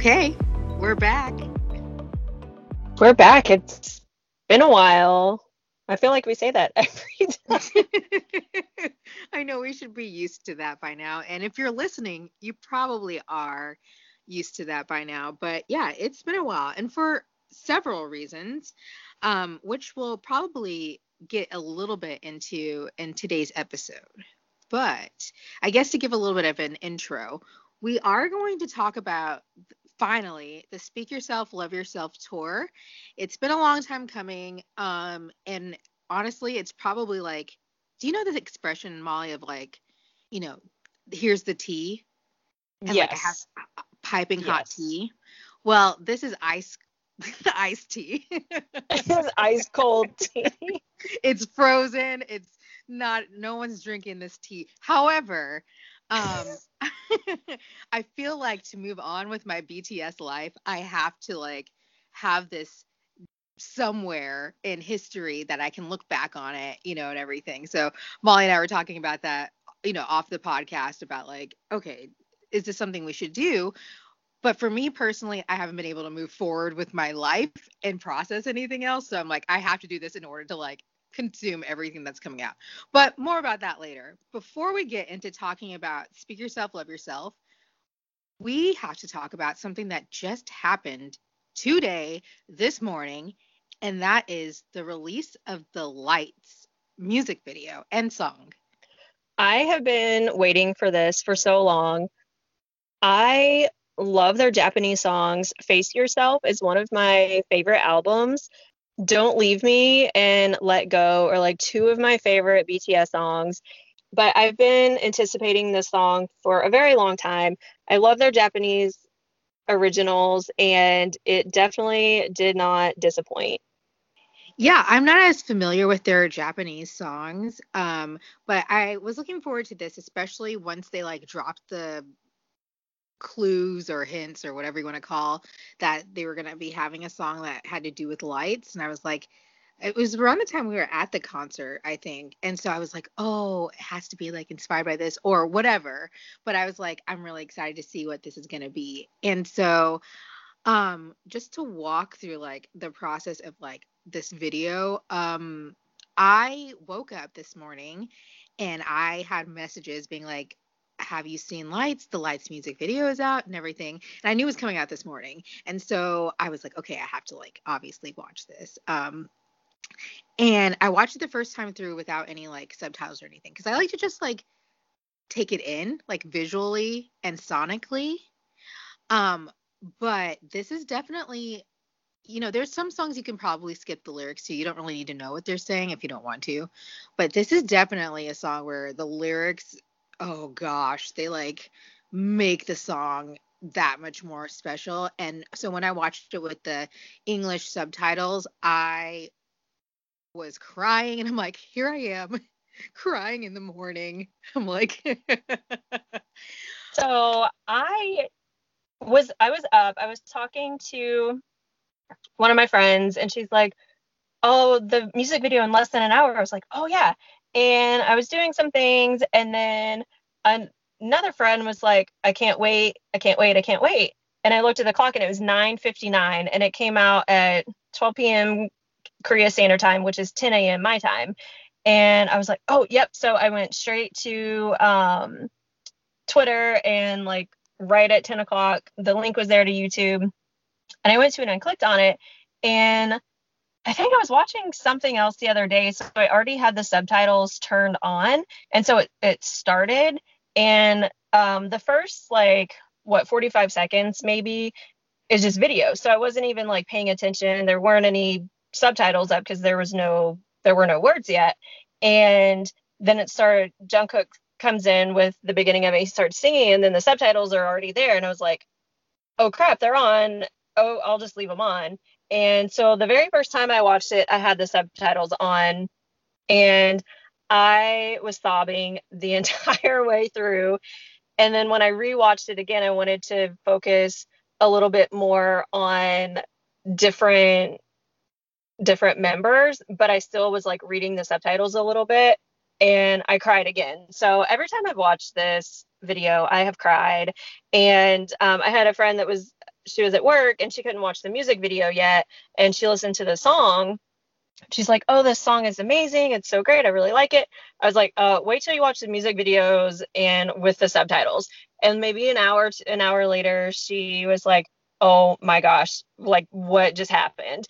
Okay, we're back. We're back. It's been a while. I feel like we say that every time. I know we should be used to that by now. And if you're listening, you probably are used to that by now. But yeah, it's been a while. And for several reasons, um, which we'll probably get a little bit into in today's episode. But I guess to give a little bit of an intro, we are going to talk about finally the Speak Yourself, Love Yourself tour. It's been a long time coming. Um, and honestly, it's probably like, do you know this expression, Molly, of like, you know, here's the tea? And yes. like piping yes. hot tea. Well, this is ice the iced tea. it's ice cold tea. it's frozen. It's not no one's drinking this tea. However, um I feel like to move on with my BTS life, I have to like have this somewhere in history that I can look back on it, you know, and everything. So Molly and I were talking about that, you know, off the podcast about like, okay, is this something we should do? But for me personally, I haven't been able to move forward with my life and process anything else. So I'm like, I have to do this in order to like consume everything that's coming out. But more about that later. Before we get into talking about speak yourself, love yourself, we have to talk about something that just happened today, this morning, and that is the release of the Lights music video and song. I have been waiting for this for so long. I love their Japanese songs. Face Yourself is one of my favorite albums. Don't Leave Me and Let Go are like two of my favorite BTS songs. But I've been anticipating this song for a very long time. I love their Japanese originals, and it definitely did not disappoint. Yeah, I'm not as familiar with their Japanese songs, um, but I was looking forward to this, especially once they like dropped the clues or hints or whatever you want to call that they were going to be having a song that had to do with lights and i was like it was around the time we were at the concert i think and so i was like oh it has to be like inspired by this or whatever but i was like i'm really excited to see what this is going to be and so um just to walk through like the process of like this video um i woke up this morning and i had messages being like have you seen lights? The lights music video is out and everything. And i knew it was coming out this morning. And so i was like okay i have to like obviously watch this. Um and i watched it the first time through without any like subtitles or anything because i like to just like take it in like visually and sonically. Um but this is definitely you know, there's some songs you can probably skip the lyrics to. You don't really need to know what they're saying if you don't want to. But this is definitely a song where the lyrics oh gosh, they like make the song that much more special. And so when I watched it with the English subtitles, I was crying and I'm like, here I am crying in the morning. I'm like So I was I was up, I was talking to one of my friends and she's like, "Oh, the music video in less than an hour." I was like, "Oh yeah." And I was doing some things, and then an- another friend was like, "I can't wait, I can't wait, I can't wait." And I looked at the clock, and it was 9:59, and it came out at 12 p.m. Korea Standard Time, which is 10 a.m. my time. And I was like, "Oh, yep." So I went straight to um, Twitter, and like right at 10 o'clock, the link was there to YouTube, and I went to it and clicked on it, and I think I was watching something else the other day, so I already had the subtitles turned on, and so it, it started, and um, the first like what 45 seconds maybe is just video, so I wasn't even like paying attention. There weren't any subtitles up because there was no there were no words yet, and then it started. Jungkook comes in with the beginning of it, he starts singing, and then the subtitles are already there, and I was like, oh crap, they're on. Oh, I'll just leave them on and so the very first time I watched it, I had the subtitles on and I was sobbing the entire way through. And then when I rewatched it again, I wanted to focus a little bit more on different different members, but I still was like reading the subtitles a little bit and I cried again. So every time I've watched this video, I have cried. And um, I had a friend that was she was at work and she couldn't watch the music video yet and she listened to the song. She's like oh this song is amazing. It's so great. I really like it. I was like uh, wait till you watch the music videos and with the subtitles. And maybe an hour an hour later she was like oh my gosh like what just happened?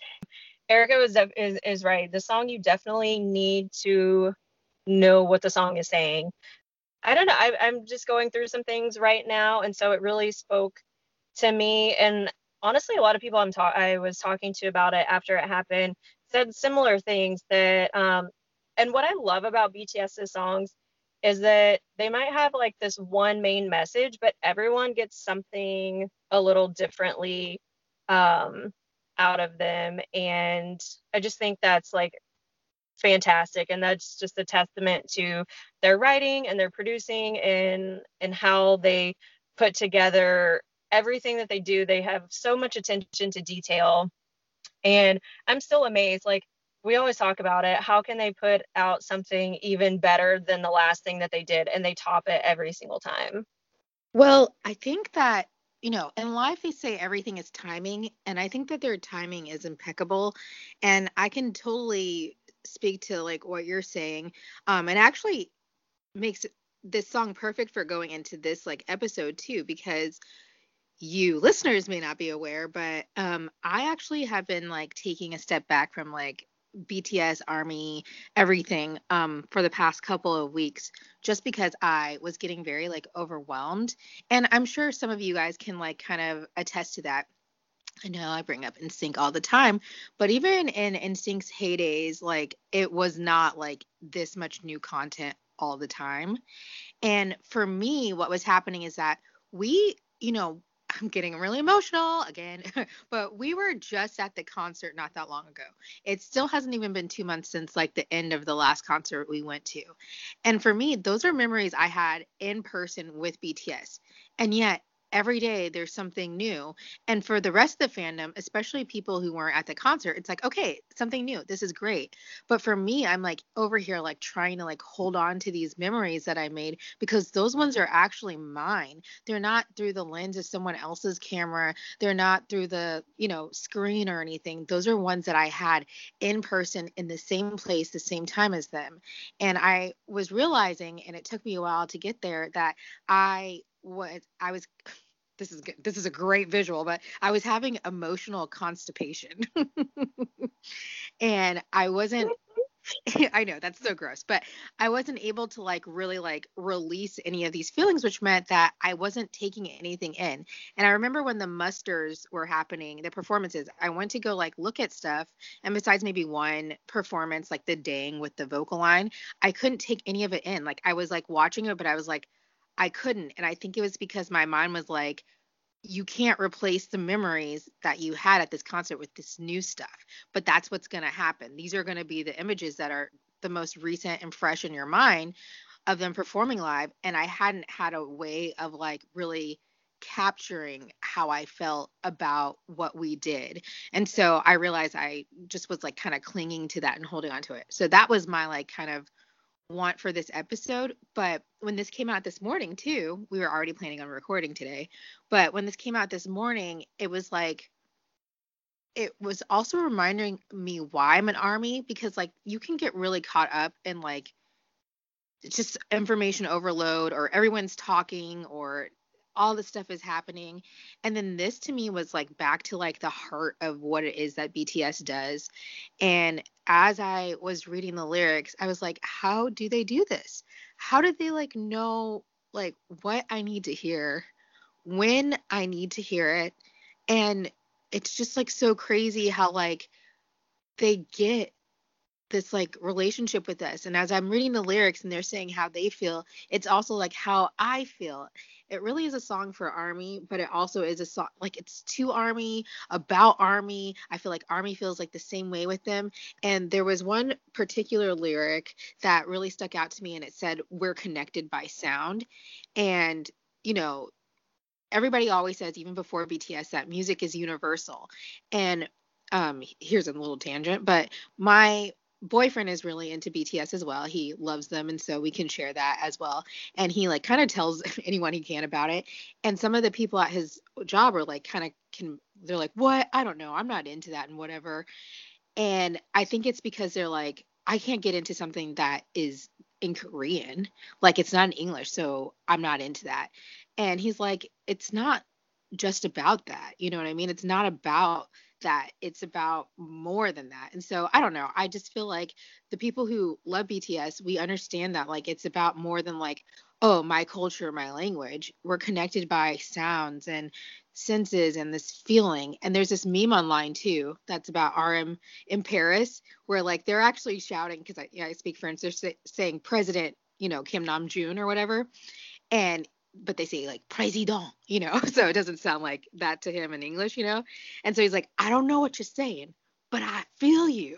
Erica was is, is right. The song you definitely need to know what the song is saying. I don't know. I, i'm just going through some things right now and so it really spoke to me and honestly a lot of people i'm ta- i was talking to about it after it happened said similar things that um and what i love about bts's songs is that they might have like this one main message but everyone gets something a little differently um out of them and i just think that's like fantastic and that's just a testament to their writing and their producing and and how they put together everything that they do they have so much attention to detail. And i'm still amazed like we always talk about it how can they put out something even better than the last thing that they did and they top it every single time? Well i think that you know in life they say everything is timing and i think that their timing is impeccable. And i can totally speak to like what you're saying. Um and actually makes this song perfect for going into this like episode too because you listeners may not be aware, but um, I actually have been like taking a step back from like BTS, Army, everything um, for the past couple of weeks, just because I was getting very like overwhelmed. And I'm sure some of you guys can like kind of attest to that. I know I bring up NSYNC all the time, but even in NSYNC's heydays, like it was not like this much new content all the time. And for me, what was happening is that we, you know, I'm getting really emotional again, but we were just at the concert not that long ago. It still hasn't even been two months since like the end of the last concert we went to. And for me, those are memories I had in person with BTS. And yet, every day there's something new. And for the rest of the fandom, especially people who weren't at the concert, it's like, okay, something new. This is great. But for me, I'm like over here, like trying to like hold on to these memories that I made because those ones are actually mine. They're not through the lens of someone else's camera. They're not through the, you know, screen or anything. Those are ones that I had in person in the same place, the same time as them. And I was realizing, and it took me a while to get there, that I was I was this is good. This is a great visual, but I was having emotional constipation. and I wasn't I know that's so gross, but I wasn't able to like really like release any of these feelings, which meant that I wasn't taking anything in. And I remember when the musters were happening, the performances, I went to go like look at stuff. And besides maybe one performance, like the dang with the vocal line, I couldn't take any of it in. Like I was like watching it, but I was like, I couldn't. And I think it was because my mind was like, you can't replace the memories that you had at this concert with this new stuff. But that's what's going to happen. These are going to be the images that are the most recent and fresh in your mind of them performing live. And I hadn't had a way of like really capturing how I felt about what we did. And so I realized I just was like kind of clinging to that and holding on to it. So that was my like kind of want for this episode, but when this came out this morning too, we were already planning on recording today, but when this came out this morning, it was like it was also reminding me why I'm an army because like you can get really caught up in like just information overload or everyone's talking or all this stuff is happening. And then this to me was like back to like the heart of what it is that BTS does. And as I was reading the lyrics I was like how do they do this? How did they like know like what I need to hear when I need to hear it? And it's just like so crazy how like they get this like relationship with us and as i'm reading the lyrics and they're saying how they feel it's also like how i feel. It really is a song for army but it also is a song like it's to army about army. I feel like army feels like the same way with them. And there was one particular lyric that really stuck out to me and it said we're connected by sound. And you know everybody always says even before bts that music is universal. And um here's a little tangent but my boyfriend is really into BTS as well. He loves them and so we can share that as well. And he like kind of tells anyone he can about it. And some of the people at his job are like kind of can they're like, "What? I don't know. I'm not into that and whatever." And I think it's because they're like, I can't get into something that is in Korean. Like it's not in English, so I'm not into that. And he's like, it's not just about that. You know what I mean? It's not about that. It's about more than that. And so I don't know. I just feel like the people who love BTS, we understand that like it's about more than like, oh, my culture, my language. We're connected by sounds and senses and this feeling. And there's this meme online too that's about RM in Paris where like they're actually shouting because I, yeah, I speak French. They're say, saying President, you know, Kim Nam Jun or whatever. And but they say like president, you know, so it doesn't sound like that to him in English, you know. And so he's like, I don't know what you're saying, but I feel you.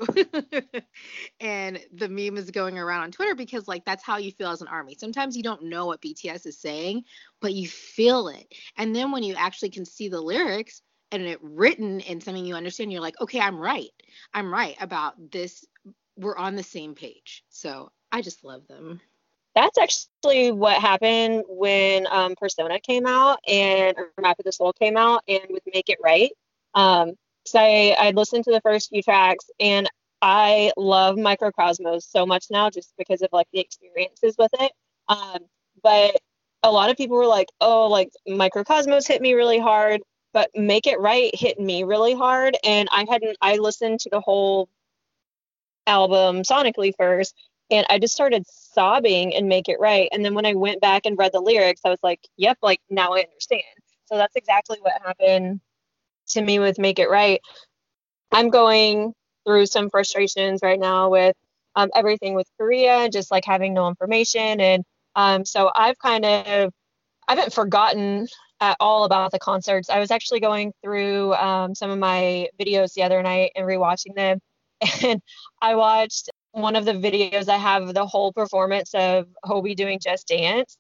and the meme is going around on Twitter because like that's how you feel as an army. Sometimes you don't know what BTS is saying, but you feel it. And then when you actually can see the lyrics and it written in something you understand, you're like, okay, I'm right. I'm right about this. We're on the same page. So I just love them that's actually what happened when um, Persona came out and Map of the Soul came out and with Make It Right. Um, so I, I listened to the first few tracks and I love Mikrokosmos so much now just because of like the experiences with it. Um, but a lot of people were like, oh, like Mikrokosmos hit me really hard, but Make It Right hit me really hard. And I hadn't, I listened to the whole album sonically first and I just started sobbing and make it right. And then when I went back and read the lyrics, I was like, yep, like now I understand. So that's exactly what happened to me with Make It Right. I'm going through some frustrations right now with um, everything with Korea, just like having no information. And um, so I've kind of, I haven't forgotten at all about the concerts. I was actually going through um, some of my videos the other night and rewatching them. And I watched one of the videos I have the whole performance of Hobi doing Just Dance,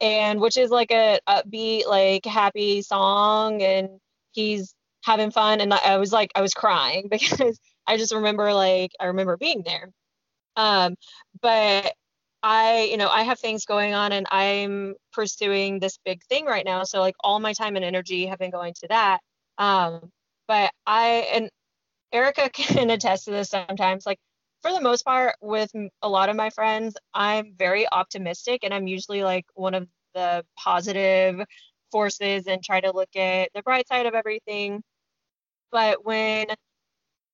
and which is like a upbeat, like happy song, and he's having fun. And I was like, I was crying because I just remember like I remember being there. Um, but I, you know, I have things going on and I'm pursuing this big thing right now. So like all my time and energy have been going to that. Um, but I and Erica can attest to this sometimes. Like for the most part, with a lot of my friends, I'm very optimistic and I'm usually like one of the positive forces and try to look at the bright side of everything. But when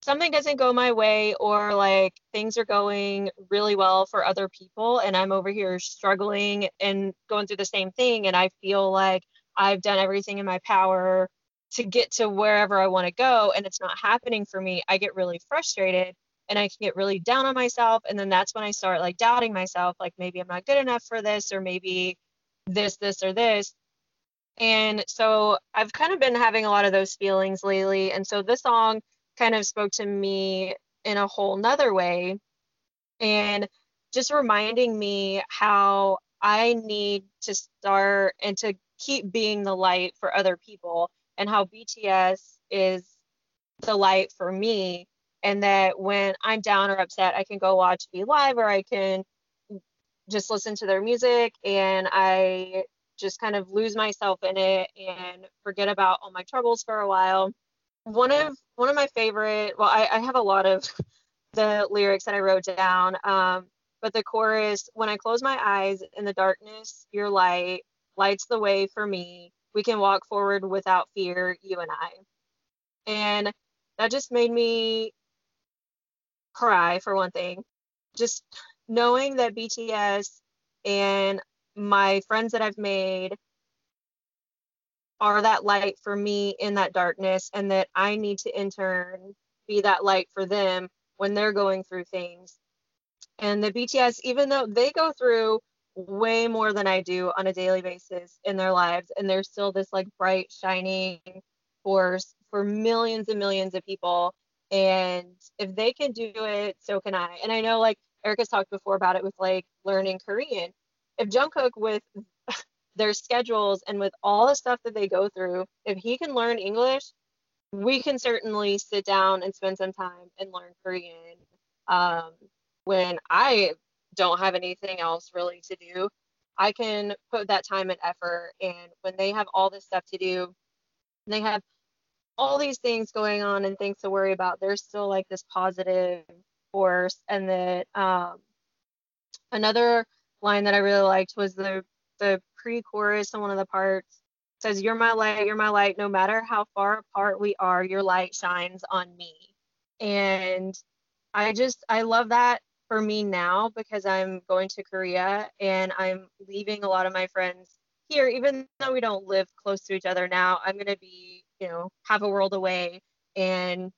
something doesn't go my way or like things are going really well for other people and I'm over here struggling and going through the same thing and I feel like I've done everything in my power to get to wherever I want to go and it's not happening for me, I get really frustrated and I can get really down on myself. And then that's when I start like doubting myself, like maybe I'm not good enough for this, or maybe this, this, or this. And so I've kind of been having a lot of those feelings lately. And so this song kind of spoke to me in a whole nother way. And just reminding me how I need to start and to keep being the light for other people, and how BTS is the light for me and that when I'm down or upset, I can go watch V Live or I can just listen to their music and I just kind of lose myself in it and forget about all my troubles for a while. One of one of my favorite, well, I, I have a lot of the lyrics that I wrote down, um, but the chorus, when I close my eyes in the darkness, your light lights the way for me. We can walk forward without fear, you and I. And that just made me cry for one thing. Just knowing that BTS and my friends that I've made are that light for me in that darkness and that I need to in turn be that light for them when they're going through things. And the BTS, even though they go through way more than I do on a daily basis in their lives, and they're still this like bright, shining force for millions and millions of people. And if they can do it, so can I. And I know like Erica's talked before about it with like learning Korean. If Jungkook with their schedules and with all the stuff that they go through, if he can learn English, we can certainly sit down and spend some time and learn Korean. Um, when I don't have anything else really to do, I can put that time and effort. And when they have all this stuff to do, they have all these things going on and things to worry about, there's still like this positive force. And that um, another line that I really liked was the the pre-chorus in one of the parts says, "You're my light, you're my light. No matter how far apart we are, your light shines on me." And I just I love that for me now because I'm going to Korea and I'm leaving a lot of my friends here, even though we don't live close to each other now. I'm gonna be, you know, have a world away, and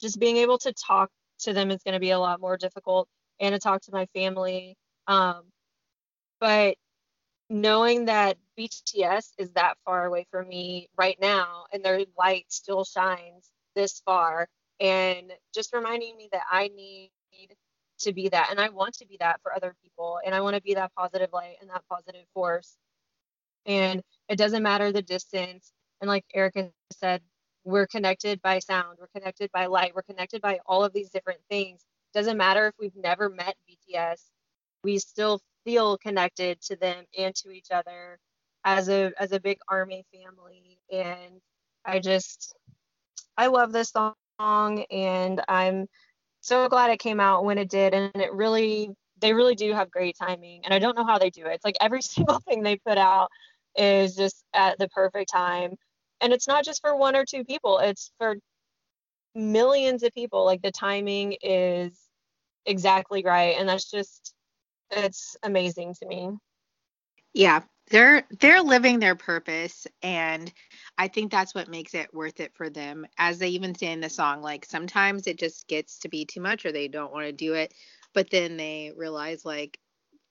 just being able to talk to them is going to be a lot more difficult, and to talk to my family. Um, but knowing that BTS is that far away from me right now, and their light still shines this far, and just reminding me that I need to be that and I want to be that for other people and I want to be that positive light and that positive force. And it doesn't matter the distance. And like Erica said, we're connected by sound, we're connected by light, we're connected by all of these different things. Doesn't matter if we've never met BTS, we still feel connected to them and to each other as a as a big army family. And I just I love this song and I'm so glad it came out when it did and it really they really do have great timing and i don't know how they do it it's like every single thing they put out is just at the perfect time. And it's not just for one or two people it's for millions of people. Like the timing is exactly right and that's just it's amazing to me. Yeah they're they're living their purpose and i think that's what makes it worth it for them. As they even say in the song like sometimes it just gets to be too much or they don't want to do it but then they realize like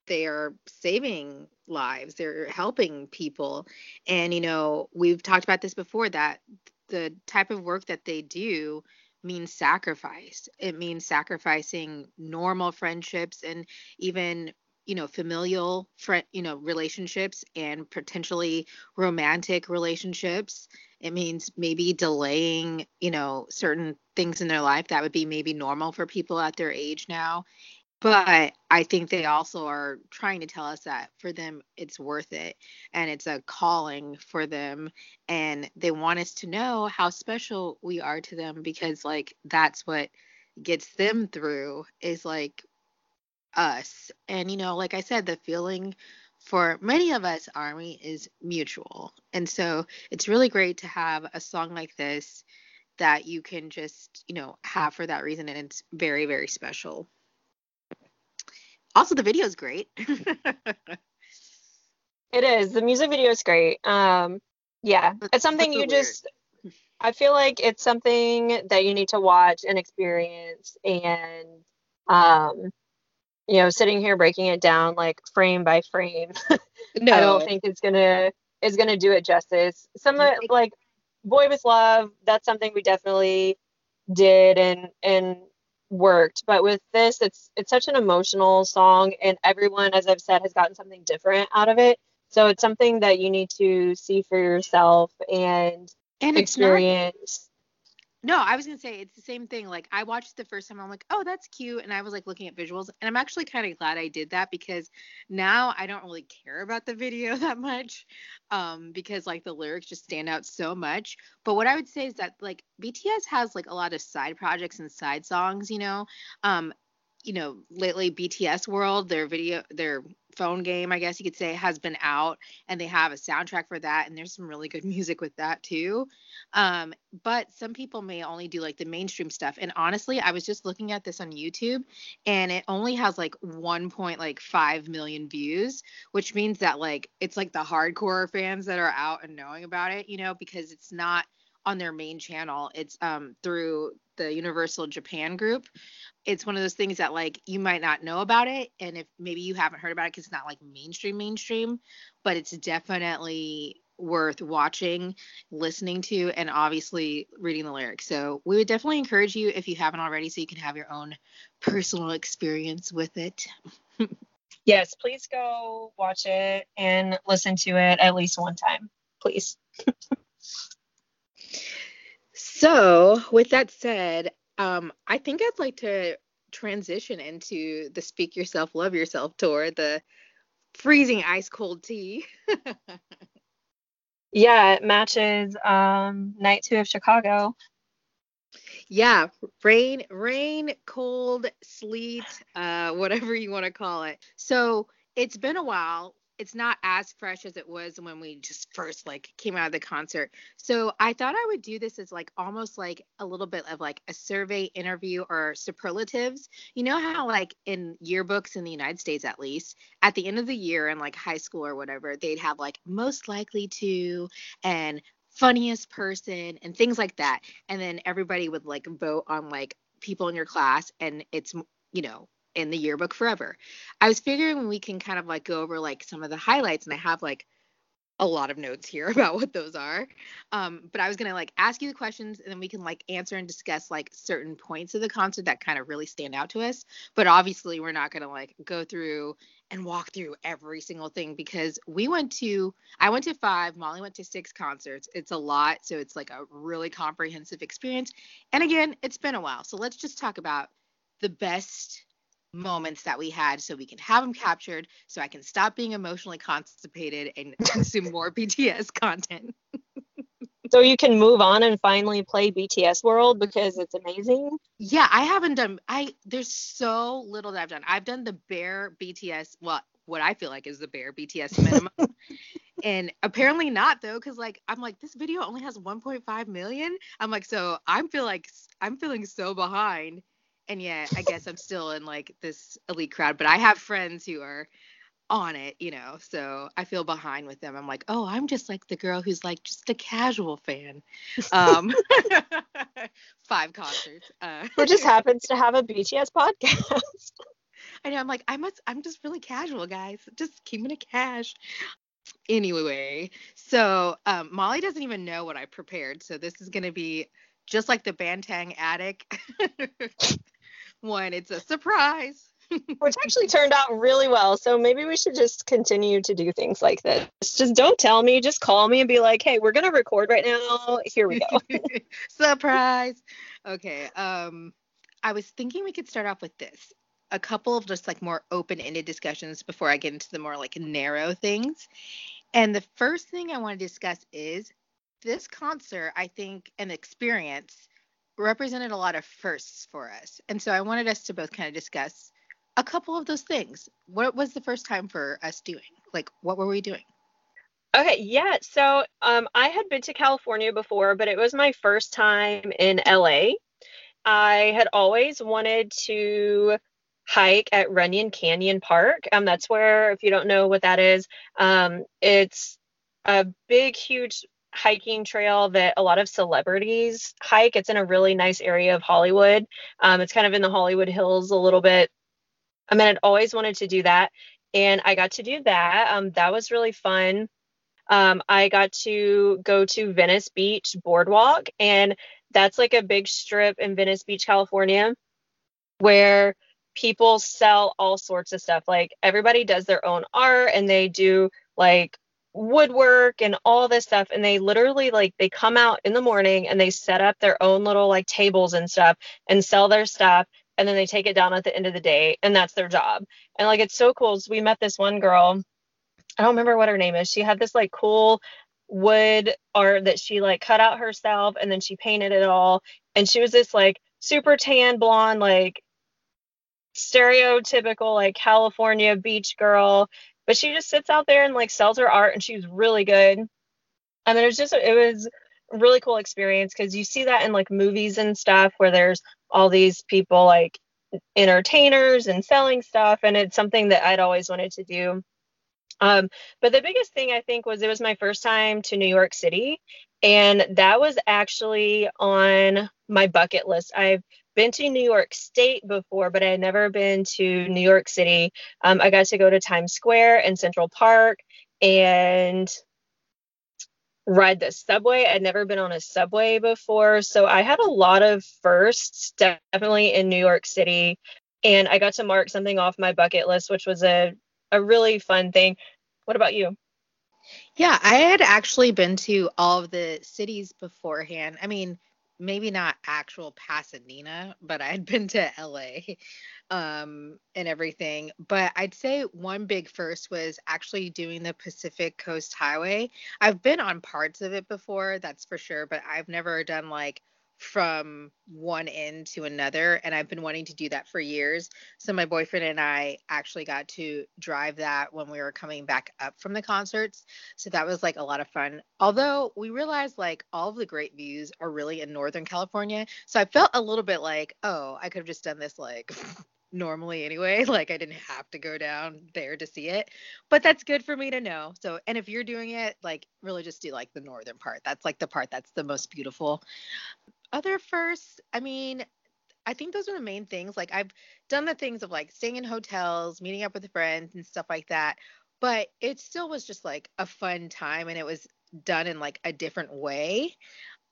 they are saving lives they're helping people. And you know we've talked about this before that the type of work that they do means sacrifice. It means sacrificing normal friendships and even you know familial friend you know relationships and potentially romantic relationships. It means maybe delaying you know certain things in their life that would be maybe normal for people at their age now but i think they also are trying to tell us that for them it's worth it and it's a calling for them and they want us to know how special we are to them because like that's what gets them through is like us. And, you know, like I said, the feeling for many of us, Army, is mutual. And so it's really great to have a song like this that you can just, you know, have for that reason. And it's very, very special. Also, the video is great. it is. The music video is great. Um, yeah, it's something you just. I feel like it's something that you need to watch and experience, and um, you know, sitting here breaking it down like frame by frame, no. I don't think it's gonna is gonna do it justice. Some of like Boy with Luv, that's something we definitely did and and worked. But with this, it's it's such an emotional song, and everyone, as I've said, has gotten something different out of it. So it's something that you need to see for yourself and, and experience. No, I was gonna say it's the same thing. Like I watched the first time, I'm like, oh, that's cute, and I was like looking at visuals, and I'm actually kind of glad I did that because now I don't really care about the video that much, um, because like the lyrics just stand out so much. But what I would say is that like BTS has like a lot of side projects and side songs, you know, um, you know, lately BTS World, their video, their phone game, I guess you could say, has been out, and they have a soundtrack for that, and there's some really good music with that too. Um, but some people may only do like the mainstream stuff, and honestly, I was just looking at this on YouTube, and it only has like 1.5 million views, which means that like it's like the hardcore fans that are out and knowing about it, you know, because it's not on their main channel. It's um through the Universal Japan group. It's one of those things that like you might not know about it and if maybe you haven't heard about it cuz it's not like mainstream mainstream, but it's definitely worth watching, listening to and obviously reading the lyrics. So, we would definitely encourage you if you haven't already so you can have your own personal experience with it. yes, please go watch it and listen to it at least one time, please. So, with that said, um, I think I'd like to transition into the Speak Yourself, Love Yourself tour, the freezing ice cold tea. yeah, it matches um, night two of Chicago. Yeah, rain, rain, cold, sleet, uh, whatever you want to call it. So it's been a while it's not as fresh as it was when we just first like came out of the concert. So I thought I would do this as like almost like a little bit of like a survey interview or superlatives. You know how like in yearbooks in the United States at least, at the end of the year in like high school or whatever, they'd have like most likely to and funniest person and things like that. And then everybody would like vote on like people in your class and it's you know in the yearbook forever. I was figuring we can kind of like go over like some of the highlights, and I have like a lot of notes here about what those are. Um, but I was gonna like ask you the questions, and then we can like answer and discuss like certain points of the concert that kind of really stand out to us. But obviously, we're not gonna like go through and walk through every single thing because we went to I went to five, Molly went to six concerts. It's a lot, so it's like a really comprehensive experience. And again, it's been a while, so let's just talk about the best moments that we had so we can have them captured so I can stop being emotionally constipated and consume more BTS content. so you can move on and finally play BTS World because it's amazing. Yeah, I haven't done I there's so little that I've done. I've done the bare BTS well what I feel like is the bare BTS minimum. and apparently not though cuz like I'm like this video only has 1.5 million. I'm like so I'm feel like I'm feeling so behind and yet I guess I'm still in like this elite crowd. But I have friends who are on it, you know, so I feel behind with them. I'm like, oh, I'm just like the girl who's like just a casual fan. Um, five concerts. Uh, Who just happens to have a BTS podcast. I know. I'm like, I must. I'm just really casual, guys. Just keeping it cash. Anyway, so um, Molly doesn't even know what I prepared, so this is gonna be just like the Bangtan Attic one. It's a surprise. Which actually turned out really well. So maybe we should just continue to do things like this. Just don't tell me, just call me and be like, hey, we're gonna record right now. Here we go. surprise. Okay. Um I was thinking we could start off with this. A couple of just like more open-ended discussions before I get into the more like narrow things. And the first thing I want to discuss is this concert, I think, an experience represented a lot of firsts for us. And so I wanted us to both kind of discuss a couple of those things. What was the first time for us doing? Like, what were we doing? Okay, yeah. So um, I had been to California before, but it was my first time in LA. I had always wanted to hike at Runyon Canyon Park. Um, that's where, if you don't know what that is, um, it's a big, huge hiking trail that a lot of celebrities hike. It's in a really nice area of Hollywood. Um, it's kind of in the Hollywood Hills a little bit. I mean, I'd always wanted to do that, and I got to do that. Um, that was really fun. Um, I got to go to Venice Beach Boardwalk, and that's like a big strip in Venice Beach, California, where people sell all sorts of stuff. Like everybody does their own art, and they do like woodwork and all this stuff and they literally like they come out in the morning and they set up their own little like tables and stuff and sell their stuff and then they take it down at the end of the day and that's their job. And like it's so cool. So we met this one girl i don't remember what her name is. She had this like cool wood art that she like cut out herself and then she painted it all and she was this like super tan blonde like stereotypical like california beach girl but she just sits out there and like sells her art and she's really good. I mean, it was just it was really cool experience because you see that in like movies and stuff where there's all these people like entertainers and selling stuff and it's something that i'd always wanted to do. Um, but the biggest thing i think was it was my first time to new york city and that was actually on my bucket list. I've been to New York State before, but I had never been to New York City. Um, I got to go to Times Square and Central Park and ride the subway. I'd never been on a subway before. So I had a lot of firsts, definitely in New York City. And I got to mark something off my bucket list, which was a, a really fun thing. What about you? Yeah, I had actually been to all of the cities beforehand. I mean, maybe not actual Pasadena, but I'd been to LA um, and everything. But I'd say one big first was actually doing the Pacific Coast Highway. I've been on parts of it before, that's for sure, but I've never done like from one end to another and I've been wanting to do that for years. So my boyfriend and I actually got to drive that when we were coming back up from the concerts. So that was like a lot of fun. Although we realized like all of the great views are really in Northern California. So I felt a little bit like, oh, I could have just done this like normally anyway. Like I didn't have to go down there to see it. But that's good for me to know. So and if you're doing it, like really just do like the northern part. That's like the part that's the most beautiful other firsts, I mean, I think those are the main things. Like I've done the things of like staying in hotels, meeting up with friends and stuff like that, but it still was just like a fun time and it was done in like a different way.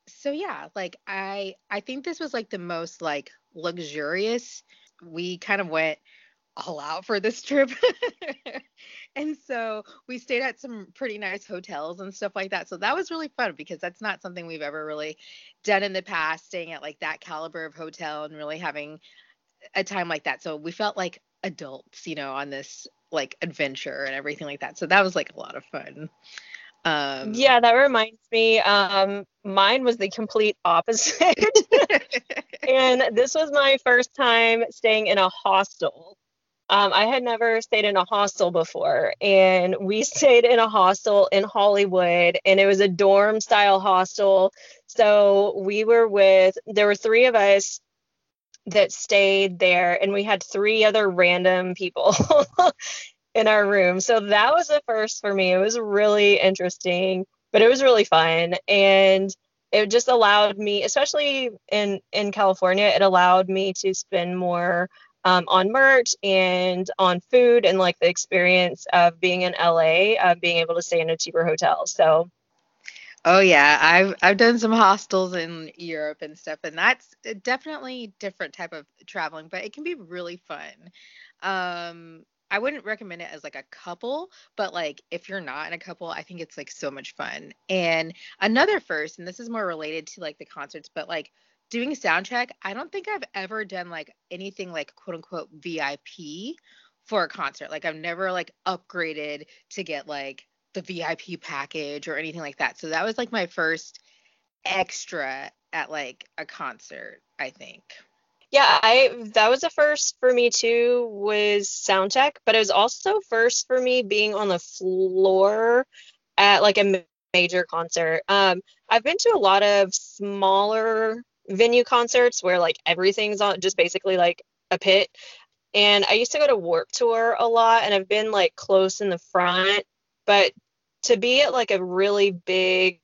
So yeah, like I I think this was like the most like luxurious. We kind of went all out for this trip. and so we stayed at some pretty nice hotels and stuff like that. So that was really fun because that's not something we've ever really done in the past, staying at like that caliber of hotel and really having a time like that. So we felt like adults, you know, on this like adventure and everything like that. So that was like a lot of fun. Um, yeah, that reminds me. Um, mine was the complete opposite. and this was my first time staying in a hostel. Um, I had never stayed in a hostel before, and we stayed in a hostel in Hollywood, and it was a dorm style hostel. So we were with, there were three of us that stayed there, and we had three other random people in our room. So that was a first for me. It was really interesting, but it was really fun. And it just allowed me, especially in in California, it allowed me to spend more um, on merch and on food and like the experience of being in LA, of being able to stay in a cheaper hotel. So. Oh yeah, I've I've done some hostels in Europe and stuff, and that's definitely different type of traveling, but it can be really fun. Um, I wouldn't recommend it as like a couple, but like if you're not in a couple, I think it's like so much fun. And another first, and this is more related to like the concerts, but like doing sound check, I don't think I've ever done like anything like quote unquote VIP for a concert. Like I've never like upgraded to get like the VIP package or anything like that. So that was like my first extra at like a concert, I think. Yeah, I that was a first for me too was sound check, but it was also first for me being on the floor at like a major concert. Um I've been to a lot of smaller venue concerts where like everything's on just basically like a pit. And I used to go to Warped Tour a lot and I've been like close in the front, but to be at like a really big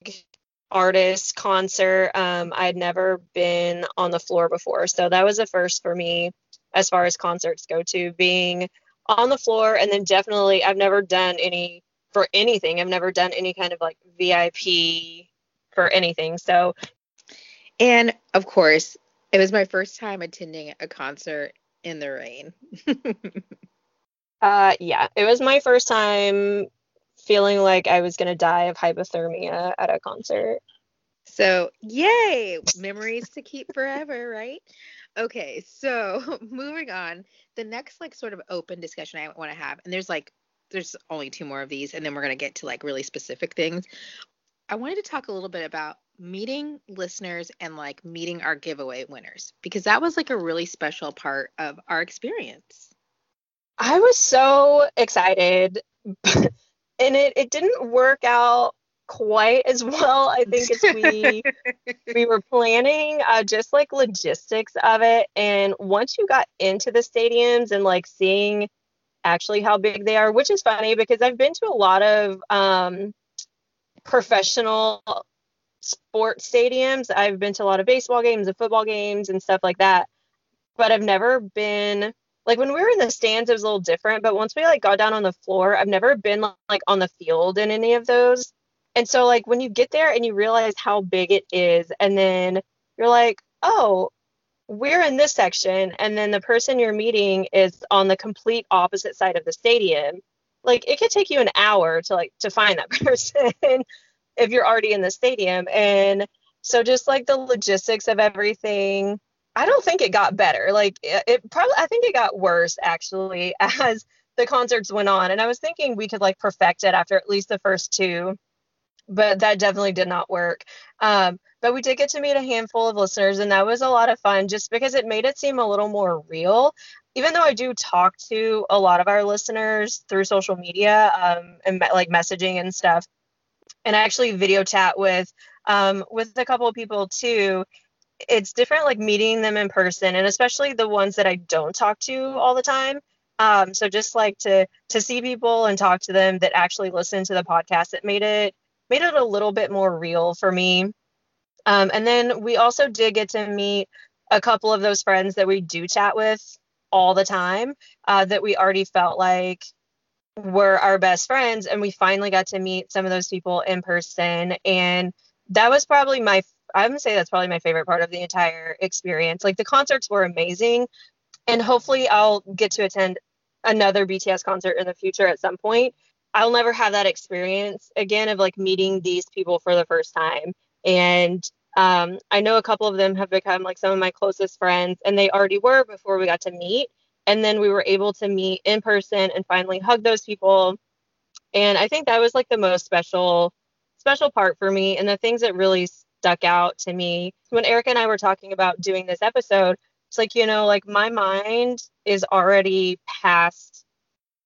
artist concert, um, I'd never been on the floor before. So that was a first for me as far as concerts go to being on the floor and then definitely I've never done any for anything. I've never done any kind of like VIP for anything. So and of course, it was my first time attending a concert in the rain. uh yeah, it was my first time feeling like I was going to die of hypothermia at a concert. So, yay, memories to keep forever, right? Okay, so moving on, the next like sort of open discussion I want to have, and there's like there's only two more of these, and then we're gonna get to like really specific things. I wanted to talk a little bit about meeting listeners and like meeting our giveaway winners because that was like a really special part of our experience. I was so excited and it, it didn't work out quite as well I think as we we were planning uh, just like logistics of it and once you got into the stadiums and like seeing actually how big they are which is funny because I've been to a lot of um professional sports stadiums. I've been to a lot of baseball games and football games and stuff like that. But I've never been like when we were in the stands it was a little different, but once we like got down on the floor, I've never been like on the field in any of those. And so like when you get there and you realize how big it is and then you're like, "Oh, we're in this section and then the person you're meeting is on the complete opposite side of the stadium." Like it could take you an hour to like to find that person if you're already in the stadium. And So just like the logistics of everything, I don't think it got better. Like it, it probably, I think it got worse actually as the concerts went on. And I was thinking we could like perfect it after at least the first two, but that definitely did not work. Um, but we did get to meet a handful of listeners, and that was a lot of fun just because it made it seem a little more real. Even though I do talk to a lot of our listeners through social media um, and like messaging and stuff, and I actually video chat with um, with a couple of people too. It's different like meeting them in person, and especially the ones that I don't talk to all the time. Um, so just like to to see people and talk to them that actually listen to the podcast, it made it made it a little bit more real for me. Um, and then we also did get to meet a couple of those friends that we do chat with all the time uh, that we already felt like were our best friends. And we finally got to meet some of those people in person. And that was probably my, I would say that's probably my favorite part of the entire experience. Like the concerts were amazing. And hopefully I'll get to attend another BTS concert in the future at some point. I'll never have that experience again of like meeting these people for the first time. And um, I know a couple of them have become like some of my closest friends, and they already were before we got to meet. And then we were able to meet in person and finally hug those people. And I think that was like the most special, special part for me. And the things that really stuck out to me when Erica and I were talking about doing this episode, it's like, you know, like my mind is already past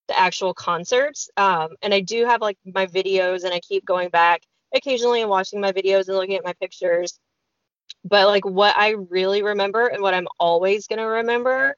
the actual concerts. Um, and I do have like my videos and I keep going back occasionally watching my videos and looking at my pictures. But like what I really remember and what I'm always going to remember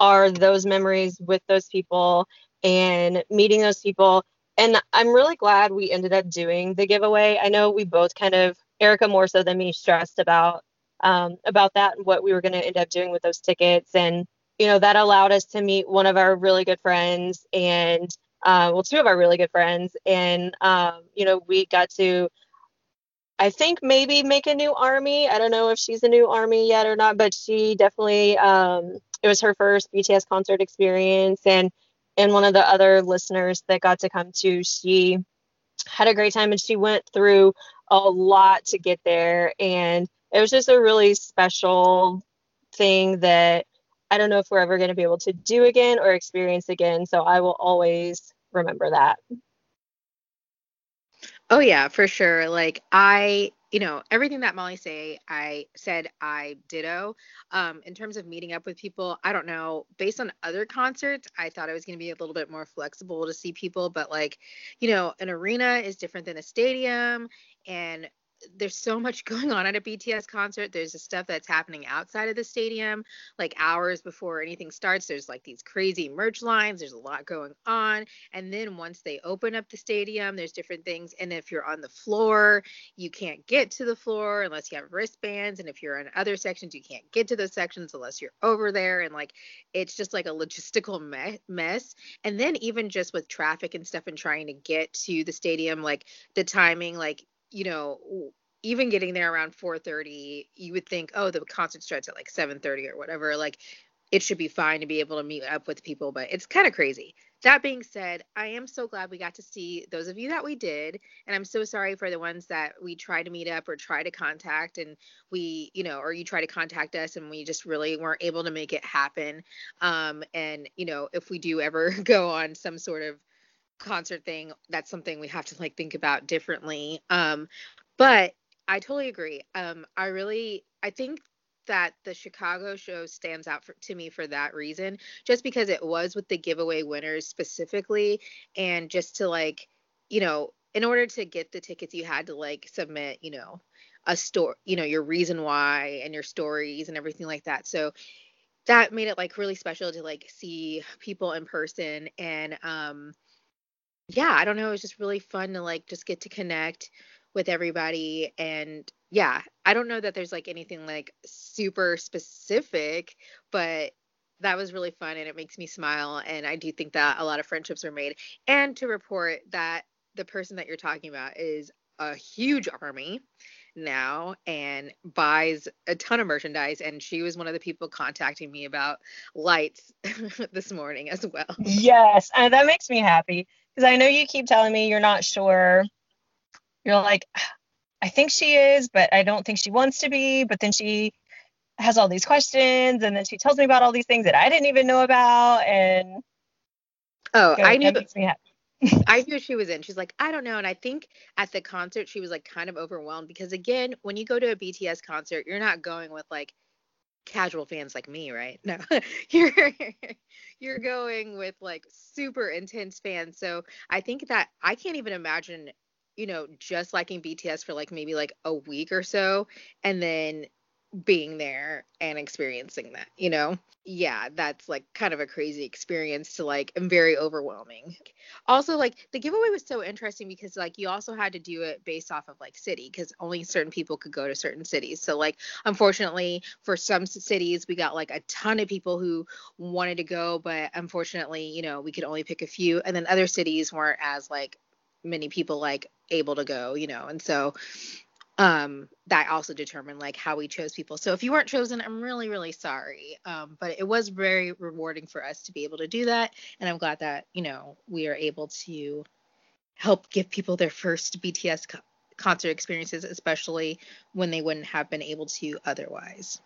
are those memories with those people and meeting those people. And I'm really glad we ended up doing the giveaway. I know we both kind of, Erica more so than me, stressed about um, about that and what we were going to end up doing with those tickets. And you know that allowed us to meet one of our really good friends and uh, well, two of our really good friends, and um, you know, we got to, I think maybe make a new army. I don't know if she's a new army yet or not, but she definitely, um, it was her first BTS concert experience, and and one of the other listeners that got to come to, she had a great time, and she went through a lot to get there, and it was just a really special thing that I don't know if we're ever going to be able to do again or experience again. So I will always remember that. Oh yeah, for sure. Like I, you know, everything that Molly say, I said I ditto. Um, in terms of meeting up with people, I don't know. Based on other concerts, I thought I was going to be a little bit more flexible to see people, but like, you know, an arena is different than a stadium, and there's so much going on at a BTS concert. There's the stuff that's happening outside of the stadium, like hours before anything starts. There's like these crazy merch lines. There's a lot going on. And then once they open up the stadium, there's different things. And if you're on the floor, you can't get to the floor unless you have wristbands. And if you're in other sections, you can't get to those sections unless you're over there. And like it's just like a logistical me- mess. And then even just with traffic and stuff and trying to get to the stadium, like the timing, like you know, even getting there around 4:30, you would think, oh, the concert starts at like 7:30 or whatever. Like it should be fine to be able to meet up with people, but it's kind of crazy. That being said, I am so glad we got to see those of you that we did, and I'm so sorry for the ones that we try to meet up or try to contact, and we, you know, or you try to contact us and we just really weren't able to make it happen. Um, and you know, if we do ever go on some sort of concert thing that's something we have to like think about differently. Um but i totally agree. Um i really i think that the chicago show stands out for, to me for that reason just because it was with the giveaway winners specifically and just to like you know in order to get the tickets you had to like submit you know a story you know your reason why and your stories and everything like that. So that made it like really special to like see people in person and um yeah, I don't know. It was just really fun to like just get to connect with everybody. And yeah, I don't know that there's like anything like super specific, but that was really fun and it makes me smile. And I do think that a lot of friendships are made. And to report that the person that you're talking about is a huge army now and buys a ton of merchandise and she was one of the people contacting me about lights this morning as well yes and that makes me happy because I know you keep telling me you're not sure. You're like, I think she is, but I don't think she wants to be. But then she has all these questions, and then she tells me about all these things that I didn't even know about. And oh, I knew. I knew she was in. She's like, I don't know. And I think at the concert, she was like kind of overwhelmed because, again, when you go to a BTS concert, you're not going with like casual fans like me, right? No, you're you're going with like super intense fans. So I think that I can't even imagine, you know, just liking BTS for like maybe like a week or so, and then being there and experiencing that, you know? Yeah, that's like kind of a crazy experience to like and very overwhelming. Also, like the giveaway was so interesting because like you also had to do it based off of like city because only certain people could go to certain cities. So like unfortunately for some cities we got like a ton of people who wanted to go, but unfortunately, you know, we could only pick a few and then other cities weren't as like many people like able to go, you know. And so um that also determined like how we chose people. So if you weren't chosen i'm really really sorry. Um but it was very rewarding for us to be able to do that. And i'm glad that you know we are able to help give people their first bts co- concert experiences especially when they wouldn't have been able to otherwise.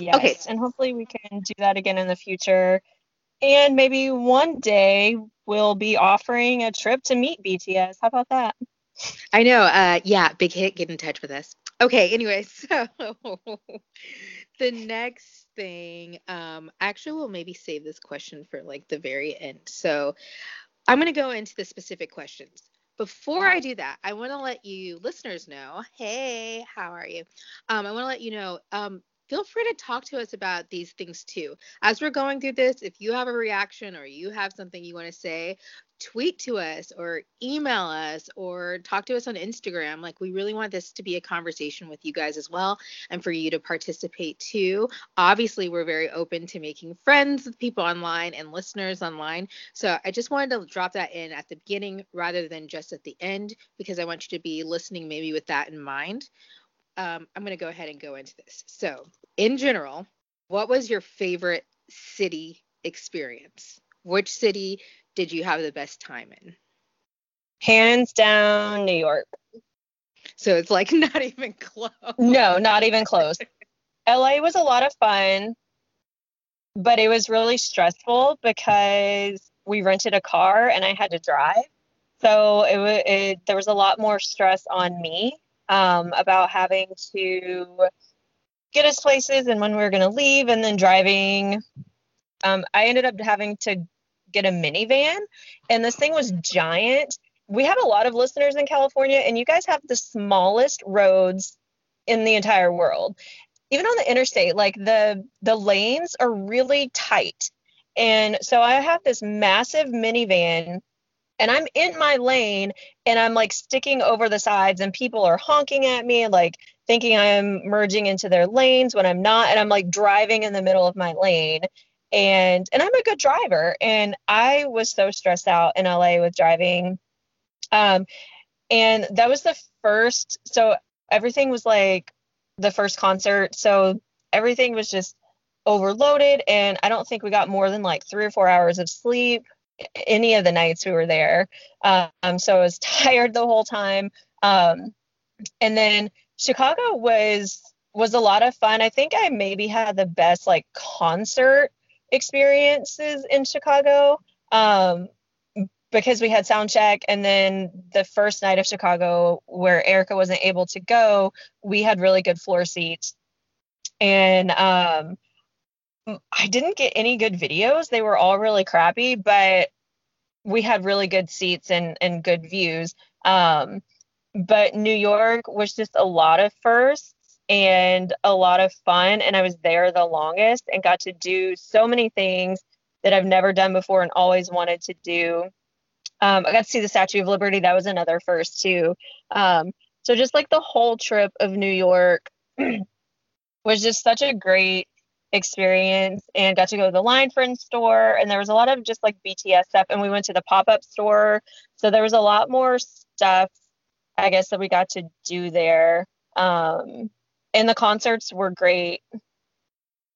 Yes. Okay. And hopefully we can do that again in the future. And maybe one day we'll be offering a trip to meet bts how about that I know. Uh, yeah, big hit. Get in touch with us. Okay. Anyway, so the next thing, um, actually, we'll maybe save this question for like the very end. So I'm gonna go into the specific questions. Before I do that, I want to let you listeners know. Hey, how are you? Um, I want to let you know. Um, feel free to talk to us about these things too. As we're going through this, if you have a reaction or you have something you want to say, tweet to us or email us or talk to us on Instagram. Like, we really want this to be a conversation with you guys as well and for you to participate too. Obviously, we're very open to making friends with people online and listeners online. So, I just wanted to drop that in at the beginning rather than just at the end because I want you to be listening maybe with that in mind. Um, I'm going to go ahead and go into this. So, in general, what was your favorite city experience? Which city did you have the best time in? Hands down, New York. So it's like not even close. No, not even close. LA was a lot of fun, but it was really stressful because we rented a car and I had to drive. So it, it there was a lot more stress on me um, about having to get us places and when we were going to leave and then driving. Um, I ended up having to get a minivan, and this thing was giant. We have a lot of listeners in California, and you guys have the smallest roads in the entire world. Even on the interstate, like the the lanes are really tight. And so I have this massive minivan and I'm in my lane and I'm like sticking over the sides and people are honking at me like thinking I'm merging into their lanes when I'm not and I'm like driving in the middle of my lane. And and I'm a good driver and I was so stressed out in LA with driving. Um and that was the first so everything was like the first concert so everything was just overloaded and I don't think we got more than like 3 or 4 hours of sleep any of the nights we were there um so I was tired the whole time um and then Chicago was was a lot of fun. I think I maybe had the best like concert experiences in Chicago um, because we had sound check and then the first night of Chicago where Erica wasn't able to go, we had really good floor seats. And um, I didn't get any good videos. They were all really crappy, but we had really good seats and, and good views. Um, but New York was just a lot of firsts and a lot of fun. And I was there the longest and got to do so many things that I've never done before and always wanted to do. Um, I got to see the Statue of Liberty. That was another first, too. Um, so just like the whole trip of New York was just such a great experience and got to go to the line friend store and there was a lot of just like bts stuff and we went to the pop-up store. So there was a lot more stuff i guess that we got to do there. Um, and the concerts were great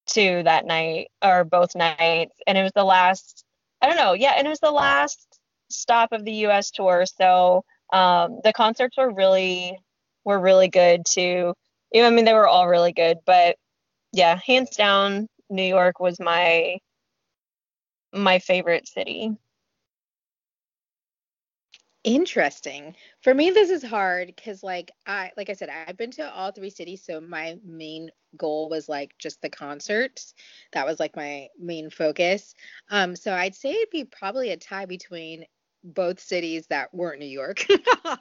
too that night or both nights. And it was the last i don't know yeah and it was the last stop of the us tour. So um, the concerts were really were really good too. I mean, they were all really good, but yeah, hands down, New York was my my favorite city. Interesting. For me, this is hard because, like I, like I said, I've been to all three cities, so my main goal was like just the concerts. That was like my main focus. Um, so I'd say it'd be probably a tie between both cities that weren't New York,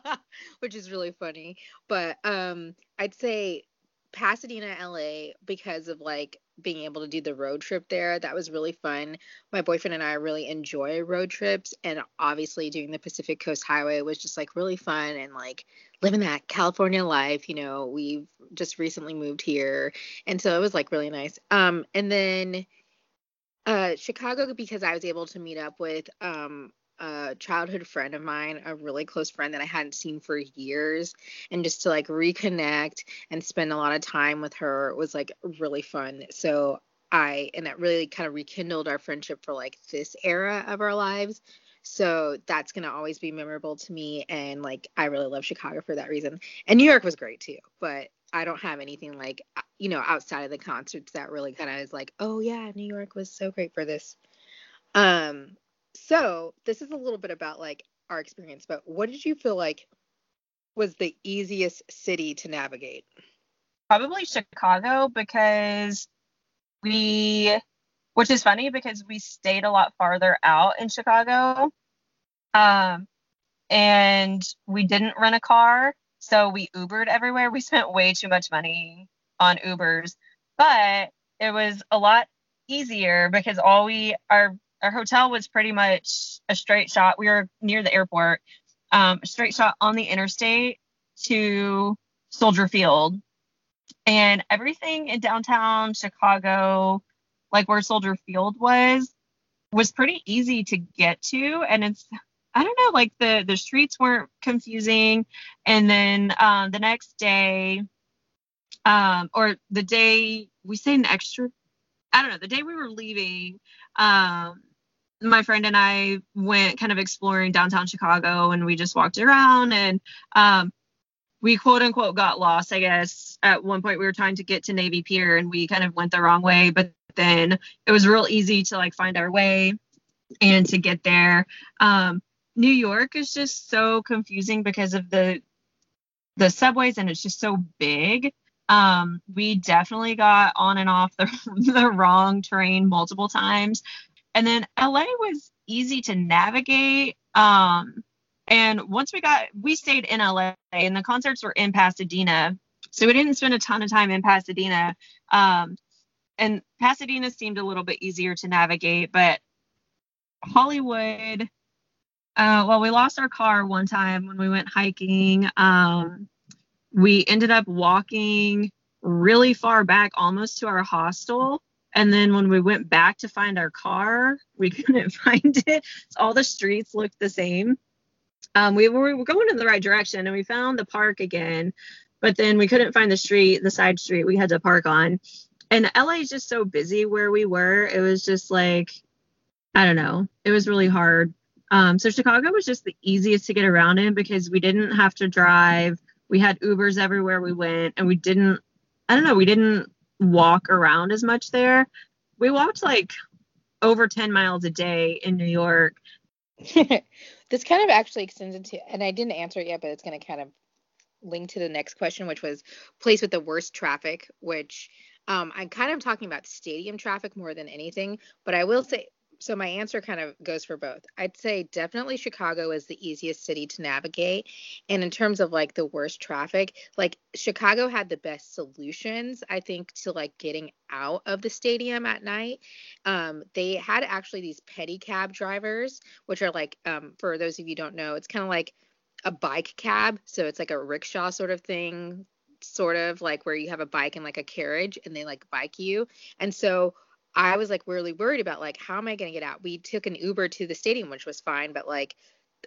which is really funny. But um, I'd say Pasadena, LA, because of like being able to do the road trip there. That was really fun. My boyfriend and I really enjoy road trips, and obviously doing the Pacific Coast Highway was just like really fun and like living that California life. You know, we've just recently moved here, and so it was like really nice. Um, and then uh, Chicago because I was able to meet up with um a childhood friend of mine, a really close friend that I hadn't seen for years, and just to like reconnect and spend a lot of time with her was like really fun. So I and that really kind of rekindled our friendship for like this era of our lives. So that's gonna always be memorable to me, and like I really love Chicago for that reason. And New York was great too, but I don't have anything like you know outside of the concerts that really kind of is like, oh yeah, New York was so great for this. Um, so this is a little bit about like our experience, but what did you feel like was the easiest city to navigate? Probably Chicago because we, which is funny because we stayed a lot farther out in Chicago. Um, and we didn't rent a car, so we Ubered everywhere. We spent way too much money on Ubers, but it was a lot easier because all we our our hotel was pretty much a straight shot. We were near the airport, um, straight shot on the interstate to Soldier Field. And everything in downtown Chicago, like where Soldier Field was, was pretty easy to get to. And it's, I don't know, like the the streets weren't confusing. And then um, the next day, um, or the day we stayed an extra, I don't know, the day we were leaving, um, my friend and I went kind of exploring downtown Chicago and we just walked around and um, we quote unquote got lost, I guess. At one point we were trying to get to Navy Pier and we kind of went the wrong way, but then it was real easy to like find our way and to get there. Um, New York is just so confusing because of the the subways and it's just so big. Um, we definitely got on and off the, the wrong train multiple times. And then LA was easy to navigate. Um, and once we got, we stayed in LA and the concerts were in Pasadena. So we didn't spend a ton of time in Pasadena. Um, and Pasadena seemed a little bit easier to navigate, but Hollywood, uh, well, we lost our car one time when we went hiking. Um, we ended up walking really far back, almost to our hostel. And then when we went back to find our car, we couldn't find it. All the streets looked the same. Um, we, were, we were going in the right direction and we found the park again, but then we couldn't find the street, the side street we had to park on. And LA is just so busy where we were. It was just like, I don't know, it was really hard. Um, so Chicago was just the easiest to get around in because we didn't have to drive. We had Ubers everywhere we went, and we didn't, I don't know, we didn't walk around as much there. We walked like over 10 miles a day in New York. this kind of actually extends into, and I didn't answer it yet, but it's going to kind of link to the next question, which was place with the worst traffic, which um, I'm kind of talking about stadium traffic more than anything. But I will say, so my answer kind of goes for both. I'd say definitely Chicago is the easiest city to navigate. And in terms of like the worst traffic, like Chicago had the best solutions, I think, to like getting out of the stadium at night. Um, they had actually these pedicab drivers, which are like, um, for those of you don't know, it's kind of like a bike cab. So it's like a rickshaw sort of thing, sort of like where you have a bike and like a carriage and they like bike you. And so I was like really worried about like how am I going to get out? We took an Uber to the stadium, which was fine, but like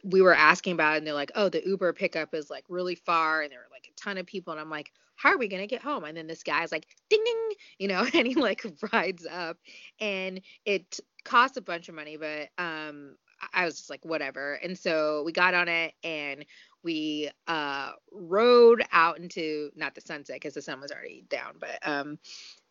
we were asking about it and they're like, oh, the Uber pickup is like really far and there were like a ton of people and I'm like, how are we gonna get home? And then this guy's like, ding ding, you know, and he like rides up and it costs a bunch of money, but um I was just like, whatever. And so we got on it and we uh, rode out into not the sunset because the sun was already down, but um,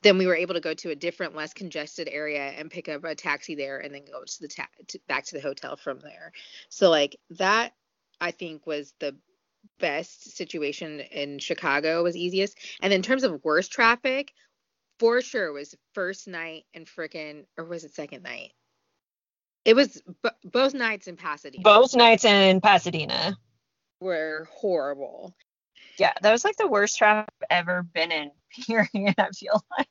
then we were able to go to a different, less congested area and pick up a taxi there, and then go to the ta- to, back to the hotel from there. So like that, I think was the best situation in Chicago was easiest. And in terms of worst traffic, for sure was first night and frickin' or was it second night? It was b- both nights in Pasadena. Both nights in Pasadena were horrible. Yeah, that was like the worst traffic I've ever been in. Period. I feel like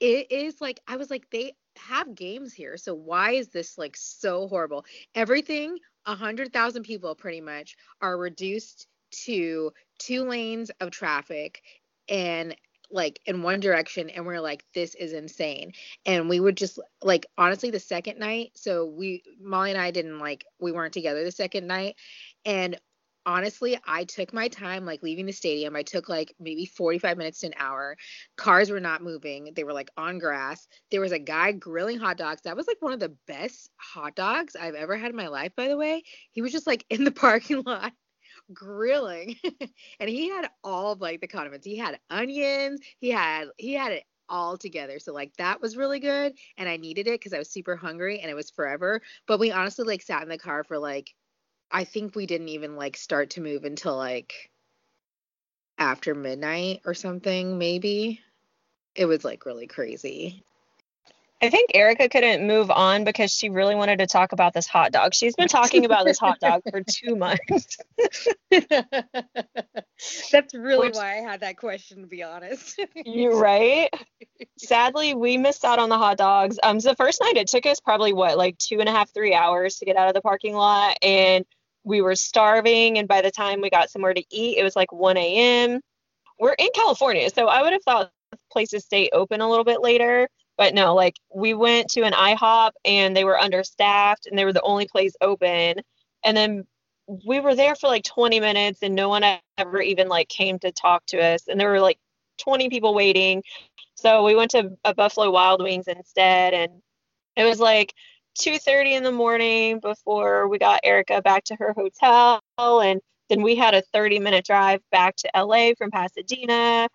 it is like I was like they have games here, so why is this like so horrible? Everything, a hundred thousand people pretty much are reduced to two lanes of traffic and like in one direction and we're like this is insane and we would just like honestly the second night so we molly and i didn't like we weren't together the second night and honestly i took my time like leaving the stadium. I took like maybe 45 minutes to an hour. Cars were not moving. They were like on grass. There was a guy grilling hot dogs. That was like one of the best hot dogs i've ever had in my life by the way. He was just like in the parking lot grilling. And he had all of like the condiments. He had onions. He had he had it all together. So like that was really good. And i needed it because i was super hungry and it was forever. But we honestly like sat in the car for like i think we didn't even like start to move until like after midnight or something maybe it was like really crazy I think Erica couldn't move on because she really wanted to talk about this hot dog. She's been talking about this hot dog for two months. That's really Which, why I had that question, to be honest. You're right. Sadly, we missed out on the hot dogs. Um, so the first night it took us probably what, like two and a half, three hours to get out of the parking lot, and we were starving. And by the time we got somewhere to eat, it was like 1 a.m. We're in California, so I would have thought places stay open a little bit later but no, like we went to an IHOP and they were understaffed and they were the only place open. And then we were there for like 20 minutes and no one ever even like came to talk to us. And there were like 20 people waiting. So we went to a Buffalo Wild Wings instead and it was like 2:30 in the morning before we got Erica back to her hotel and then we had a 30 minute drive back to LA from Pasadena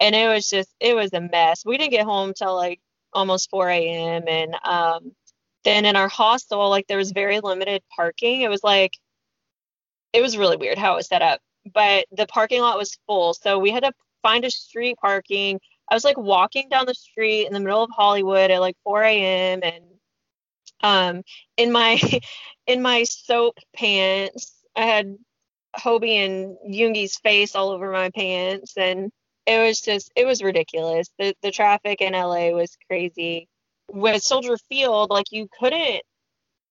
and it was just it was a mess. We didn't get home till like almost 4 a.m. And um, then in our hostel, like there was very limited parking. It was like, it was really weird how it was set up, but the parking lot was full. So we had to find a street parking. I was like walking down the street in the middle of Hollywood at like 4 a.m. and um in my in my soap pants I had Hobi and Yoongi's face all over my pants and it was just it was ridiculous. The the traffic in LA was crazy. With Soldier Field, like you couldn't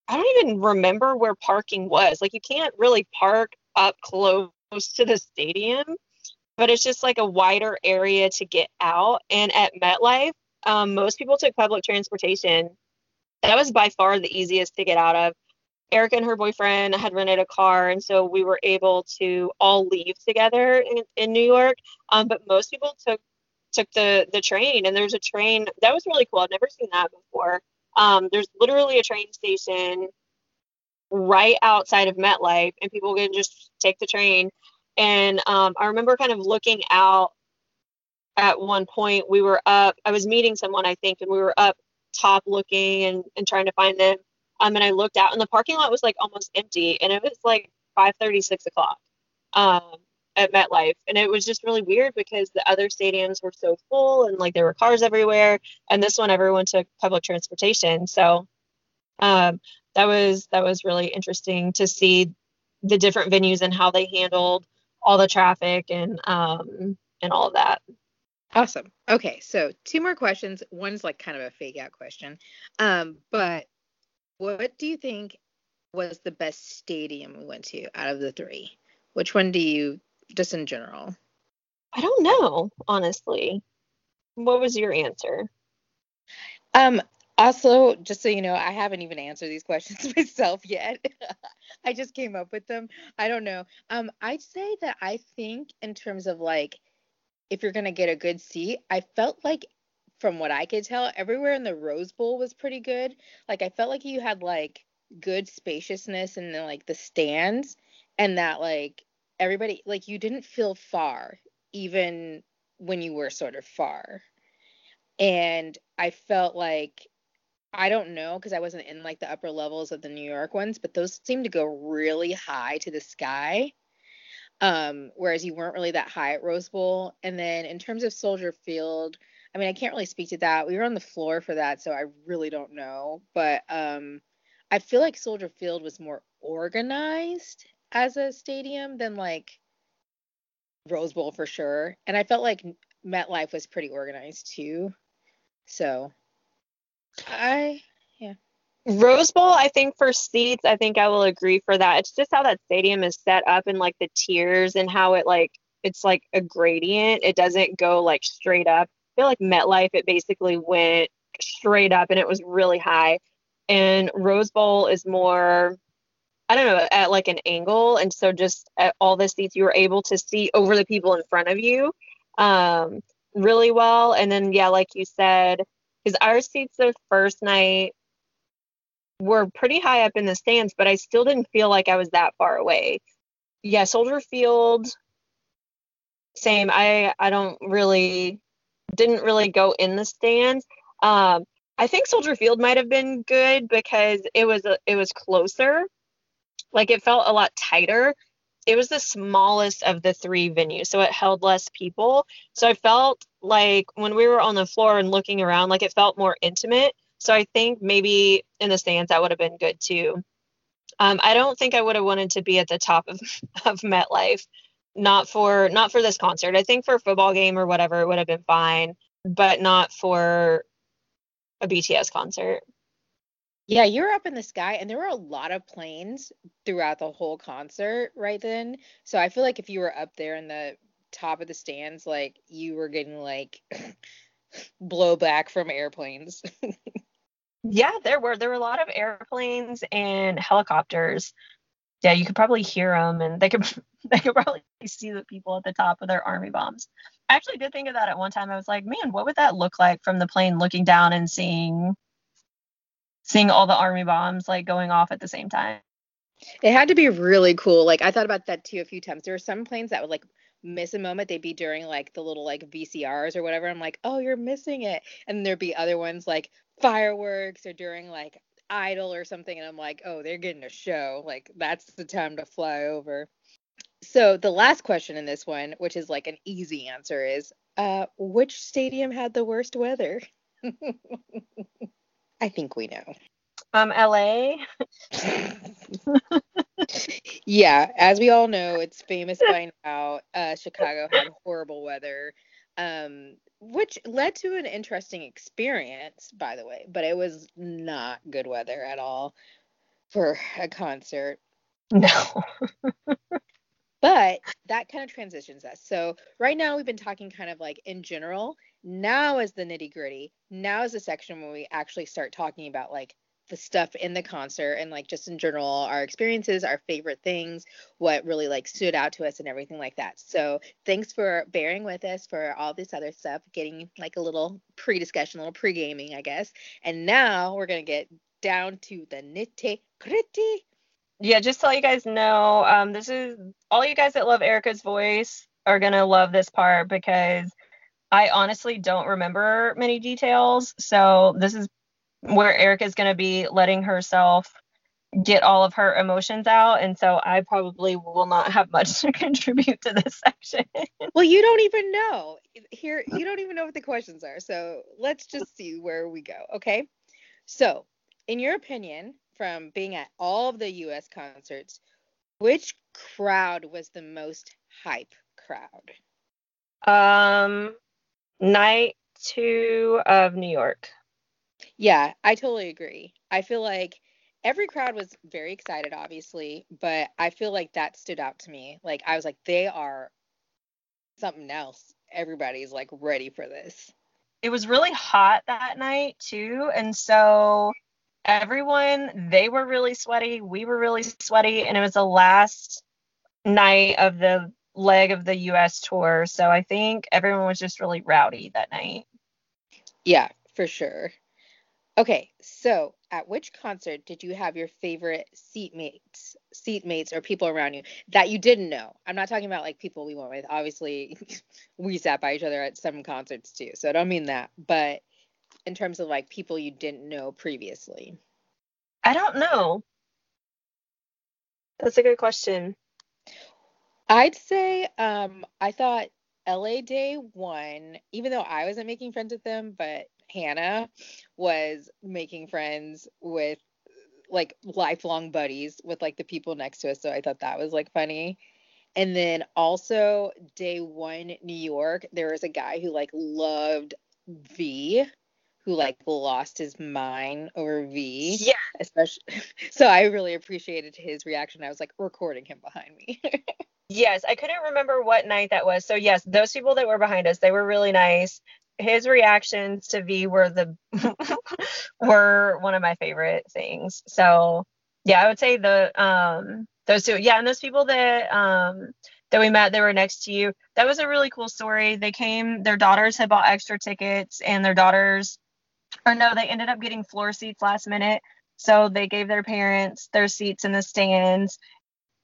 I don't even remember where parking was. Like you can't really park up close to the stadium, but it's just like a wider area to get out. And at MetLife, um, most people took public transportation. That was by far the easiest to get out of. Erica and her boyfriend had rented a car, and so we were able to all leave together in, in New York. Um, but most people took took the the train, and there's a train that was really cool. I've never seen that before. Um, there's literally a train station right outside of MetLife, and people can just take the train. And um, I remember kind of looking out at one point. We were up. I was meeting someone, I think, and we were up top looking and, and trying to find them um, and I looked out, and the parking lot was like almost empty, and it was like 5:30, 6 o'clock um, at MetLife, and it was just really weird because the other stadiums were so full, and like there were cars everywhere, and this one everyone took public transportation. So um, that was that was really interesting to see the different venues and how they handled all the traffic and um, and all of that. Awesome. Okay, so two more questions. One's like kind of a fake out question, um, but what do you think was the best stadium we went to out of the three? Which one do you, just in general? I don't know, honestly. What was your answer? Um, also, just so you know, I haven't even answered these questions myself yet. I just came up with them. I don't know. Um, I'd say that I think in terms of like if you're gonna get a good seat, I felt like from what I could tell, everywhere in the Rose Bowl was pretty good. Like I felt like you had like good spaciousness in the like the stands and that like everybody like you didn't feel far even when you were sort of far. And I felt like I don't know because I wasn't in like the upper levels of the New York ones, but those seemed to go really high to the sky. Um, whereas you weren't really that high at Rose Bowl. And then in terms of Soldier Field, I mean, I can't really speak to that. We were on the floor for that, so I really don't know. But um, I feel like Soldier Field was more organized as a stadium than like Rose Bowl for sure. And I felt like MetLife was pretty organized too. So I yeah. Rose Bowl, I think for seats, I think I will agree for that. It's just how that stadium is set up and like the tiers and how it like it's like a gradient. It doesn't go like straight up. I feel like MetLife, it basically went straight up and it was really high. And Rose Bowl is more, I don't know, at like an angle. And so just at all the seats, you were able to see over the people in front of you um, really well. And then, yeah, like you said, because our seats the first night were pretty high up in the stands, but I still didn't feel like I was that far away. Yeah, Soldier Field, same. I I don't really didn't really go in the stands. Um, I think Soldier Field might have been good because it was a, it was closer. Like it felt a lot tighter. It was the smallest of the three venues, so it held less people. So I felt like when we were on the floor and looking around, like it felt more intimate. So I think maybe in the stands that would have been good too. Um, I don't think I would have wanted to be at the top of, of MetLife, not for not for this concert. I think for a football game or whatever it would have been fine, but not for a BTS concert. Yeah, you were up in the sky, and there were a lot of planes throughout the whole concert right then. So I feel like if you were up there in the top of the stands, like you were getting like blowback from airplanes. yeah, there were there were a lot of airplanes and helicopters. Yeah, you could probably hear them, and they could they could probably see the people at the top of their army bombs. I actually did think of that at one time. I was like, man, what would that look like from the plane looking down and seeing seeing all the army bombs like going off at the same time? It had to be really cool. Like I thought about that too a few times. There were some planes that would like miss a moment, they'd be during like the little like VCRs or whatever. I'm like, oh, you're missing it. And there'd be other ones like fireworks or during like Idol or something. And I'm like, oh, they're getting a show. Like that's the time to fly over. So the last question in this one, which is like an easy answer, is uh, which stadium had the worst weather? I think we know. Um, LA. yeah, as we all know, it's famous by now. Uh, Chicago had horrible weather, um, which led to an interesting experience, by the way. But it was not good weather at all for a concert. No. but that kind of transitions us. So right now we've been talking kind of like in general. Now is the nitty gritty. Now is the section where we actually start talking about like the stuff in the concert and like just in general our experiences our favorite things what really like stood out to us and everything like that. So thanks for bearing with us for all this other stuff getting like a little pre-discussion a little pre-gaming i guess. And now we're to get down to the nitty gritty. Yeah just let you guys know um this is all you guys that love erica's voice are to love this part because I honestly don't remember many details. So this is where Erica is going to be letting herself get all of her emotions out and so i probably will not have much to contribute to this section. Well you don't even know. Here you don't even know what the questions are so let's just see where we go okay? So in your opinion from being at all of the us concerts which crowd was the most hype crowd? Um night two of new york yeah, I totally agree. I feel like every crowd was very excited, obviously, but I feel like that stood out to me. Like I was like, they are something else. Everybody's like ready for this. It was really hot that night too, and so everyone they were really sweaty, we were really sweaty, and it was the last night of the leg of the US tour. So I think everyone was just really rowdy that night. Yeah, for sure. Okay, so at which concert did you have your favorite seatmates, seatmates, or people around you that you didn't know? I'm not talking about like people we went with. Obviously, we sat by each other at some concerts too, so I don't mean that. But in terms of like people you didn't know previously, I don't know. That's a good question. I'd say um I thought LA Day one, even though I wasn't making friends with them, but Hannah was making friends with like lifelong buddies with like the people next to us. So I thought that was like funny. And then also day one, New York, there was a guy who like loved V, who like lost his mind over V. Yeah. Especially so I really appreciated his reaction. I was like recording him behind me. yes, I couldn't remember what night that was. So yes, those people that were behind us, they were really nice his reactions to V were the were one of my favorite things. So yeah, I would say the um those two. Yeah, and those people that um that we met they were next to you. That was a really cool story. They came, their daughters had bought extra tickets and their daughters or no, they ended up getting floor seats last minute. So they gave their parents their seats in the stands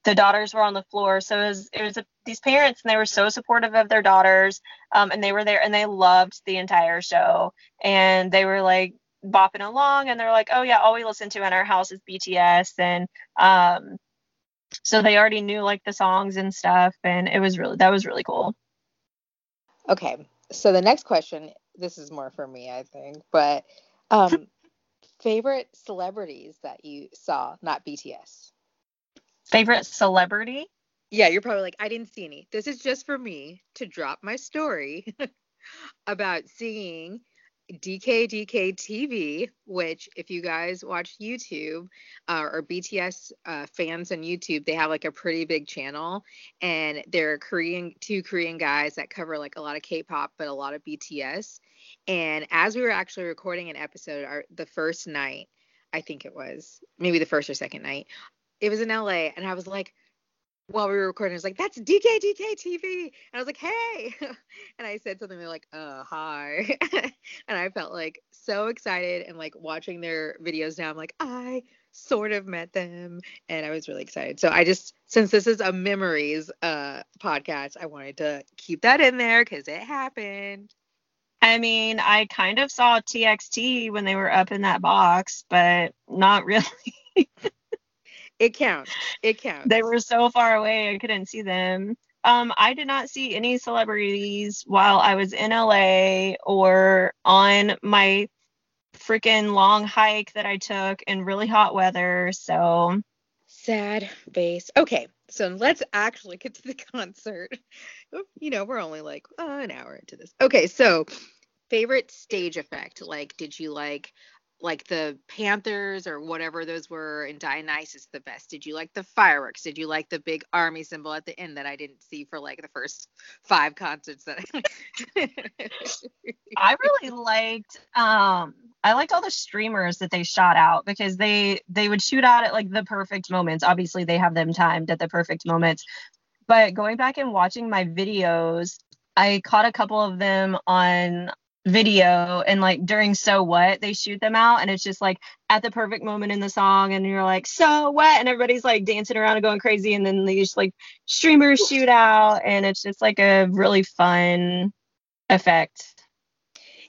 the daughters were on the floor. So it was, it was a, these parents, and they were so supportive of their daughters. Um, and they were there and they loved the entire show. And they were like bopping along, and they're like, oh, yeah, all we listen to in our house is BTS. And um, so they already knew like the songs and stuff. And it was really, that was really cool. Okay. So the next question, this is more for me, I think, but um, favorite celebrities that you saw, not BTS? Favorite celebrity? Yeah, you're probably like, I didn't see any. This is just for me to drop my story about seeing DKDK TV, which if you guys watch YouTube uh, or BTS uh, fans on YouTube, they have like a pretty big channel, and they're Korean two Korean guys that cover like a lot of K-pop, but a lot of BTS. And as we were actually recording an episode, our the first night, I think it was maybe the first or second night, it was in LA, and I was like, while we were recording, I was like, that's DKDK TV. And I was like, hey. and I said something they're like, uh, hi. and I felt like so excited and like watching their videos now. I'm like, I sort of met them. And I was really excited. So I just, since this is a memories uh, podcast, I wanted to keep that in there because it happened. I mean, I kind of saw TXT when they were up in that box, but not really. It counts. It counts. They were so far away I couldn't see them. Um, I did not see any celebrities while I was in LA or on my freaking long hike that I took in really hot weather. So sad face. Okay, so let's actually get to the concert. You know, we're only like uh, an hour into this. Okay, so favorite stage effect. Like, did you like like the Panthers or whatever those were in Dionysus the best? Did you like the fireworks? Did you like the big army symbol at the end that I didn't see for like the first five concerts that I I really liked um I liked all the streamers that they shot out because they they would shoot out at like the perfect moments. Obviously they have them timed at the perfect moments. But going back and watching my videos, I caught a couple of them on video and like during so what they shoot them out and it's just like at the perfect moment in the song and you're like so what? and everybody's like dancing around and going crazy and then these like streamers shoot out and it's just like a really fun effect.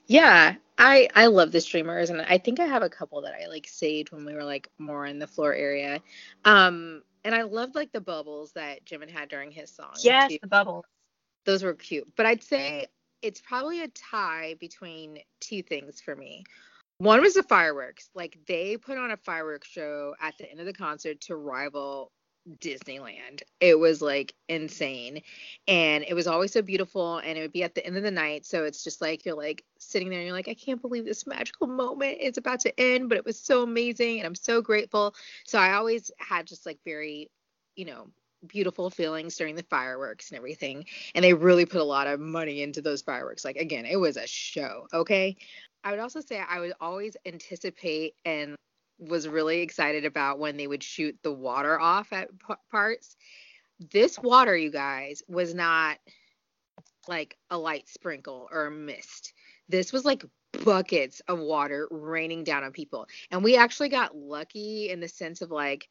Yeah i i love the streamers and i think i have a couple that i like saved when we were like more in the floor area. Um and i loved like the bubbles that jimin had during his song yes too. the bubbles. Those were cute. But i'd say it's probably a tie between two things for me. One was the fireworks. Like they put on a fireworks show at the end of the concert to rival Disneyland. It was like insane. And it was always so beautiful and it would be at the end of the night. So it's just like you're like sitting there and you're like, I can't believe this magical moment is about to end, but it was so amazing and I'm so grateful. So I always had just like very, you know, beautiful feelings during the fireworks and everything. And they really put a lot of money into those fireworks. Like, again, it was a show. Okay. I would also say I would always anticipate and was really excited about when they would shoot the water off at p- parts. This water, you guys, was not like a light sprinkle or a mist. This was like buckets of water raining down on people. And we actually got lucky in the sense of like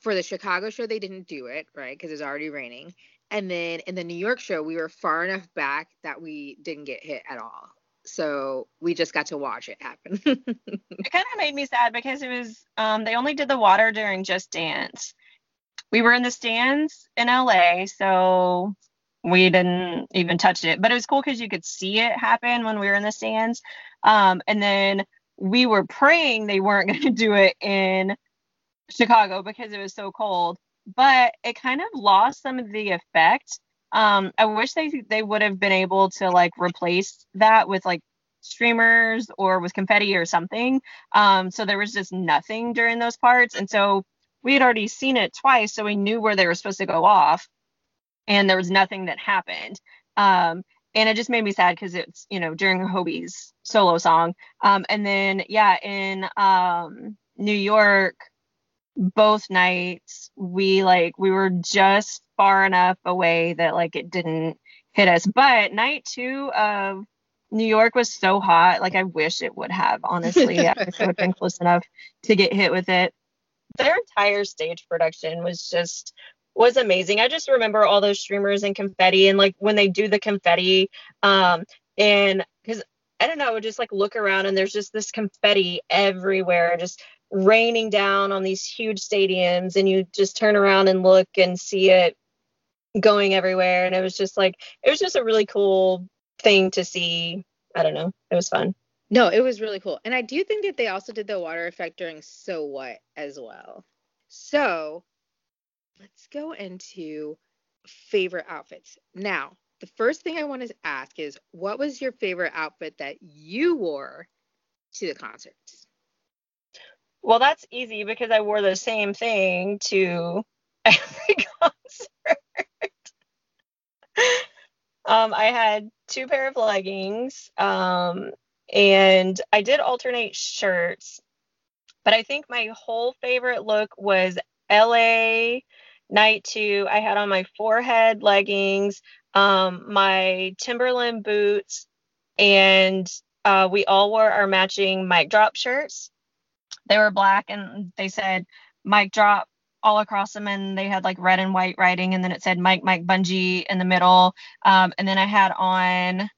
for the Chicago show they didn't do it, right? Because it was already raining. And then in the New York show, we were far enough back that we didn't get hit at all. So we just got to watch it happen. it kind of made me sad because it was um they only did the water during Just Dance. We were in the stands in LA, so we didn't even touch it. But it was cool because you could see it happen when we were in the stands. Um, and then we were praying they weren't going to do it in Chicago because it was so cold. But it kind of lost some of the effect. Um, I wish they they would have been able to like replace that with like streamers or with confetti or something. Um, so there was just nothing during those parts. And so we had already seen it twice, so we knew where they were supposed to go off and there was nothing that happened. Um, and it just made me sad because it's you know during Hobi's solo song. Um, and then yeah, in um, New York, both nights we like we were just far enough away that like it didn't hit us. But night two of New York was so hot, like I wish it would have. Honestly, I wish it would have been close enough to get hit with it. Their entire stage production was just was amazing. I just remember all those streamers and confetti and like when they do the confetti um and cuz I don't know, I would just like look around and there's just this confetti everywhere just raining down on these huge stadiums and you just turn around and look and see it going everywhere and it was just like it was just a really cool thing to see. I don't know. It was fun. No, it was really cool. And I do think that they also did the water effect during So What as well. So let's go into favorite outfits. Now, the first thing I want to ask is what was your favorite outfit that you wore to the concerts? Well, that's easy because I wore the same thing to every concert. um, I had two pair of leggings, um, and I did alternate shirts, but I think my whole favorite look was LA night two, I had on my forehead leggings, um, my Timberland boots, and uh, we all wore our matching mic drop shirts. They were black and they said mic drop all across them and they had like red and white writing and then it said Mike Mike Bungee in the middle. Um, and then I had on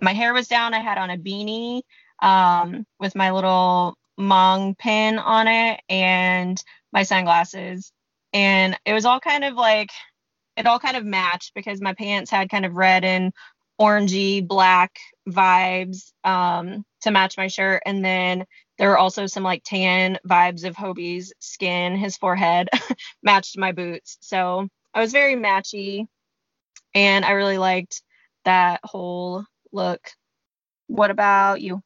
my hair was down. I had on a beanie um, with my little Mang pin on it and my sunglasses and it was all kind of like it all kind of matched because my pants had kind of red and orangey black vibes um, to match my shirt and then there were also some like tan vibes of Hobi's skin. His forehead matched my boots. So I was very matchy and I really liked that whole look. What about you?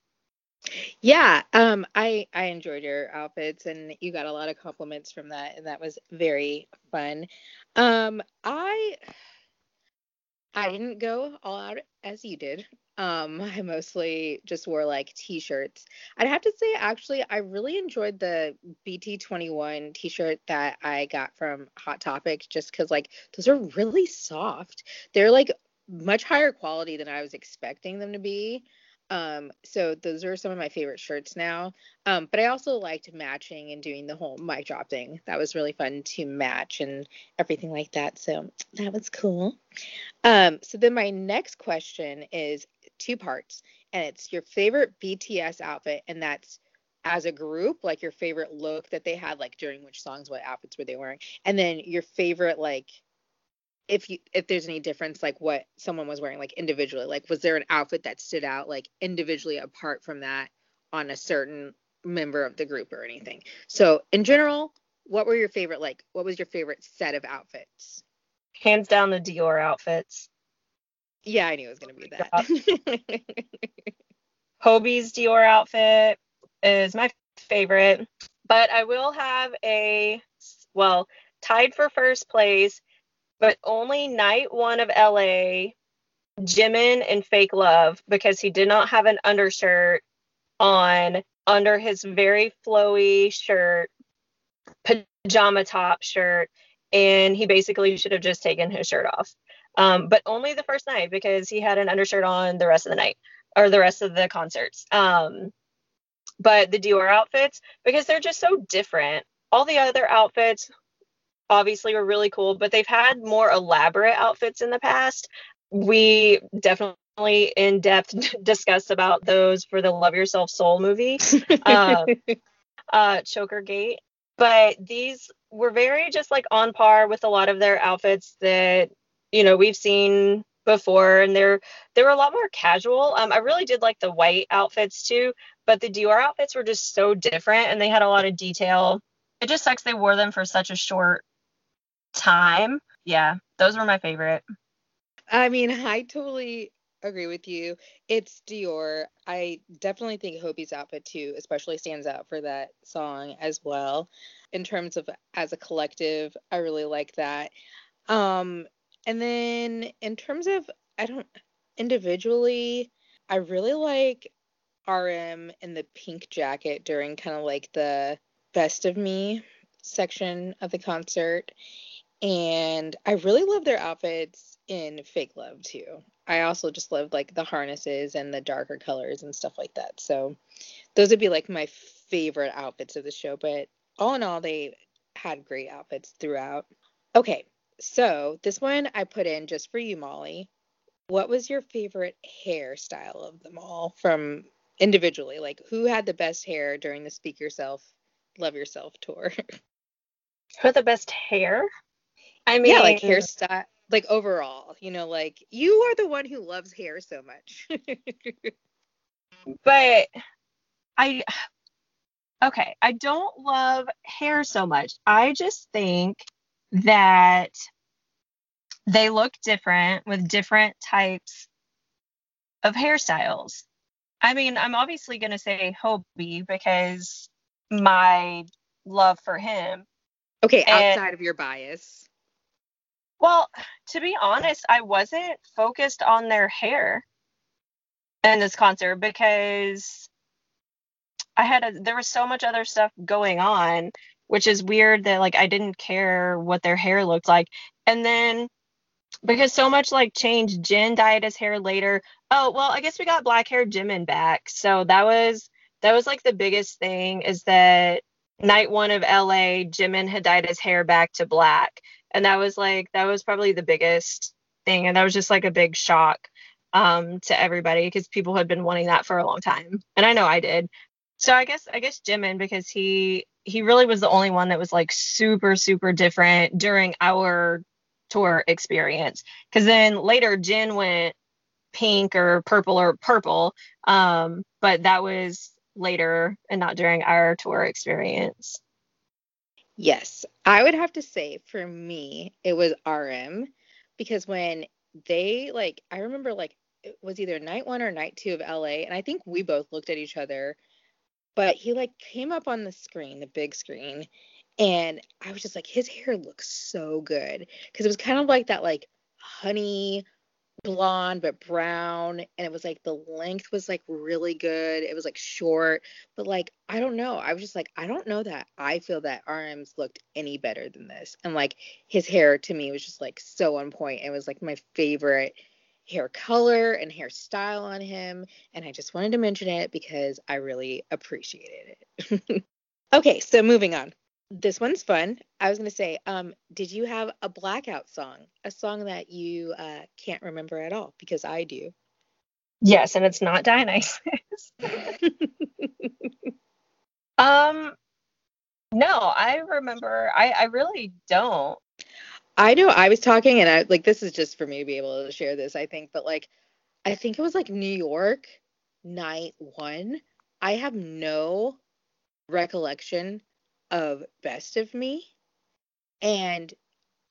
Yeah, um, I I enjoyed your outfits, and you got a lot of compliments from that, and that was very fun. Um, I I didn't go all out as you did. Um, I mostly just wore like t-shirts. I'd have to say, actually, I really enjoyed the BT21 t-shirt that I got from Hot Topic, just because like those are really soft. They're like much higher quality than I was expecting them to be. Um, so those are some of my favorite shirts now. Um, but I also liked matching and doing the whole mic drop thing. That was really fun to match and everything like that. So that was cool. Um, so then my next question is two parts, and it's your favorite BTS outfit, and that's as a group, like your favorite look that they had, like during which songs, what outfits were they wearing, and then your favorite like if you if there's any difference like what someone was wearing like individually like was there an outfit that stood out like individually apart from that on a certain member of the group or anything? So in general what were your favorite like what was your favorite set of outfits? Hands down the dior outfits. Yeah i knew it was going to be oh that. Hobi's dior outfit is my favorite but i will have a well tied for first place but only night one of LA, Jimin and Fake Love, because he did not have an undershirt on under his very flowy shirt, pajama top shirt, and he basically should have just taken his shirt off. Um, but only the first night because he had an undershirt on the rest of the night. or the rest of the concerts. Um, but the Dior outfits because they're just so different. All the other outfits obviously were really cool, but they've had more elaborate outfits in the past. We definitely in depth discussed about those for the Love Yourself Soul movie, uh, uh, Choker Gate. But these were very just like on par with a lot of their outfits that you know we've seen before, and they're they were a lot more casual. Um, I really did like the white outfits too, but the Dior outfits were just so different, and they had a lot of detail. It just sucks they wore them for such a short time. Yeah, those were my favorite. I mean, I totally agree with you. It's Dior. I definitely think Hobi's outfit too, especially stands out for that song as well. In terms of as a collective, I really like that. Um, and then in terms of I don't individually, I really like RM in the pink jacket during kind of like the best of me section of the concert. And I really love their outfits in Fake Love too. I also just love like the harnesses and the darker colors and stuff like that. So those would be like my favorite outfits of the show. But all in all, they had great outfits throughout. Okay, so this one I put in just for you, Molly. What was your favorite hairstyle of them all from individually? Like who had the best hair during the Speak Yourself, Love Yourself tour? Who had the best hair? I mean, yeah, like hairstyle, like overall, you know, like you are the one who loves hair so much. but I, okay, I don't love hair so much. I just think that they look different with different types of hairstyles. I mean, I'm obviously going to say Hobi because my love for him. Okay, outside and, of your bias. Well, to be honest, I wasn't focused on their hair in this concert because I had a, there was so much other stuff going on, which is weird that like I didn't care what their hair looked like. And then because so much like changed, Jin dyed his hair later. Oh, well, I guess we got black hair Jimin back. So that was that was like the biggest thing is that night one of LA, Jimin had dyed his hair back to black and that was like that was probably the biggest thing. And that was just like a big shock um to everybody because people had been wanting that for a long time. And i know i did. So i guess i guess jimin because he he really was the only one that was like super super different during our tour experience. Because then later jin went pink or purple or purple um but that was later and not during our tour experience Yes, I would have to say for me, it was RM because when they like, I remember like it was either night one or night two of LA, and I think we both looked at each other, but he like came up on the screen, the big screen, and I was just like, his hair looks so good because it was kind of like that like honey blonde but brown and it was like the length was like really good. It was like short but like i don't know. I was just like i don't know that i feel that rm's looked any better than this. And like his hair to me was just like so on point. It was like my favorite hair color and hairstyle on him and i just wanted to mention it because i really appreciated it. Okay so moving on this one's fun. I was going to say, um, did you have a blackout song, a song that you uh, can't remember at all? Because I do. Yes, and it's not Dionysus. um, no, I remember. I I really don't. I know. I was talking, and I like this is just for me to be able to share this. I think, but like, I think it was like New York night one. I have no recollection of Best of Me. And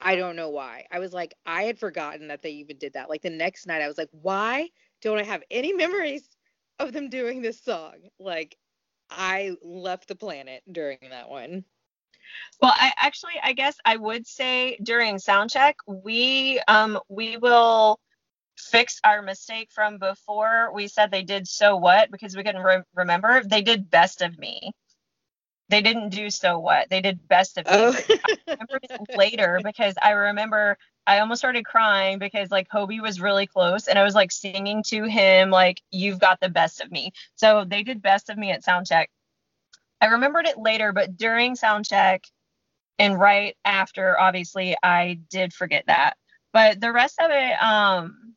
I don't know why. I was like, I had forgotten that they even did that. Like the next night, I was like, why don't I have any memories of them doing this song? Like, I left the planet during that one. Well, I actually, I guess I would say during sound check, we um we will fix our mistake from before we said they did so what because we couldn't re- remember. They did best of me. They didn't do so what. They did best of me. Oh. Later because I remember I almost started crying because like Hobi was really close and I was like singing to him like you've got the best of me. So they did best of me at sound check. I remembered it later, but during sound check and right after obviously I did forget that. But the rest of it um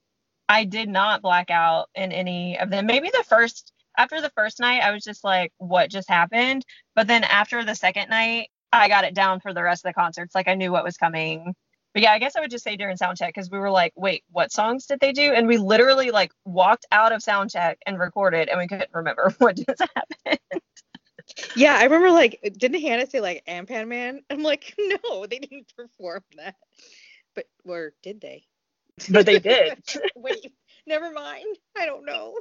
I did not black out in any of them. Maybe the first after the first night I was just like what just happened? But then after the second night I got it down for the rest of the concerts. Like I knew what was coming. But yeah, I guess I would just say during sound check because we were like, wait, what songs did they do? And we literally like walked out of sound check and recorded and we couldn't remember what just happened. Yeah, I remember like didn't Hannah say like Anpanman? I'm like, no, they didn't perform that. But or did they? But they did. Wait, never mind. I don't know.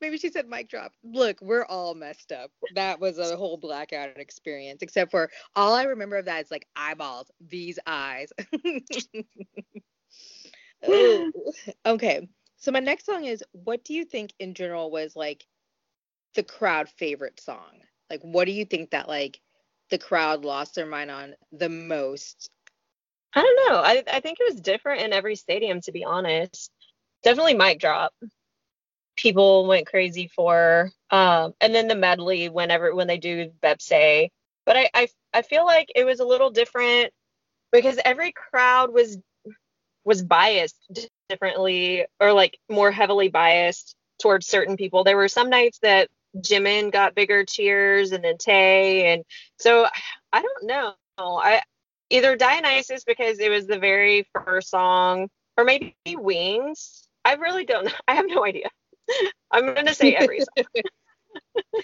Maybe she said mic drop. Look, we're all messed up. That was a whole blackout experience, except for all I remember of that is like eyeballs, these eyes. okay. So my next song is what do you think in general was like the crowd favorite song? Like what do you think that like the crowd lost their mind on the most? I don't know. I I think it was different in every stadium to be honest. Definitely mic drop people went crazy for. Um, and then the medley whenever when they do Baepsae. But I, I I feel like it was a little different because every crowd was was biased differently or like more heavily biased towards certain people. There were some nights that Jimin got bigger cheers and then Tay and so I don't know. I either Dionysus because it was the very first song or maybe Wings. I really don't know. I have no idea. I'm going to say every song.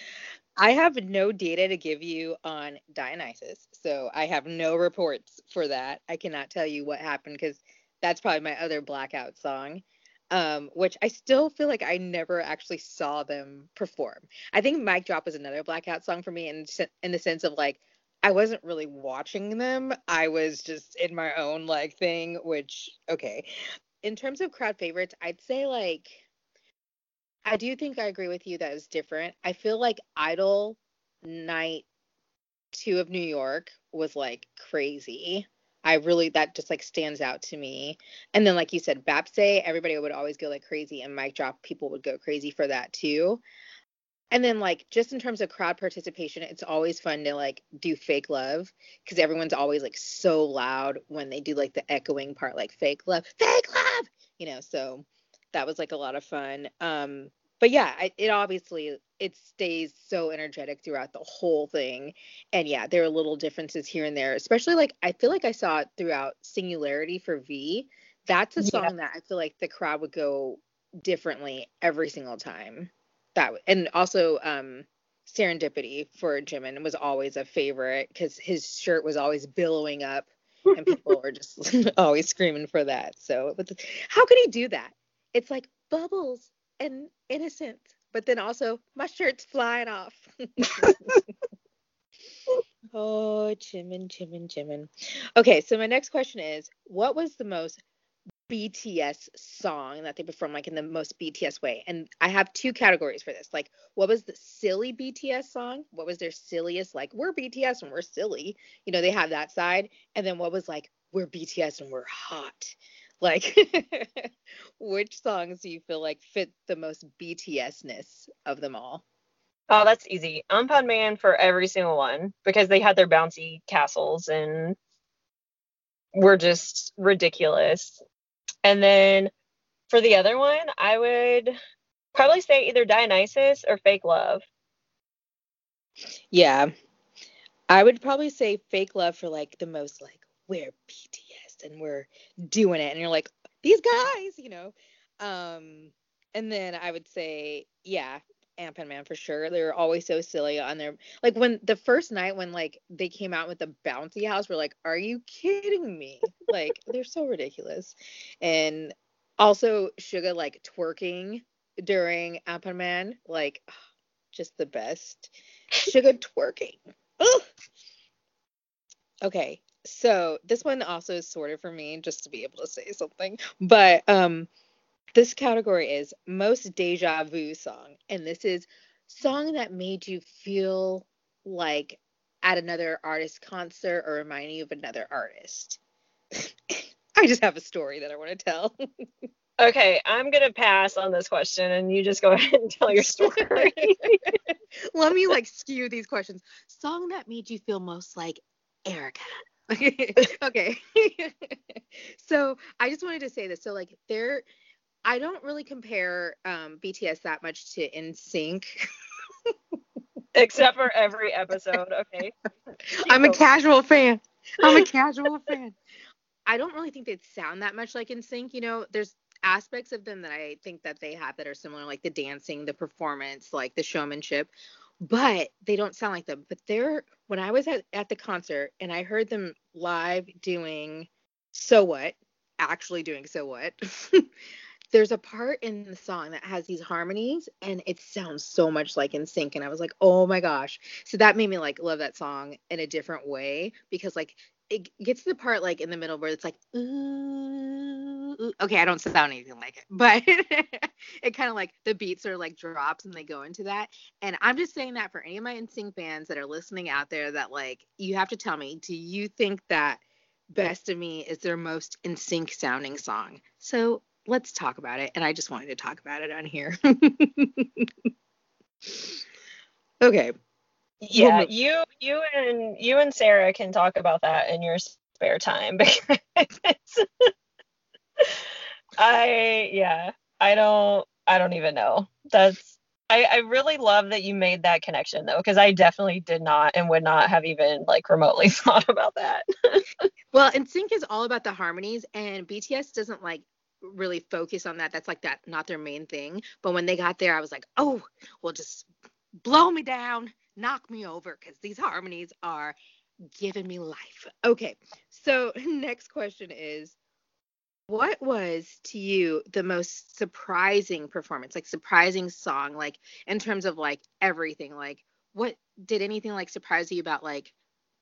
I have no data to give you on Dionysus, so I have no reports for that. I cannot tell you what happened because that's probably my other blackout song, um, which I still feel like I never actually saw them perform. I think Mic Drop was another blackout song for me in in the sense of like I wasn't really watching them. I was just in my own like thing, which okay. In terms of crowd favorites, I'd say like I do think I agree with you that it's different. I feel like Idol Night 2 of New York was like crazy. I really that just like stands out to me. And then like you said, Baepsae, everybody would always go like crazy and mic drop people would go crazy for that too. And then like just in terms of crowd participation, it's always fun to like do fake love because everyone's always like so loud when they do like the echoing part, like fake love, fake love, you know. So that was like a lot of fun. Um, but yeah, I, it obviously it stays so energetic throughout the whole thing. And yeah, there are little differences here and there, especially like I feel like I saw it throughout Singularity for V. That's a song yeah. that I feel like the crowd would go differently every single time. That and also um Serendipity for Jimin was always a favorite because his shirt was always billowing up and people were just always screaming for that. So, but the, how could he do that? It's like bubbles and innocent, but then also my shirt's flying off. oh, Jimin, Jimin, Jimin. Okay, so my next question is what was the most BTS song that they performed like in the most BTS way? And I have two categories for this. Like, what was the silly BTS song? What was their silliest? Like, we're BTS and we're silly. You know, they have that side. And then what was like, we're BTS and we're hot. Like, which songs do you feel like fit the most BTS-ness of them all? Oh, that's easy. Um, Anpan Man for every single one because they had their bouncy castles and were just ridiculous. And then for the other one, I would probably say either Dionysus or Fake Love. Yeah. I would probably say Fake Love for like the most like we're BTS and we're doing it and you're like these guys you know um and then i would say yeah Anpanman for sure. They were always so silly on their like when the first night when like they came out with the bouncy house, we're like, are you kidding me? like they're so ridiculous. And also Suga like twerking during Anpanman, like just the best. Suga twerking. Ugh. Okay, so this one also is sort of for me just to be able to say something but um this category is most deja vu song and this is song that made you feel like at another artist concert or remind you of another artist I just have a story that I want to tell. okay, I'm gonna pass on this question, and you just go ahead and tell your story. Let me like skew these questions. Song that made you feel most like Erica. okay. so I just wanted to say this. So like there I don't really compare um, BTS that much to NSYNC. Except for every episode, okay. I'm a casual fan. I'm a casual fan. I don't really think they sound that much like NSYNC. You know, there's aspects of them that I think that they have that are similar, like the dancing, the performance, like the showmanship, but they don't sound like them. But they're when I was at, at the concert and I heard them live doing So What, actually doing So What. there's a part in the song that has these harmonies and it sounds so much like NSYNC. and I was like, "Oh my gosh." So that made me like love that song in a different way because like it gets to the part like in the middle where it's like ooh, ooh. okay, I don't sound anything like it, but it kind of like the beats are like drops and they go into that. And I'm just saying that for any of my NSYNC fans that are listening out there that like you have to tell me, do you think that Best of Me is their most NSYNC sounding song? So let's talk about it. And I just wanted to talk about it on here. okay. Yeah, you you and you and Sarah can talk about that in your spare time because I yeah, I don't I don't even know. That's I, I really love that you made that connection though, because I definitely did not and would not have even like remotely thought about that. well, NSYNC is all about the harmonies, and BTS doesn't like really focus on that. That's like that not their main thing. But when they got there, I was like, oh, well, just blow me down, knock me over, because these harmonies are giving me life. Okay, so next question is what was to you the most surprising performance like surprising song like in terms of like everything? Like what did anything like surprise you about like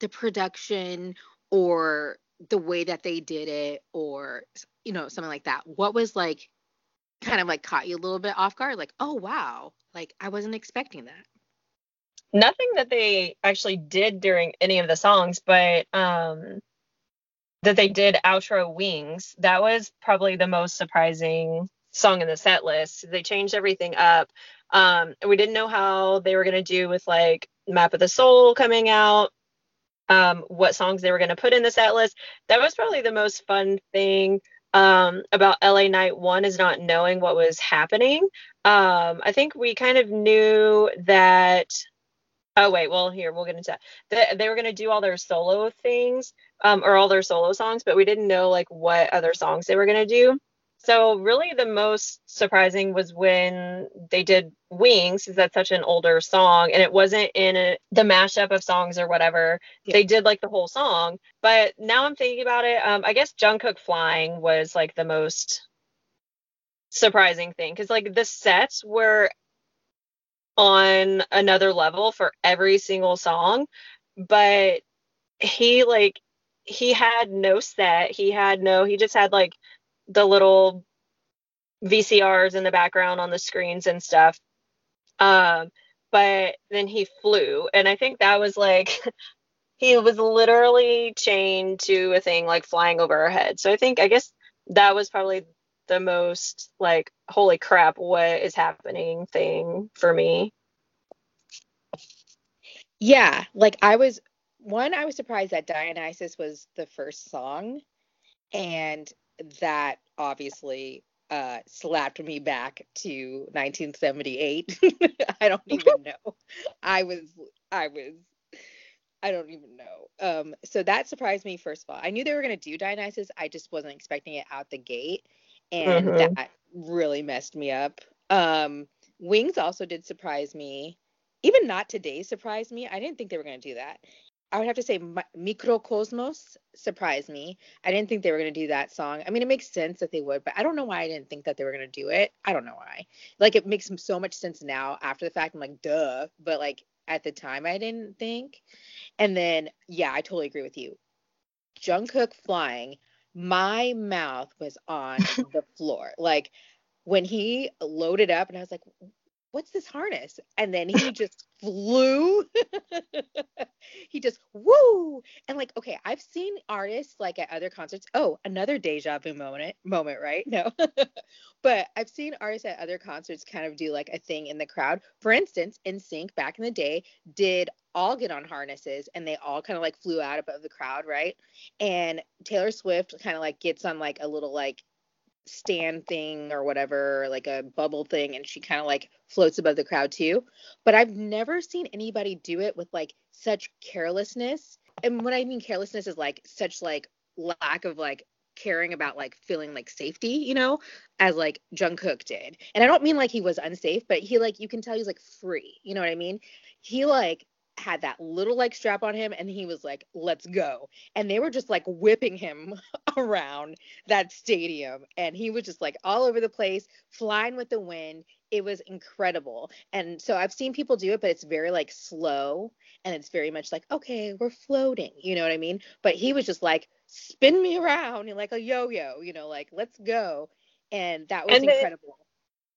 the production or the way that they did it or you know something like that? What was like kind of like caught you a little bit off guard? Like oh wow. Like i wasn't expecting that nothing that they actually did during any of the songs but um that they did outro wings that was probably the most surprising song in the set list they changed everything up um we didn't know how they were going to do with like map of the soul coming out um, what songs they were going to put in the set list. That was probably the most fun thing um, about LA Night One is not knowing what was happening. Um, I think we kind of knew that. Oh wait, well here we'll get into that. They, they were going to do all their solo things um, or all their solo songs, but we didn't know like what other songs they were going to do. So really the most surprising was when they did Wings, because that's such an older song, and it wasn't in a, the mashup of songs or whatever. Yeah. They did like the whole song. But now I'm thinking about it, um, I guess Jungkook Flying was like the most surprising thing, because like the sets were on another level for every single song, but he like he had no set. He had no. He just had like the little VCRs in the background on the screens and stuff. Um, but then he flew, and I think that was like he was literally chained to a thing like flying over our head. So I think I guess that was probably the most like holy crap what is happening thing for me. Yeah, like I was one I was surprised that Dionysus was the first song and that obviously uh, slapped me back to 1978. I don't even know. I was, I was, I don't even know. Um, so that surprised me. First of all, I knew they were gonna do Dionysus. I just wasn't expecting it out the gate, and mm-hmm. that really messed me up. Um, Wings also did surprise me. Even not today surprised me. I didn't think they were gonna do that. I would have to say Mikrokosmos surprised me. I didn't think they were going to do that song. I mean, it makes sense that they would, but I don't know why I didn't think that they were going to do it. I don't know why. Like, it makes so much sense now after the fact. I'm like, duh. But like at the time, I didn't think. And then, yeah, I totally agree with you. Jungkook flying, my mouth was on the floor. Like, when he loaded up, and I was like, what's this harness? And then he just flew. he just woo. And like, okay, I've seen artists like at other concerts. Oh, another deja vu moment moment, right? No. but I've seen artists at other concerts kind of do like a thing in the crowd. For instance, NSYNC back in the day did all get on harnesses and they all kind of like flew out above the crowd, right? And Taylor Swift kind of like gets on like a little like stand thing or whatever, like a bubble thing, and she kind of like floats above the crowd too. But I've never seen anybody do it with like such carelessness. And what I mean carelessness is like such like lack of like caring about like feeling like safety, you know, as like Jungkook did. And I don't mean like he was unsafe, but he like you can tell he's like free. You know what I mean? He like had that little like strap on him and he was like let's go. And they were just like whipping him around that stadium and he was just like all over the place flying with the wind. It was incredible. And so i've seen people do it but it's very like slow and it's very much like okay we're floating you know what i mean? But he was just like spin me around and like a yo-yo you know like let's go. And that was and incredible.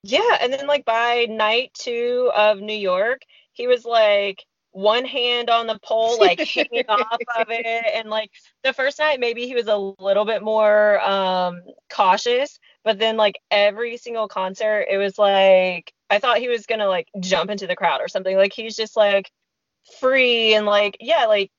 Yeah and then like by night two of new york he was like one hand on the pole, like hanging off of it. And like the first night, maybe he was a little bit more um, cautious, but then like every single concert, it was like I thought he was gonna like jump into the crowd or something. Like he's just like free and like yeah, like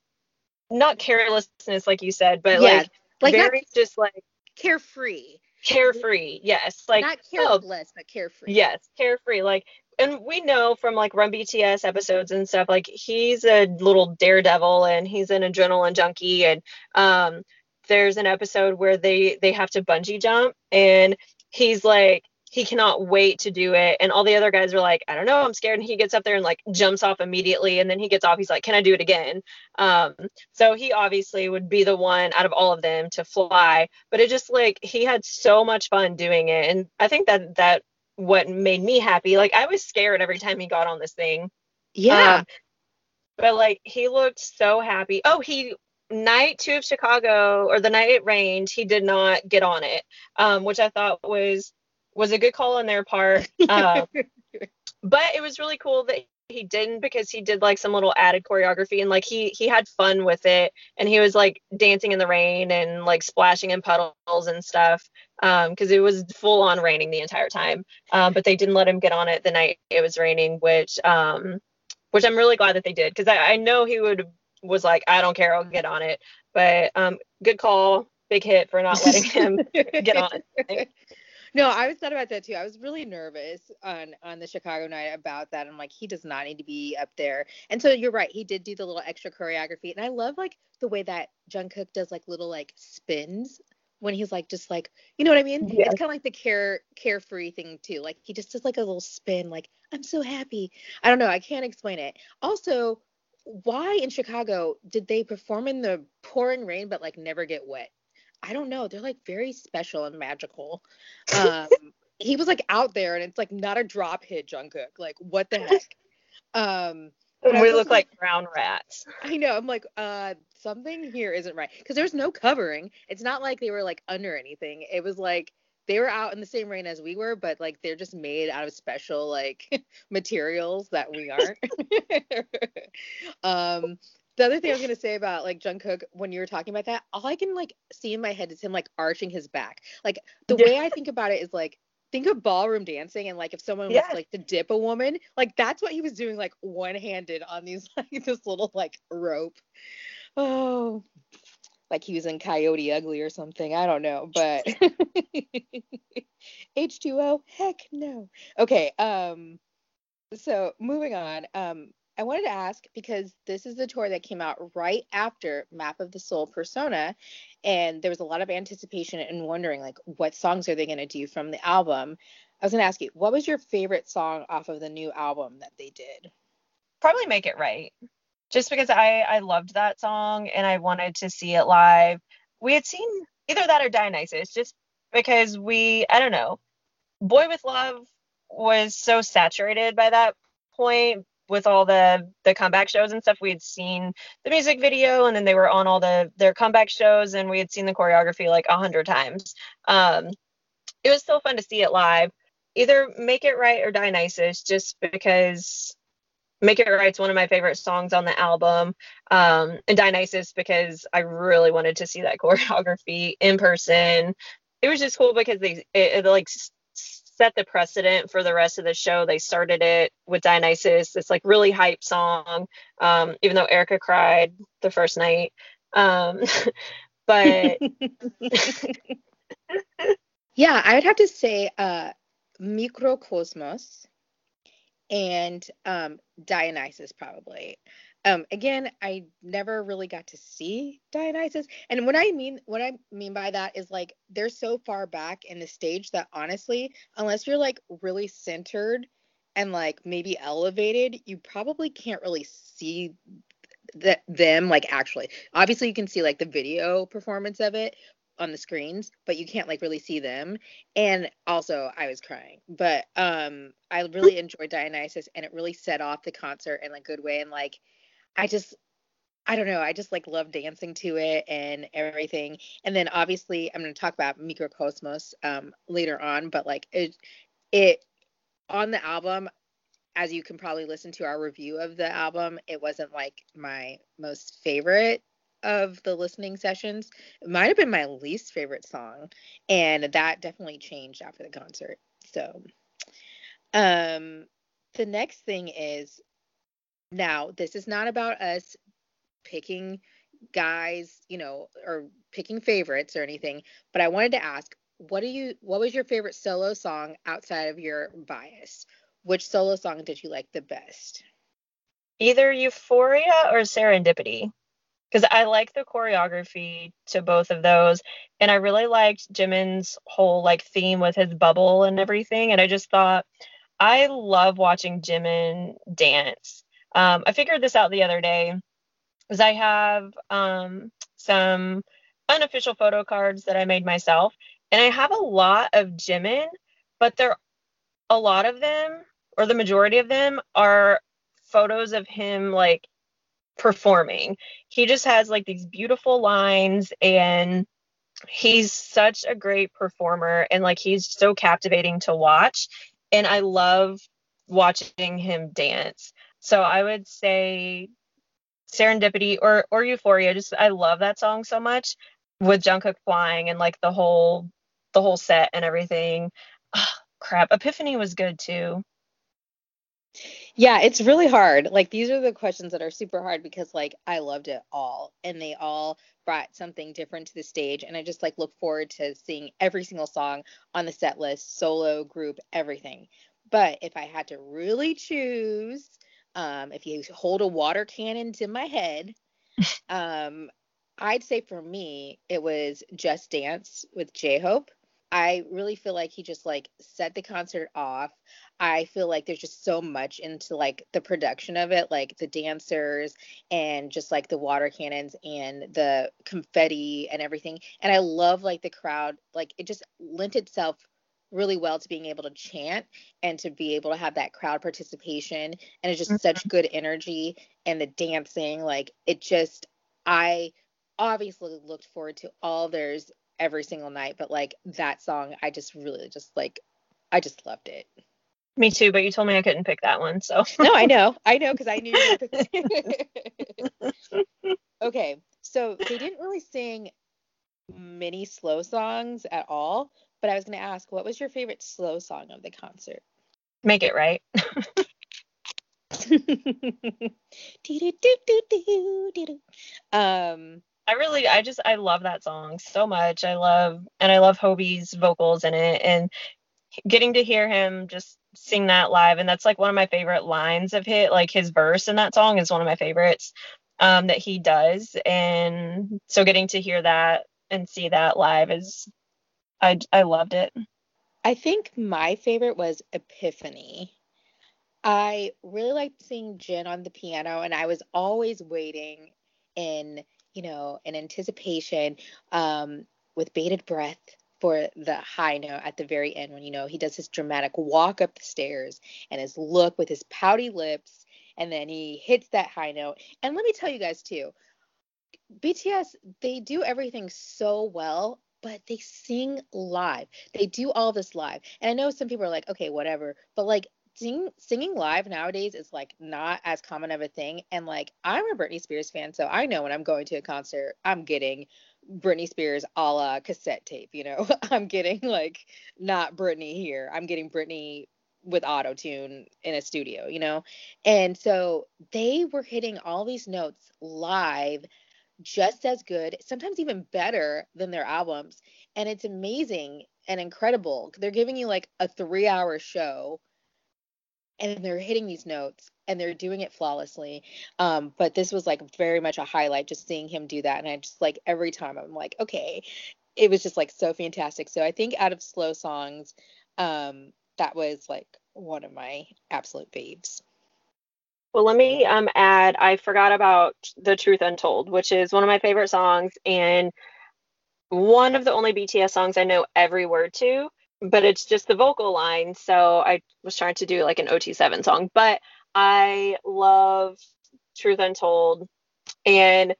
not carelessness like you said, but yeah, like, like very just like carefree. carefree. Yes. Like not oh, careless oh, but carefree. Yes. Carefree. Like and we know from like Run BTS episodes and stuff, like he's a little daredevil and he's an adrenaline junkie. And um, there's an episode where they they have to bungee jump, and he's like he cannot wait to do it. And all the other guys are like, I don't know, I'm scared. And he gets up there and like jumps off immediately. And then he gets off. He's like, Can I do it again? Um, so he obviously would be the one out of all of them to fly. But it just like he had so much fun doing it. And I think that that what made me happy. Like I was scared every time he got on this thing. Yeah. Um, but like he looked so happy. Oh, he night two of Chicago or the night it rained, he did not get on it, um, which I thought was was a good call on their part. Um, but it was really cool that he didn't because he did like some little added choreography and like he he had fun with it and he was like dancing in the rain and like splashing in puddles and stuff um because it was full on raining the entire time um but they didn't let him get on it the night it was raining which um which I'm really glad that they did because I, I know he would was like I don't care I'll get on it but um good call big hit for not letting him get on no, I was thought about that too. I was really nervous on on the Chicago night about that. I'm like, he does not need to be up there. And so you're right, he did do the little extra choreography, and I love like the way that Jungkook does like little like spins when he's like just like you know what I mean? Yeah. It's kind of like the care carefree thing too. Like he just does like a little spin, like I'm so happy. I don't know, I can't explain it. Also, why in Chicago did they perform in the pouring rain but like never get wet? I don't know. They're like very special and magical. Um, he was like out there, and it's like not a drop hit Jungkook. Like what the heck? Um, we look like, like brown rats. I know. I'm like, uh, something here isn't right because there's no covering. It's not like they were like under anything. It was like they were out in the same rain as we were, but like they're just made out of special like materials that we aren't. um, the other thing I was gonna say about like Jungkook when you were talking about that, all I can like see in my head is him like arching his back. Like the way I think about it is like think of ballroom dancing and like if someone was like to dip a woman, like that's what he was doing like one handed on these like this little like rope. Oh, like he was in Coyote Ugly or something. I don't know, but H2O, heck no. Okay, um, so moving on. Um, I wanted to ask because this is the tour that came out right after Map of the Soul Persona, and there was a lot of anticipation and wondering like what songs are they going to do from the album. I was going to ask you, what was your favorite song off of the new album that they did? Probably Make It Right. Just because I I loved that song and I wanted to see it live. We had seen either that or Dionysus just because we I don't know. Boy with Luv was so saturated by that point with all the the comeback shows and stuff we had seen the music video and then they were on all the their comeback shows and we had seen the choreography like a hundred times um it was still fun to see it live either Make It Right or Dionysus, just because Make It Right's one of my favorite songs on the album. Um, and Dionysus because I really wanted to see that choreography in person. It was just cool because they it, it like set the precedent for the rest of the show. They started it with Dionysus. It's like really hype song. Um, even though Erica cried the first night. Um, but yeah, I would have to say uh Mikrokosmos and um, Dionysus probably. Um, again, I never really got to see Dionysus, and what I mean what I mean by that is like they're so far back in the stage that honestly, unless you're like really centered and like maybe elevated, you probably can't really see that them like actually. Obviously, you can see like the video performance of it, on the screens, but you can't like really see them. And also I was crying. But um I really enjoyed Dionysus and it really set off the concert in a good way and like I just I don't know, I just like love dancing to it and everything. And then obviously I'm going to talk about Mikrokosmos um later on, but like it it on the album as you can probably listen to our review of the album, it wasn't like my most favorite of the listening sessions. It might have been my least favorite song, and that definitely changed after the concert. So, um, the next thing is now this is not about us picking guys, you know, or picking favorites or anything, but I wanted to ask, what do you what was your favorite solo song outside of your bias? Which solo song did you like the best? Either Euphoria or Serendipity because I like the choreography to both of those, and I really liked Jimin's whole like theme with his bubble and everything. And I just thought I love watching Jimin dance. Um, I figured this out the other day because I have um, some unofficial photo cards that I made myself, and I have a lot of Jimin, but they're a lot of them, or the majority of them, are photos of him like performing. He just has like these beautiful lines and he's such a great performer and like he's so captivating to watch and I love watching him dance. So I would say Serendipity or or Euphoria just I love that song so much with Jungkook flying and like the whole the whole set and everything. Oh, crap, Epiphany was good too. Yeah, it's really hard. Like these are the questions that are super hard because like I loved it all and they all brought something different to the stage and I just like look forward to seeing every single song on the set list, solo, group, everything. But if I had to really choose, um, if you hold a water cannon to my head, um, I'd say for me it was Just Dance with J Hope. I really feel like he just like set the concert off. I feel like there's just so much into like the production of it, like the dancers and just like the water cannons and the confetti and everything. And I love like the crowd, like it just lent itself really well to being able to chant and to be able to have that crowd participation and it's just mm-hmm. such good energy and the dancing like it just I obviously looked forward to all theirs every single night but like that song I just really just like I just loved it. Me too, but you told me I couldn't pick that one, so. no, I know, I know, because I knew. okay, so they didn't really sing many slow songs at all, but I was going to ask, what was your favorite slow song of the concert? Make it right. um I really I just I love that song so much. I love and I love Hobi's vocals in it and getting to hear him just sing that live and that's like one of my favorite lines of hit like his verse in that song is one of my favorites um, that he does and so getting to hear that and see that live is i i loved it. I think my favorite was epiphany. I really liked seeing jin on the piano and i was always waiting in you know in anticipation um, with bated breath for the high note at the very end when you know he does his dramatic walk up the stairs and his look with his pouty lips and then he hits that high note. And let me tell you guys too BTS they do everything so well but they sing live. They do all this live. And I know some people are like, okay, whatever. But like sing, singing live nowadays is like not as common of a thing. And like I'm a Britney Spears fan, so I know when I'm going to a concert, I'm getting Britney Spears a la cassette tape, you know. I'm getting like not Britney here. I'm getting Britney with auto tune in a studio, you know? And so they were hitting all these notes live just as good, sometimes even better than their albums. And it's amazing and incredible. They're giving you like a three hour show and they're hitting these notes and they're doing it flawlessly. Um, but this was like very much a highlight just seeing him do that. And I just like every time I'm like, okay, it was just like so fantastic. So I think out of slow songs, um, that was like one of my absolute faves. Well, let me um, add, I forgot about The Truth Untold, which is one of my favorite songs and one of the only BTS songs I know every word to, but it's just the vocal line. So I was trying to do like an OT7 song, but I love Truth Untold. And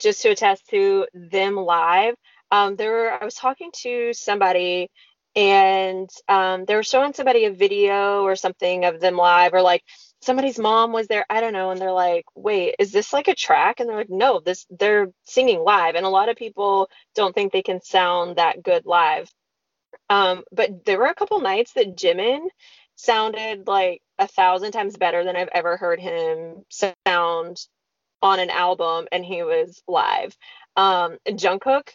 just to attest to them live, um, there were, I was talking to somebody and um, they were showing somebody a video or something of them live or like somebody's mom was there i don't know and they're like wait is this like a track? And they're like no this they're singing live. And a lot of people don't think they can sound that good live. Um, but there were a couple nights that jimin sounded like a thousand times better than i've ever heard him sound on an album and he was live. Um, jungkook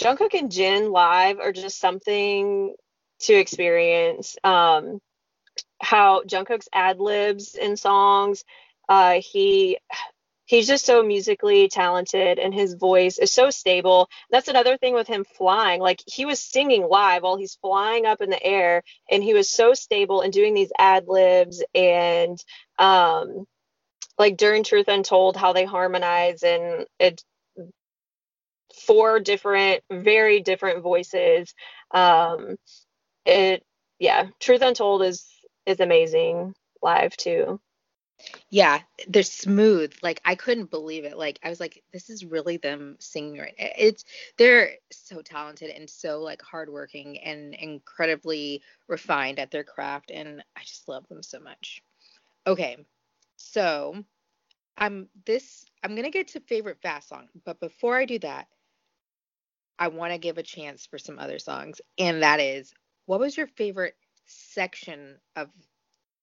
Jungkook and Jin live are just something to experience. Um, how Jungkook's ad libs in songs, uh, he he's just so musically talented and his voice is so stable. That's another thing with him flying. Like he was singing live while he's flying up in the air and he was so stable and doing these ad libs and um like during Truth Untold how they harmonize and it four different, very different voices. Um, it, yeah, Truth Untold is is amazing live too. Yeah, they're smooth. Like I couldn't believe it. Like I was like, this is really them singing right. It's they're so talented and so like hardworking and incredibly refined at their craft, and I just love them so much. Okay, so I'm this. I'm gonna get to favorite fast song, but before I do that, I want to give a chance for some other songs, and that is what was your favorite section of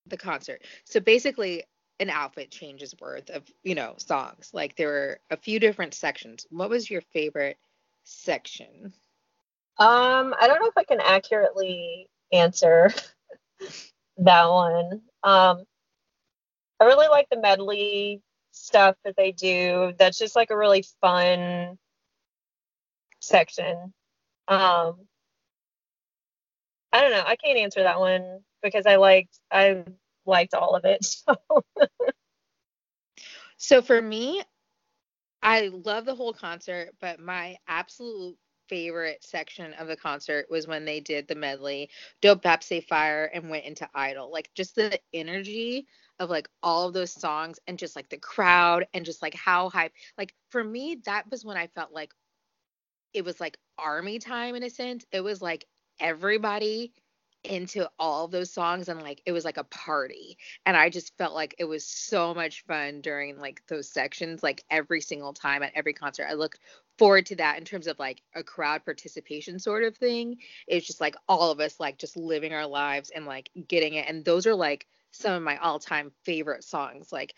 the concert? So basically, an outfit changes worth of you know songs. Like there were a few different sections. What was your favorite section? Um, I don't know if I can accurately answer that one. Um, I really like the medley stuff that they do. That's just like a really fun section. Um, I don't know. I can't answer that one because I liked I liked all of it. So. so for me, I love the whole concert, but my absolute favorite section of the concert was when they did the medley, Dope Baepsae Fire, and went into Idol. Like just the energy of like all of those songs and just like the crowd and just like how hype. Like for me, that was when I felt like, it was like army time in a sense. It was like everybody into all those songs and like it was like a party. And i just felt like it was so much fun during like those sections like every single time at every concert. I looked forward to that in terms of like a crowd participation sort of thing. It's just like all of us like just living our lives and like getting it. And those are like some of my all-time favorite songs like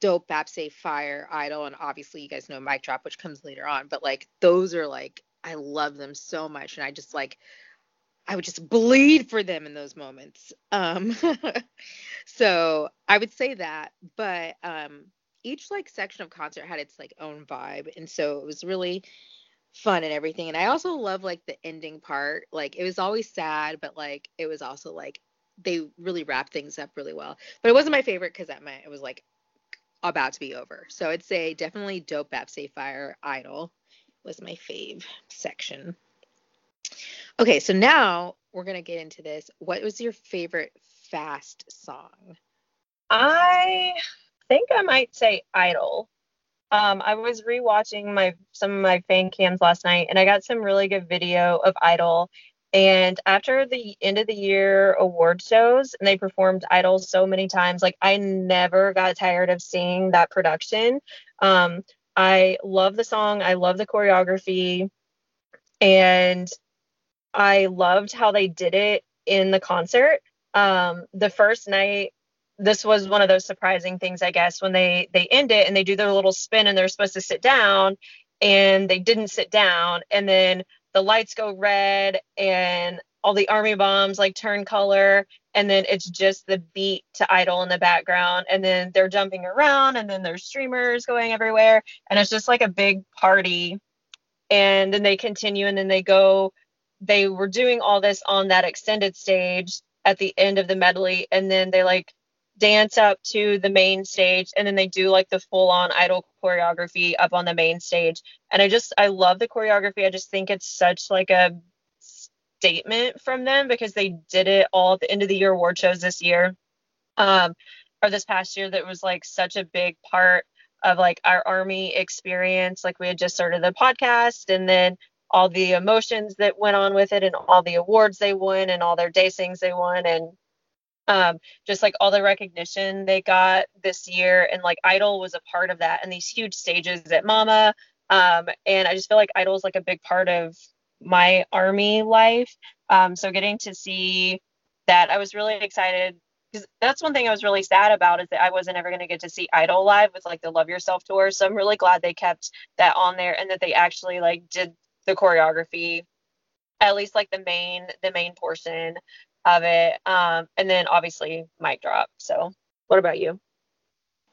dope Baepsae fire idol and obviously you guys know mic drop which comes later on. But like those are like i love them so much. And i just like i would just bleed for them in those moments um so i would say that but um each like section of concert had its like own vibe and so it was really fun and everything and i also love like the ending part like it was always sad but like it was also like they really wrapped things up really well but it wasn't my favorite because that meant it was like about to be over. So I'd say definitely Dope Bap Fire Idol was my fave section. Okay, so now we're gonna get into this. What was your favorite fast song? I think I might say Idol. Um, I was rewatching my some of my fan cams last night, and I got some really good video of Idol. And after the end of the year award shows, and they performed Idol so many times, like I never got tired of seeing that production. Um, I love the song, I love the choreography, and I loved how they did it in the concert. Um, the first night this was one of those surprising things, I guess, when they they end it and they do their little spin and they're supposed to sit down and they didn't sit down. And then the lights go red and all the army bombs like turn color. And then it's just the beat to idol in the background. And then they're jumping around and then there's streamers going everywhere. And it's just like a big party. And then they continue and then they go they were doing all this on that extended stage at the end of the medley and then they like dance up to the main stage and then they do like the full on idol choreography up on the main stage. And i just i love the choreography. I just think it's such like a statement from them because they did it all at the end of the year award shows this year um or this past year that was like such a big part of like our army experience. Like we had just started the podcast and then all the emotions that went on with it and all the awards they won and all their daesangs they won and um, just like all the recognition they got this year. And like idol was a part of that and these huge stages at mama. Um, and i just feel like idol is like a big part of my army life. Um, so getting to see that i was really excited because that's one thing i was really sad about is that i wasn't ever going to get to see idol live with like the love yourself tour. So i'm really glad they kept that on there and that they actually like did the choreography at least like the main the main portion of it. Um, and then obviously mic drop. So what about you?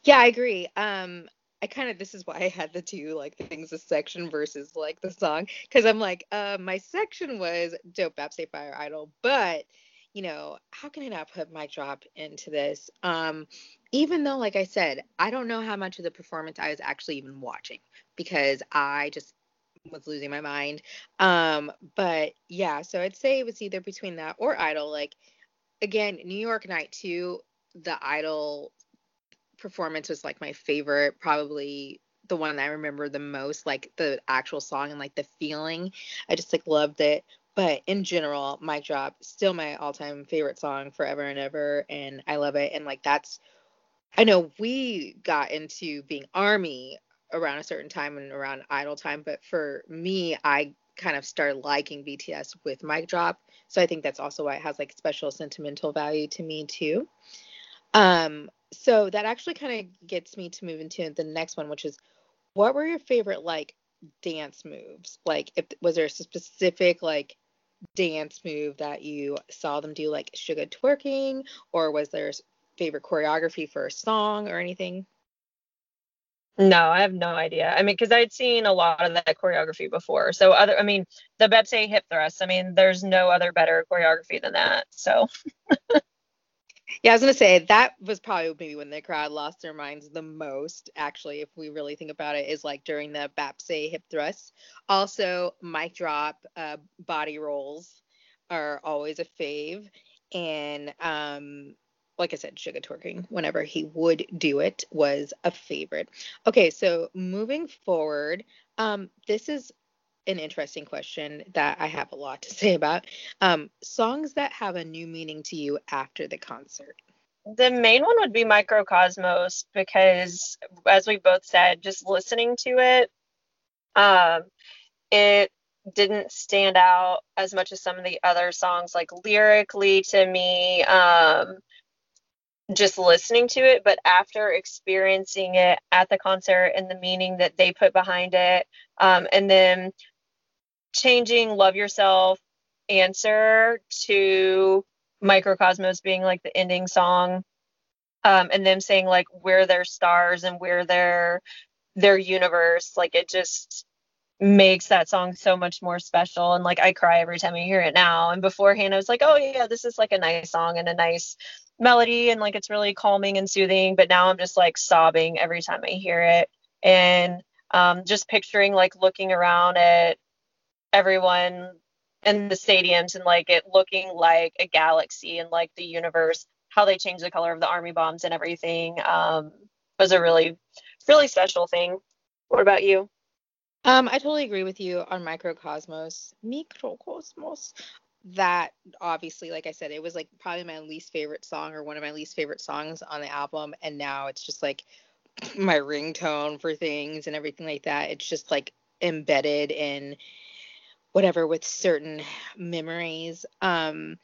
Yeah, I agree. Um, I kind of this is why I had the two like things the section versus like the song because I'm like uh, my section was dope Bap Baepsae Fire Idol, but you know how can I not put mic drop into this? Um, even though like I said I don't know how much of the performance I was actually even watching because I just was losing my mind. Um, but yeah, so I'd say it was either between that or Idol. Like again, New York Night too. The Idol performance was like my favorite, probably the one I remember the most, like the actual song and like the feeling. I just like loved it. But in general, Mic Drop still my all-time favorite song forever and ever, and I love it. And like that's, I know we got into being Army around a certain time and around Idol time. But for me, I kind of started liking BTS with Mic Drop. So I think that's also why it has like special sentimental value to me too. Um, so that actually kind of gets me to move into the next one, which is what were your favorite like dance moves? Like if was there a specific like dance move that you saw them do like Suga twerking or was there favorite choreography for a song or anything? No, I have no idea. I mean, because I'd seen a lot of that choreography before. So other, I mean, the Baepsae hip thrust. I mean, there's no other better choreography than that. So. yeah, I was gonna say that was probably maybe when the crowd lost their minds the most. Actually, if we really think about it, is like during the Baepsae hip thrust. Also, mic drop, uh, body rolls are always a fave, and um, like I said, Suga twerking whenever he would do it was a favorite. Okay, so moving forward, um, this is an interesting question that I have a lot to say about. Um, songs that have a new meaning to you after the concert. The main one would be Mikrokosmos because, as we both said, just listening to it, um, it didn't stand out as much as some of the other songs. Like lyrically, to me, um, just listening to it, but after experiencing it at the concert and the meaning that they put behind it, um, and then changing Love Yourself answer to Mikrokosmos being like the ending song, um, and them saying like we're their stars and we're their their universe, like it just makes that song so much more special. And like I cry every time I hear it now. And beforehand I was like oh yeah this is like a nice song and a nice melody and like it's really calming and soothing but now i'm just like sobbing every time i hear it and um, just picturing like looking around at everyone in the stadiums and like it looking like a galaxy and like the universe how they changed the color of the army bombs and everything um, was a really really special thing What about you? Um, I totally agree with you on Mikrokosmos. Mikrokosmos. That obviously, like I said, it was like probably my least favorite song or one of my least favorite songs on the album, and now it's just like my ringtone for things and everything like that. It's just like embedded in whatever with certain memories. Um,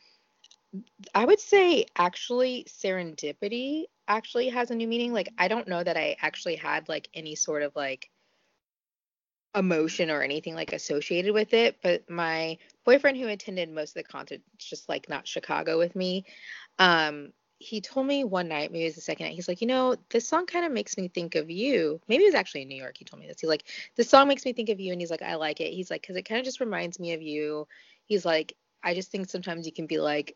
I would say actually serendipity actually has a new meaning. Like I don't know that I actually had like any sort of like emotion or anything like associated with it, but my boyfriend who attended most of the concerts, just like not Chicago with me, um, he told me one night, maybe it was the second night, he's like, you know, this song kind of makes me think of you. Maybe it was actually in New York. He told me this. He's like, this song makes me think of you, and he's like, I like it. He's like, because it kind of just reminds me of you. He's like, I just think sometimes you can be like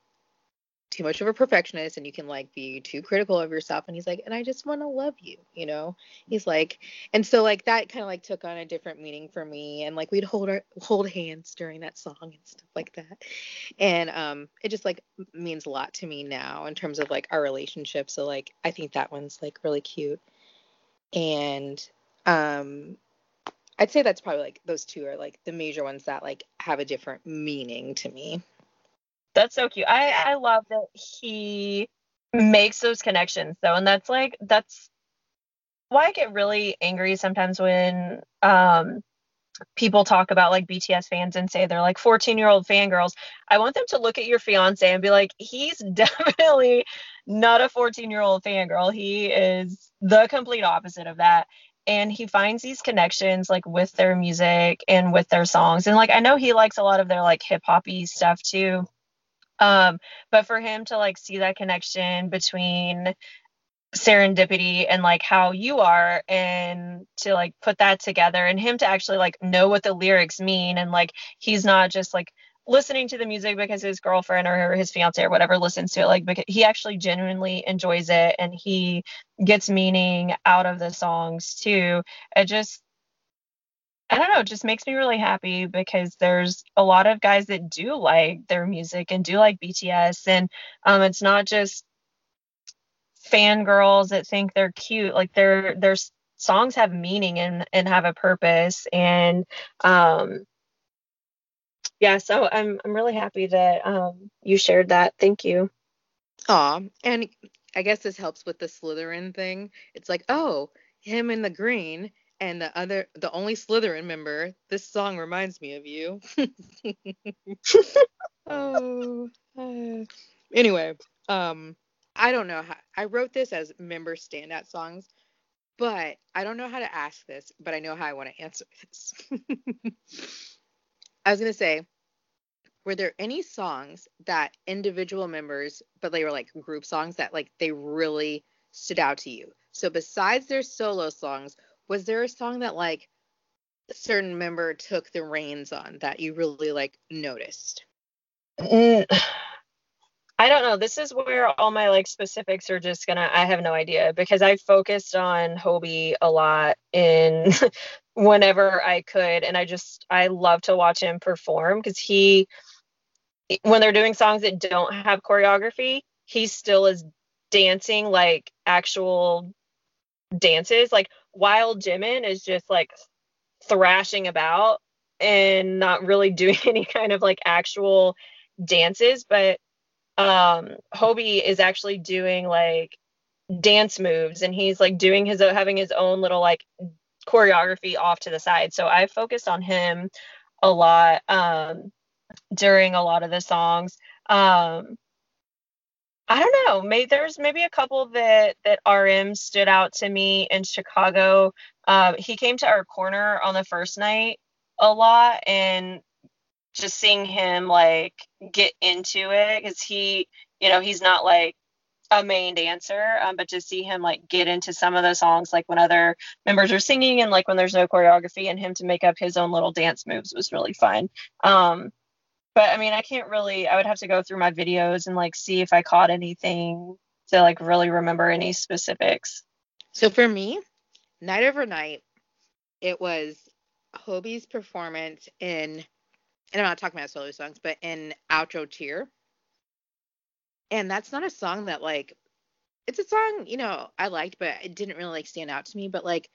too much of a perfectionist and you can like be too critical of yourself. And he's like and i just want to love you you know? He's like and so like that kind of like took on a different meaning for me. And like we'd hold our hold hands during that song and stuff like that. And um it just like means a lot to me now in terms of like our relationship. So like i think that one's like really cute. And um i'd say that's probably like those two are like the major ones that like have a different meaning to me that's so cute. I I love that he makes those connections though, and that's like that's why I get really angry sometimes when um people talk about like BTS fans and say they're like 14 year old fangirls. I want them to look at your fiance and be like, he's definitely not a 14 year old fangirl. He is the complete opposite of that. And he finds these connections like with their music and with their songs. And like I know he likes a lot of their like hip hoppy stuff too. Um, but for him to like see that connection between serendipity and like how you are and to like put that together and him to actually like know what the lyrics mean and like he's not just like listening to the music because his girlfriend or his fiance or whatever listens to it like because he actually genuinely enjoys it and he gets meaning out of the songs too. It just I don't know, it just makes me really happy because there's a lot of guys that do like their music and do like BTS. And um, it's not just fangirls that think they're cute. Like their their songs have meaning and, and have a purpose. And um, yeah, so I'm I'm really happy that um, you shared that. Thank you. Aw, and I guess this helps with the Slytherin thing. It's like, oh, him in the green and the other the only Slytherin member, this song reminds me of you. oh. Uh, anyway, um I don't know how I wrote this as member standout songs, but I don't know how to ask this, but I know how I want to answer this. I was going to say were there any songs that individual members but they were like group songs that like they really stood out to you? So besides their solo songs, was there a song that like a certain member took the reins on that you really like noticed? Mm, I don't know. This is where all my like specifics are just gonna. I have no idea because I focused on Hobi a lot in whenever I could, and I just I love to watch him perform because he when they're doing songs that don't have choreography, he still is dancing like actual dances. Like while Jimin is just like thrashing about and not really doing any kind of like actual dances, but um Hobi is actually doing like dance moves and he's like doing his having his own little like choreography off to the side. So I focused on him a lot um during a lot of the songs. Um I don't know. Maybe there's maybe a couple that that RM stood out to me in Chicago. Um, he came to our corner on the first night a lot, and just seeing him like get into it because he, you know, he's not like a main dancer, um, but to see him like get into some of the songs, like when other members are singing and like when there's no choreography, and him to make up his own little dance moves was really fun. Um, but I mean, I can't really. I would have to go through my videos and like see if I caught anything to like really remember any specifics. So for me, night over night, it was Hobi's performance in, and I'm not talking about solo songs, but in Outro Tear. And that's not a song that like, it's a song you know I liked, but it didn't really like stand out to me. But like,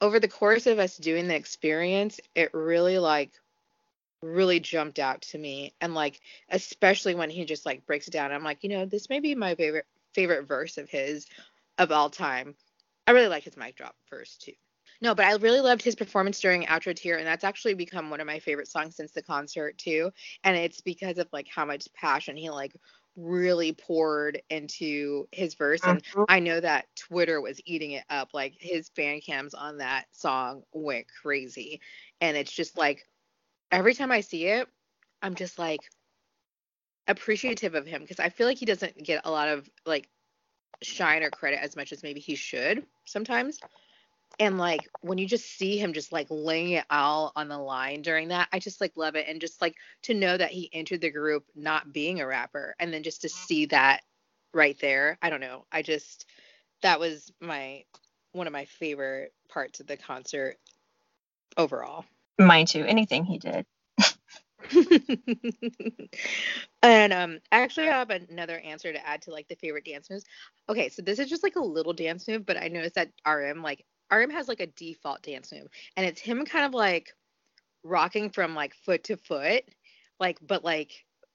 over the course of us doing the experience, it really like really jumped out to me. And like especially when he just like breaks it down i'm like you know this may be my favorite favorite verse of his of all time. I really like his mic drop verse too. No but i really loved his performance during Outro Tear and that's actually become one of my favorite songs since the concert too. And it's because of like how much passion he like really poured into his verse. And uh-huh. i know that twitter was eating it up. Like his fan cams on that song went crazy. And it's just like every time I see it, I'm just like appreciative of him because I feel like he doesn't get a lot of like shine or credit as much as maybe he should sometimes. And like when you just see him just like laying it all on the line during that, I just like love it. And just like to know that he entered the group not being a rapper and then just to see that right there, I don't know. I just that was my one of my favorite parts of the concert overall. Mine too. Anything he did. and um actually I actually have another answer to add to like the favorite dance moves. Okay, so this is just like a little dance move, but I noticed that RM like RM has like a default dance move and it's him kind of like rocking from like foot to foot, like but like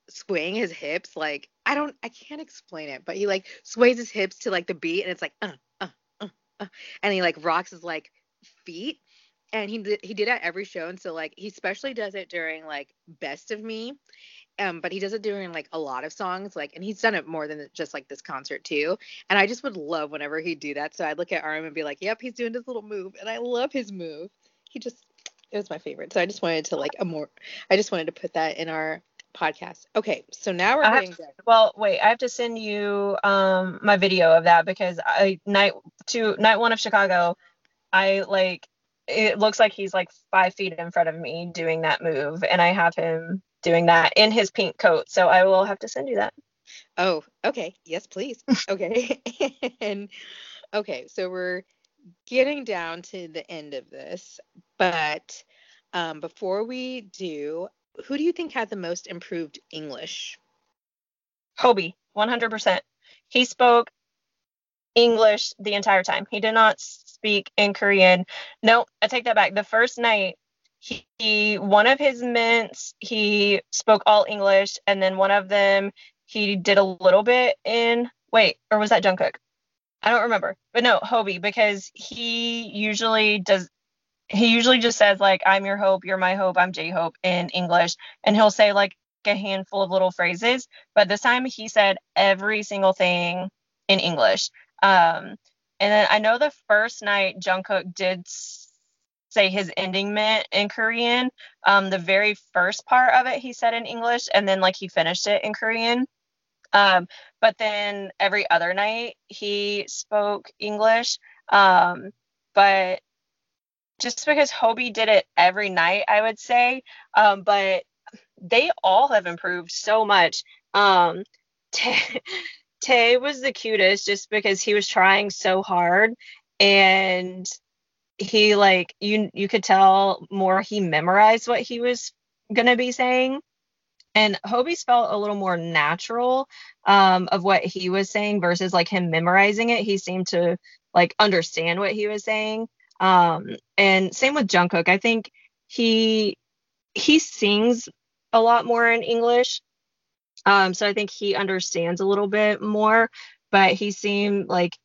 swaying his hips like I don't I can't explain it, but he like sways his hips to like the beat and it's like uh uh uh, uh and he like rocks his like feet and he did, he did at every show and so like he especially does it during like best of me um but he does it during like a lot of songs like and he's done it more than just like this concert too and i just would love whenever he'd do that so i'd look at RM and be like yep he's doing his little move and i love his move. He just it was my favorite so i just wanted to like a more i just wanted to put that in our podcast. Okay so now we're I getting to, well wait i have to send you um my video of that because i night two night one of chicago i like it looks like he's like five feet in front of me doing that move, and I have him doing that in his pink coat. So I will have to send you that. Oh, okay. Yes, please. okay. and okay, so we're getting down to the end of this, but um, before we do, who do you think had the most improved English? Hobi, 100%. He spoke English the entire time. He did not speak in Korean. No, I take that back. The first night, he, he one of his mints he spoke all English, and then one of them he did a little bit in wait, or was that Jungkook? I don't remember, but no, Hobi because he usually does. He usually just says like "I'm your hope, you're my hope, I'm J Hope" in English, and he'll say like a handful of little phrases. But this time he said every single thing in English. Um, and then I know the first night Jungkook did say his ending meant in Korean. Um, the very first part of it he said in English, and then like he finished it in Korean. Um, but then every other night he spoke English. Um, but just because Hobi did it every night, I would say. Um, but they all have improved so much. Um, Tay was the cutest just because he was trying so hard and he like you you could tell more he memorized what he was gonna be saying and Hobi's felt a little more natural um, of what he was saying versus like him memorizing it. He seemed to like understand what he was saying. Um, and same with Jungkook. I think he he sings a lot more in English um, so I think he understands a little bit more, but he seemed like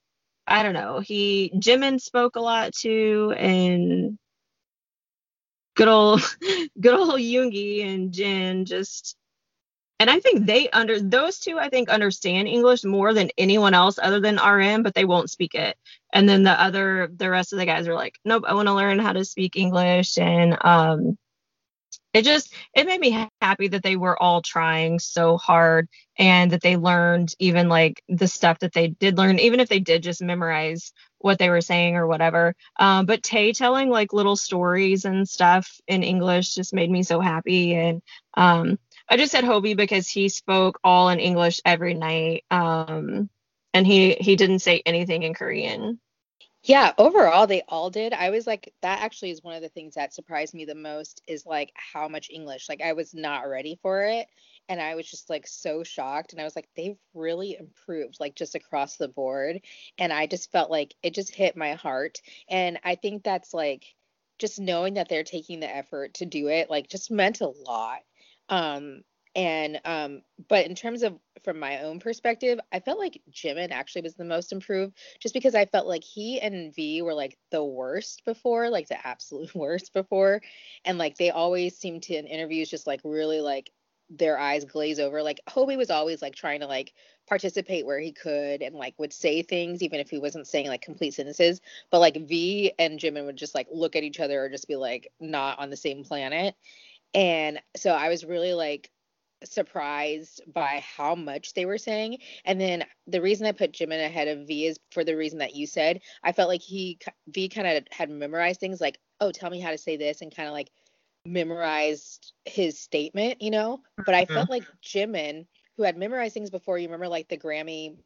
I don't know. He Jimin spoke a lot too, and good old good old Yoongi and Jin just and I think they under those two I think understand English more than anyone else other than RM, but they won't speak it. And then the other the rest of the guys are like, nope, I want to learn how to speak English and um it just it made me happy that they were all trying so hard and that they learned even like the stuff that they did learn even if they did just memorize what they were saying or whatever. Um, but tay telling like little stories and stuff in english just made me so happy. And um, i just said hobi because he spoke all in english every night. Um, and he he didn't say anything in korean yeah, overall they all did. I was like that actually is one of the things that surprised me the most is like how much English. Like I was not ready for it. and I was just like so shocked and I was like they've really improved like just across the board and I just felt like it just hit my heart and I think that's like just knowing that they're taking the effort to do it like just meant a lot um and um but in terms of from my own perspective i felt like jimin actually was the most improved just because i felt like he and v were like the worst before like the absolute worst before. And like they always seem to in interviews just like really like their eyes glaze over. Like Hobi was always like trying to like participate where he could and like would say things even if he wasn't saying like complete sentences. But like v and jimin would just like look at each other or just be like not on the same planet. And so i was really like surprised by how much they were saying. And then the reason I put Jimin ahead of V is for the reason that you said. I felt like he V kind of had memorized things like, oh, tell me how to say this, and kind of like memorized his statement, you know. But I mm-hmm. felt like Jimin, who had memorized things before, you remember like the Grammy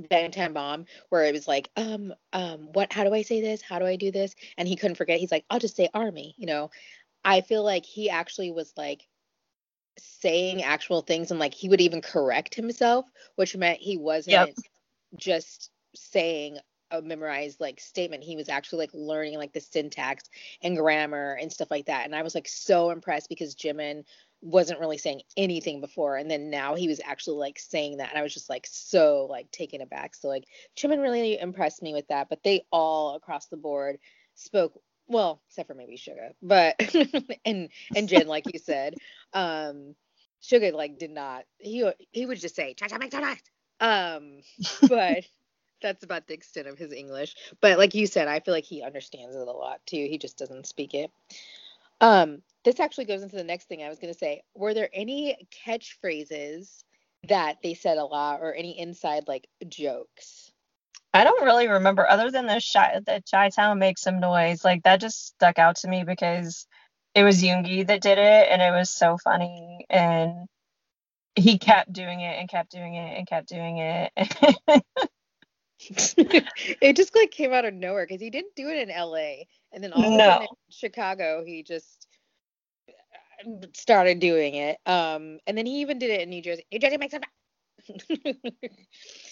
Bangtan Bomb, where it was like, um, um, what? How do I say this? How do I do this? And he couldn't forget. He's like, I'll just say army, you know. I feel like he actually was like saying actual things and like he would even correct himself, which meant he wasn't yep. just saying a memorized like statement. He was actually like learning like the syntax and grammar and stuff like that. And I was like so impressed because Jimin wasn't really saying anything before and then now he was actually like saying that and I was just like so like taken aback. So like Jimin really impressed me with that. But they all across the board spoke well, except for maybe Suga, but and and Jin, like you said, um, Suga like did not. He he would just say cha cha McDonald's. Um, but that's about the extent of his English. But like you said, I feel like he understands it a lot too. He just doesn't speak it. Um, this actually goes into the next thing I was gonna say. Were there any catchphrases that they said a lot, or any inside like jokes? I don't really remember other than the shy that Chi Town makes some noise. Like that just stuck out to me because it was Yoongi that did it and it was so funny and he kept doing it and kept doing it and kept doing it. it just like came out of nowhere because he didn't do it in LA and then all of a sudden in Chicago he just started doing it. Um and then he even did it in New Jersey. New Jersey makes it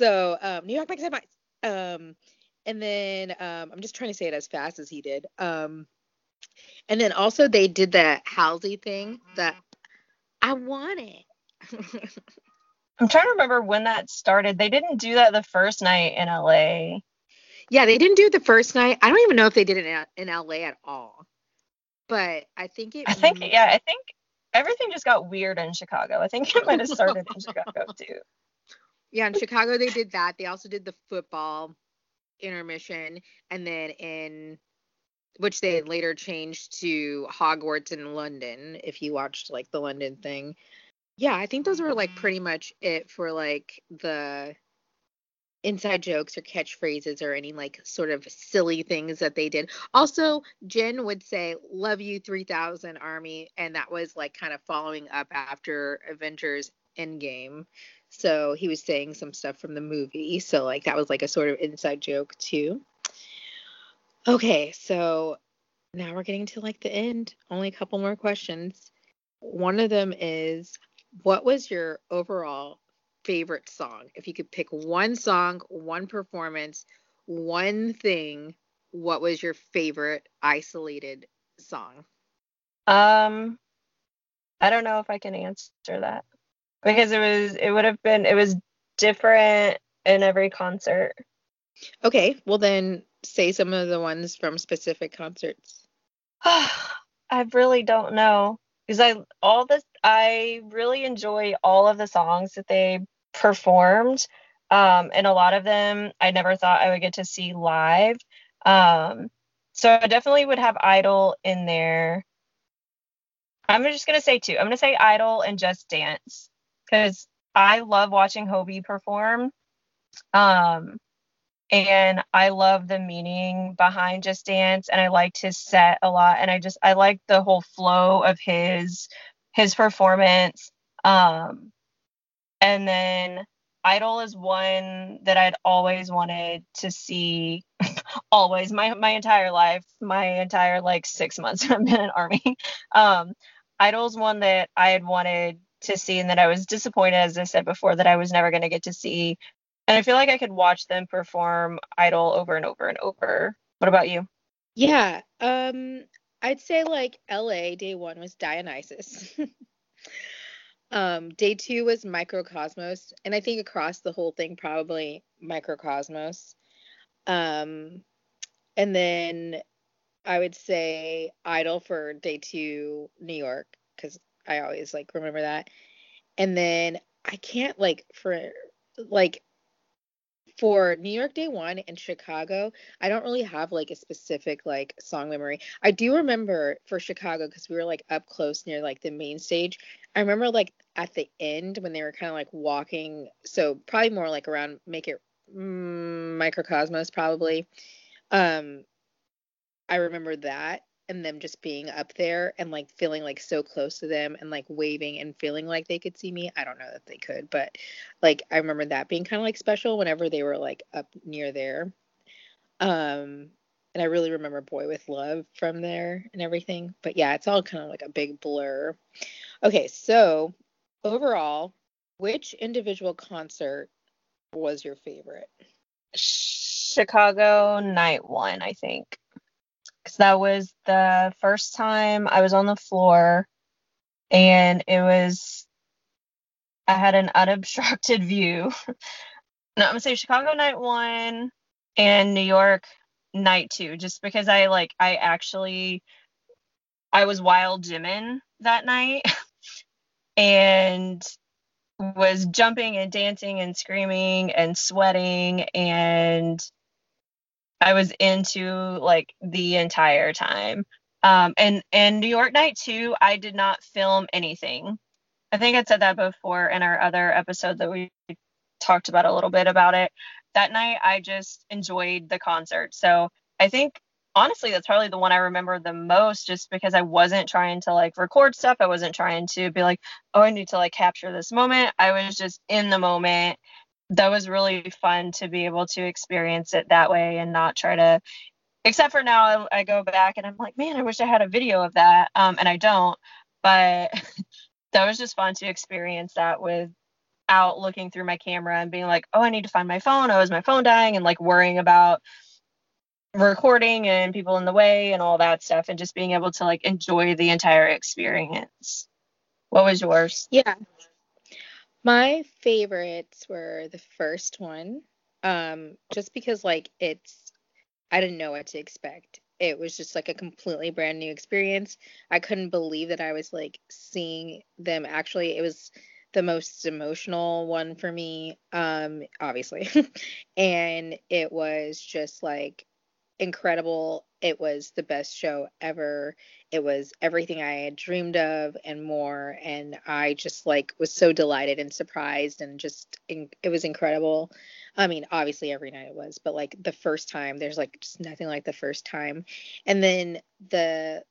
So um, New York makes headlines. Um, and then um, I'm just trying to say it as fast as he did. Um, and then also they did that Halsey thing that I want it. I'm trying to remember when that started. They didn't do that the first night in LA. Yeah, they didn't do it the first night. I don't even know if they did it in, in LA at all. But I think it. I think yeah, I think everything just got weird in Chicago. I think it might have started in Chicago too. Yeah, in Chicago they did that. They also did the football intermission, and then in which they later changed to Hogwarts in London. If you watched like the London thing, yeah, I think those were like mm-hmm. pretty much it for like the inside jokes or catchphrases or any like sort of silly things that they did. Also, Jin would say "Love you 3000 Army," and that was like kind of following up after Avengers Endgame. So he was saying some stuff from the movie. So like that was like a sort of inside joke too. Okay, so now we're getting to like the end. Only a couple more questions. One of them is what was your overall favorite song? If you could pick one song, one performance, one thing, what was your favorite isolated song? Um I don't know if I can answer that because it was it would have been it was different in every concert. Okay, well then say some of the ones from specific concerts. I really don't know because I all this I really enjoy all of the songs that they performed. Um, and a lot of them I never thought I would get to see live. Um, so I definitely would have Idol in there. I'm just gonna say two. I'm gonna say Idol and Just Dance because I love watching Hobi perform. Um, and I love the meaning behind Just Dance, and I liked his set a lot, and I just I like the whole flow of his his performance. Um, and then Idol is one that I'd always wanted to see, always my my entire life, my entire like six months I've been in army. Um, Idol's one that I had wanted to see and that I was disappointed, as I said before, that I was never going to get to see. And I feel like I could watch them perform Idol over and over and over. What about you? Yeah, um, I'd say like LA day one was Dionysus. um, day two was Mikrokosmos. and I think across the whole thing probably Mikrokosmos. Um, and then I would say Idol for day two, New York, I always like remember that. And then I can't like for like for New York Day One and Chicago, I don't really have like a specific like song memory. I do remember for Chicago because we were like up close near like the main stage. I remember like at the end when they were kind of like walking, so probably more like around make it mm, Mikrokosmos probably. Um, I remember that and them just being up there and like feeling like so close to them and like waving and feeling like they could see me. I don't know that they could, but like I remember that being kind of like special whenever they were like up near there. Um and I really remember Boy with Luv from there and everything. But yeah, it's all kind of like a big blur. Okay, so overall, which individual concert was your favorite? Chicago night one, I think because that was the first time I was on the floor and it was I had an unobstructed view. no, I'm gonna say Chicago night one and New York night two, just because I like I actually I was wild Jimin that night and was jumping and dancing and screaming and sweating and I was into like the entire time. Um, and and New York Night too, I did not film anything. I think I said that before in our other episode that we talked about a little bit about it. That night, I just enjoyed the concert. So I think honestly, that's probably the one I remember the most, just because I wasn't trying to like record stuff. I wasn't trying to be like, oh, I need to like capture this moment. I was just in the moment that was really fun to be able to experience it that way and not try to except for now I, I go back and i'm like man i wish i had a video of that. Um, and i don't but that was just fun to experience that without looking through my camera and being like oh i need to find my phone. Oh is my phone dying? And like worrying about recording and people in the way and all that stuff and just being able to like enjoy the entire experience. What was yours? Yeah my favorites were the first one, um, just because like it's I didn't know what to expect. It was just like a completely brand new experience. I couldn't believe that I was like seeing them actually. It was the most emotional one for me, um, obviously. and it was just like incredible. It was the best show ever. It was everything I had dreamed of and more. And I just like was so delighted and surprised and just it was incredible. I mean, obviously every night it was, but like the first time, there's like just nothing like the first time. And then the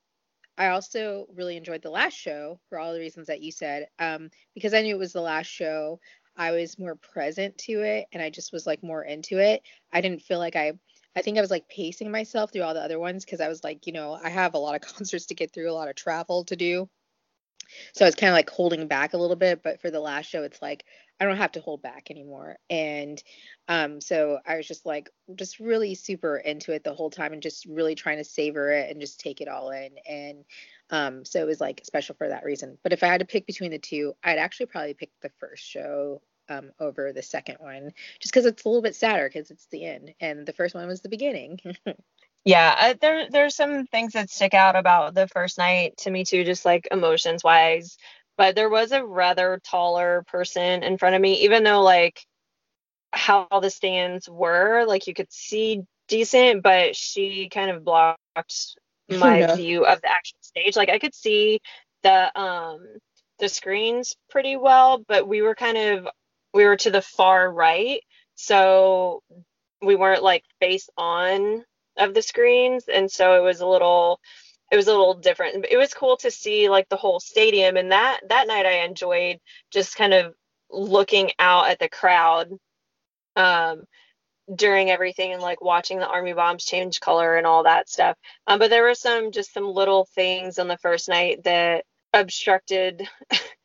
I also really enjoyed the last show for all the reasons that you said. Um, because I knew it was the last show, I was more present to it and I just was like more into it. I didn't feel like I I think I was like pacing myself through all the other ones because I was like, you know, I have a lot of concerts to get through, a lot of travel to do. So I was kind of like holding back a little bit, but for the last show, it's like I don't have to hold back anymore. And um, so I was just like, just really super into it the whole time and just really trying to savor it and just take it all in. And um, so it was like special for that reason. But if I had to pick between the two, I'd actually probably pick the first show um, over the second one, just because it's a little bit sadder because it's the end, and the first one was the beginning. yeah, uh, there there's some things that stick out about the first night to me too, just like emotions wise. But there was a rather taller person in front of me, even though like how the stands were, like you could see decent, but she kind of blocked my yeah. view of the actual stage. Like I could see the um the screens pretty well, but we were kind of we were to the far right, so we weren't like face on of the screens, and so it was a little it was a little different. It was cool to see like the whole stadium, and that that night I enjoyed just kind of looking out at the crowd um, during everything and like watching the army bombs change color and all that stuff. Um, but there were some just some little things on the first night that obstructed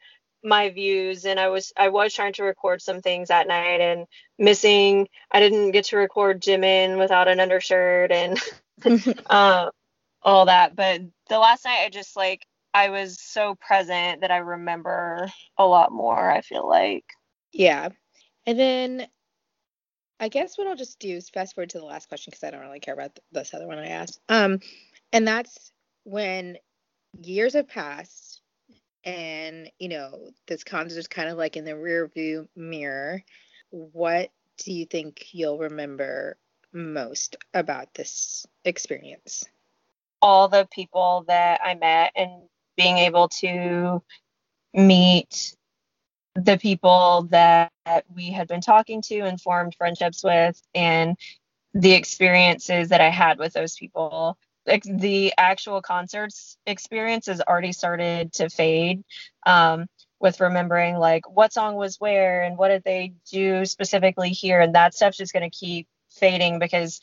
my views and I was I was trying to record some things at night and missing I didn't get to record Jimin without an undershirt and uh, all that. But the last night I just like I was so present that I remember a lot more I feel like. Yeah. And then I guess what I'll just do is fast forward to the last question because I don't really care about this other one I asked. Um and that's when years have passed and you know this concert is kind of like in the rear view mirror what do you think you'll remember most about this experience? All the people that i met and being able to meet the people that we had been talking to and formed friendships with and the experiences that i had with those people the actual concerts experience has already started to fade um, with remembering like what song was where and what did they do specifically here. And that stuff's just going to keep fading because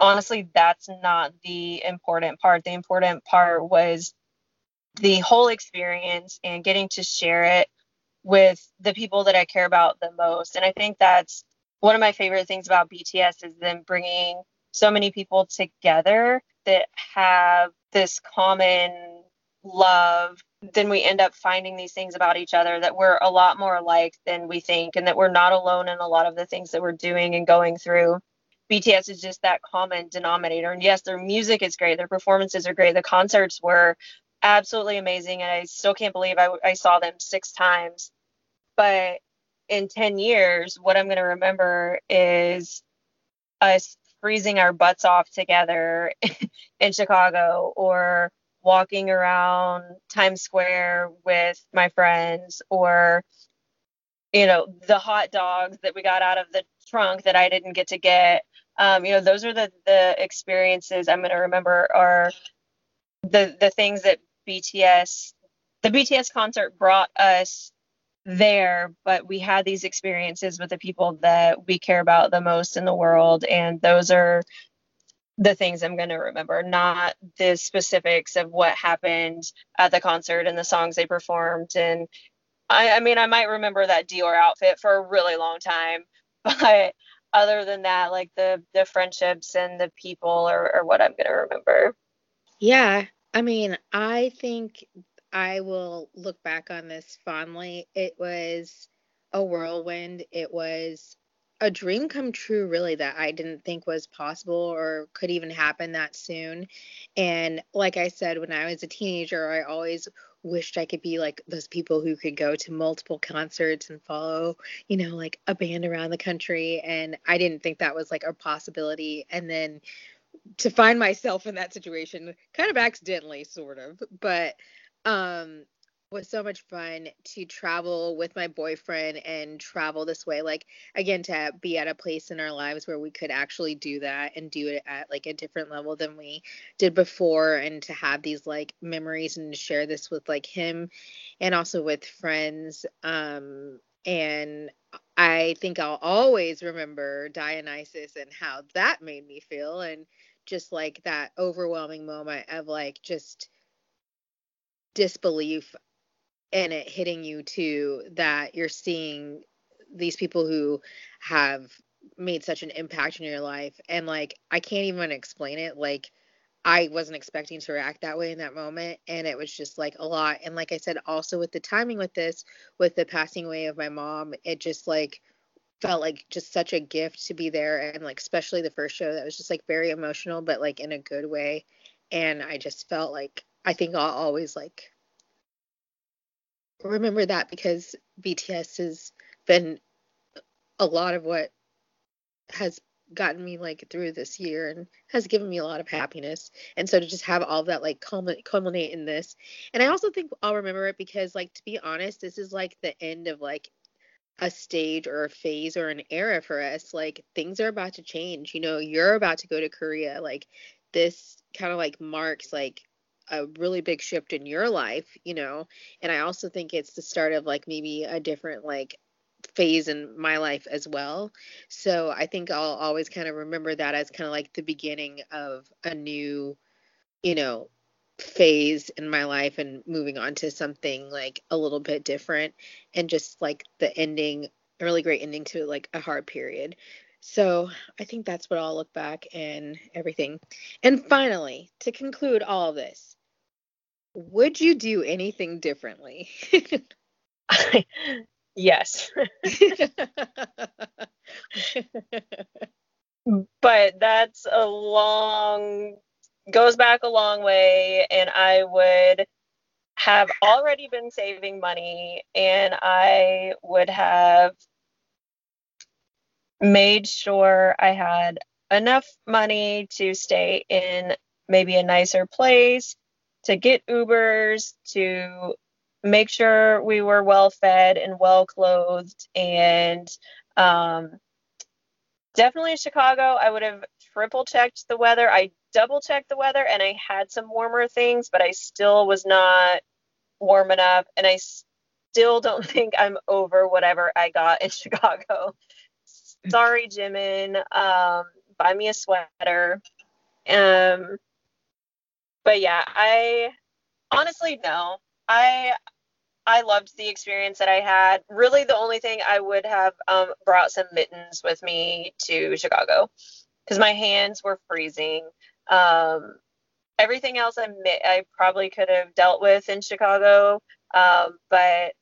honestly that's not the important part. The important part was the whole experience and getting to share it with the people that i care about the most. And i think that's one of my favorite things about bts is them bringing so many people together that have this common love, then we end up finding these things about each other that we're a lot more alike than we think, and that we're not alone in a lot of the things that we're doing and going through. BTS is just that common denominator. And yes, their music is great, their performances are great, the concerts were absolutely amazing, and I still can't believe I, I saw them six times. But in 10 years, what I'm going to remember is us freezing our butts off together in Chicago or walking around Times Square with my friends or you know the hot dogs that we got out of the trunk that I didn't get to get. Um, you know those are the the experiences I'm going to remember are the the things that BTS the BTS concert brought us there, but we had these experiences with the people that we care about the most in the world. And those are the things I'm going to remember, not the specifics of what happened at the concert and the songs they performed. And I, I mean, I might remember that Dior outfit for a really long time, but other than that, like the the friendships and the people are, are what I'm going to remember. Yeah, I mean, I think I will look back on this fondly. It was a whirlwind. It was a dream come true, really, that I didn't think was possible or could even happen that soon. And like I said, when I was a teenager, I always wished I could be like those people who could go to multiple concerts and follow, you know, like a band around the country. And I didn't think that was like a possibility. And then to find myself in that situation, kind of accidentally, sort of, but um was so much fun to travel with my boyfriend and travel this way like again to be at a place in our lives where we could actually do that and do it at like a different level than we did before and to have these like memories and share this with like him and also with friends. Um and I think I'll always remember Dionysus and how that made me feel and just like that overwhelming moment of like just disbelief and it hitting you too that you're seeing these people who have made such an impact in your life. And like I can't even explain it. Like I wasn't expecting to react that way in that moment. And it was just like a lot. And like I said also with the timing with this with the passing away of my mom it just like felt like just such a gift to be there. And like especially the first show that was just like very emotional but like in a good way. And I just felt like I think I'll always like remember that because BTS has been a lot of what has gotten me like through this year and has given me a lot of happiness. And so to just have all that like culminate, in this. And I also think I'll remember it because like to be honest, this is like the end of like a stage or a phase or an era for us. Like things are about to change. You know, you're about to go to Korea. Like this kind of like marks like a really big shift in your life, you know. And I also think it's the start of like maybe a different like phase in my life as well. So I think I'll always kind of remember that as kind of like the beginning of a new, you know, phase in my life and moving on to something like a little bit different and just like the ending a really great ending to like a hard period so i think that's what i'll look back and everything and finally to conclude all this would you do anything differently? Yes. But that's a long goes back a long way and I would have already been saving money and I would have made sure I had enough money to stay in maybe a nicer place, to get Ubers, to make sure we were well fed and well clothed. And um, definitely in Chicago, I would have triple checked the weather. I double checked the weather and I had some warmer things, but I still was not warm enough. And I still don't think I'm over whatever I got in Chicago. Sorry, Jimin. Um, buy me a sweater. Um, but yeah, I honestly no. I I loved the experience that I had. Really, the only thing I would have um, brought some mittens with me to Chicago because my hands were freezing. Um, everything else I, I probably could have dealt with in Chicago, um, but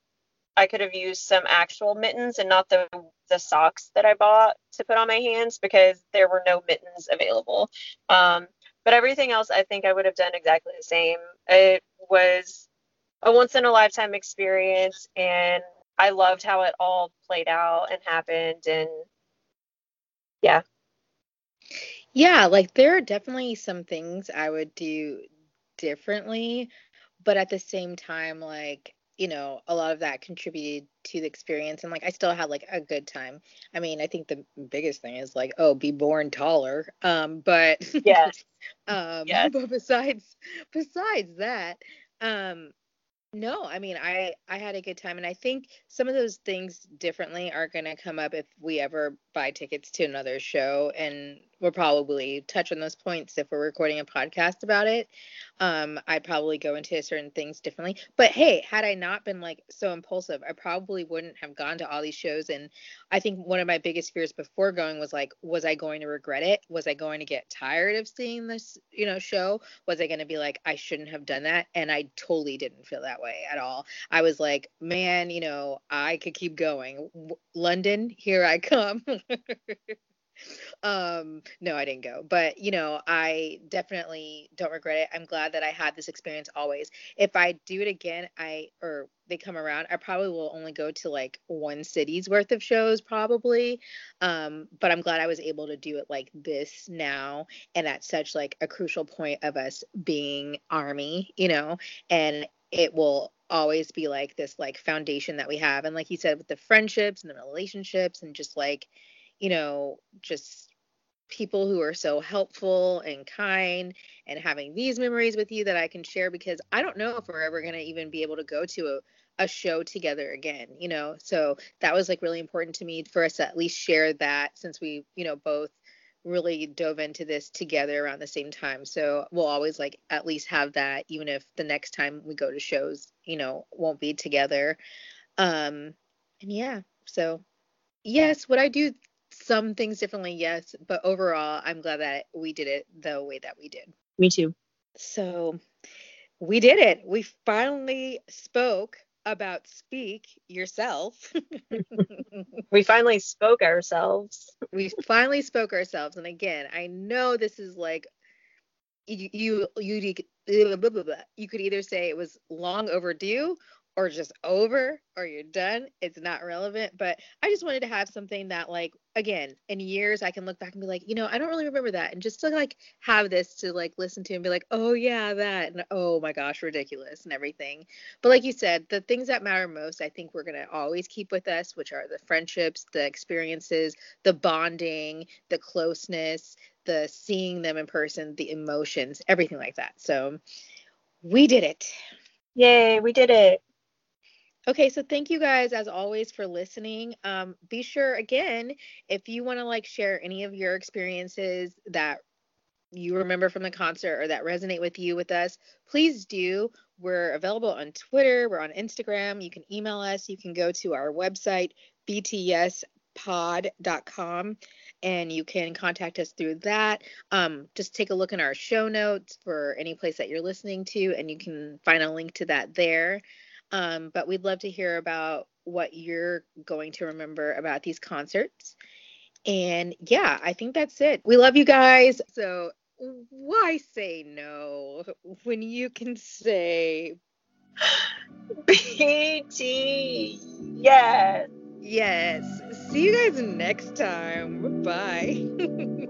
I could have used some actual mittens and not the the socks that I bought to put on my hands because there were no mittens available. Um, but everything else, I think I would have done exactly the same. It was a once in a lifetime experience, and I loved how it all played out and happened. And yeah, yeah, like there are definitely some things I would do differently, but at the same time, like, you know, a lot of that contributed to the experience and like I still had like a good time. I mean, I think the biggest thing is like, oh, be born taller. Um, but yes. um yes. but besides besides that, um no, I mean, I I had a good time, and I think some of those things differently are going to come up if we ever buy tickets to another show, and we'll probably touch on those points if we're recording a podcast about it. Um, I'd probably go into certain things differently. But hey, had I not been like so impulsive, I probably wouldn't have gone to all these shows. And I think one of my biggest fears before going was like, was I going to regret it? Was I going to get tired of seeing this, you know, show? Was I going to be like, I shouldn't have done that? And I totally didn't feel that way at all. I was like, man, you know, I could keep going. London, here I come. um no i didn't go but you know i definitely don't regret it. I'm glad that i had this experience always. If i do it again i or they come around i probably will only go to like one city's worth of shows probably. Um but i'm glad i was able to do it like this now and at such like a crucial point of us being army you know and it will always be like this like foundation that we have. And like you said with the friendships and the relationships and just like you know, just people who are so helpful and kind and having these memories with you that I can share because I don't know if we're ever going to even be able to go to a, a show together again, you know. So that was like really important to me for us to at least share that since we, you know, both really dove into this together around the same time. So we'll always like at least have that even if the next time we go to shows, you know, won't be together. Um and yeah, so yes, would I do some things differently, yes, but overall, I'm glad that we did it the way that we did. Me too. So we did it. We finally spoke about speak yourself. we finally spoke ourselves. We finally spoke ourselves. And again, I know this is like you you you, you could either say it was long overdue or just over or you're done it's not relevant. But i just wanted to have something that like again in years i can look back and be like you know i don't really remember that. And just to like have this to like listen to and be like oh yeah that and oh my gosh ridiculous and everything. But like you said the things that matter most i think we're going to always keep with us which are the friendships the experiences the bonding the closeness the seeing them in person the emotions everything like that. So we did it. Yay we did it Okay, so thank you guys as always for listening. Um, be sure again if you want to like share any of your experiences that you remember from the concert or that resonate with you with us, please do. We're available on Twitter, we're on Instagram. You can email us, you can go to our website, btspod.com, and you can contact us through that. Um, just take a look in our show notes for any place that you're listening to, and you can find a link to that there. Um, but we'd love to hear about what you're going to remember about these concerts. And yeah, I think that's it. We love you guys. So why say no when you can say BT? Yes. Yes. See you guys next time. Bye.